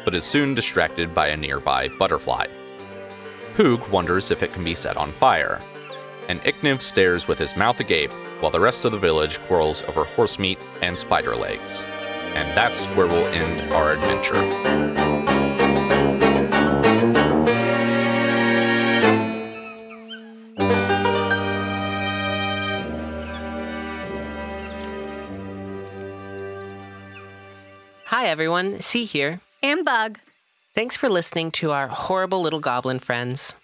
but is soon distracted by a nearby butterfly. Poog wonders if it can be set on fire, and Ikniv stares with his mouth agape while the rest of the village quarrels over horse meat and spider legs. And that's where we'll end our adventure. Everyone. C here. And Bug. Thanks for listening to our horrible little goblin friends.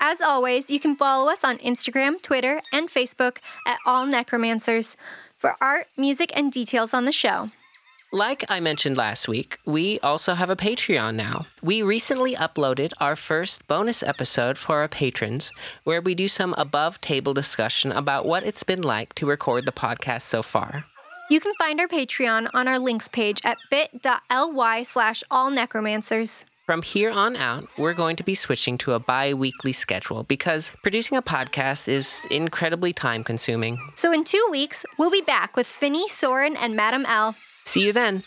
As always, you can follow us on Instagram, Twitter, and Facebook at All Necromancers for art, music, and details on the show. Like I mentioned last week, we also have a Patreon now. We recently uploaded our first bonus episode for our patrons, where we do some above table discussion about what it's been like to record the podcast so far. You can find our Patreon on our links page at bit.ly slash all necromancers. From here on out, we're going to be switching to a bi weekly schedule because producing a podcast is incredibly time consuming. So in two weeks, we'll be back with Finny, Soren, and Madam L. See you then.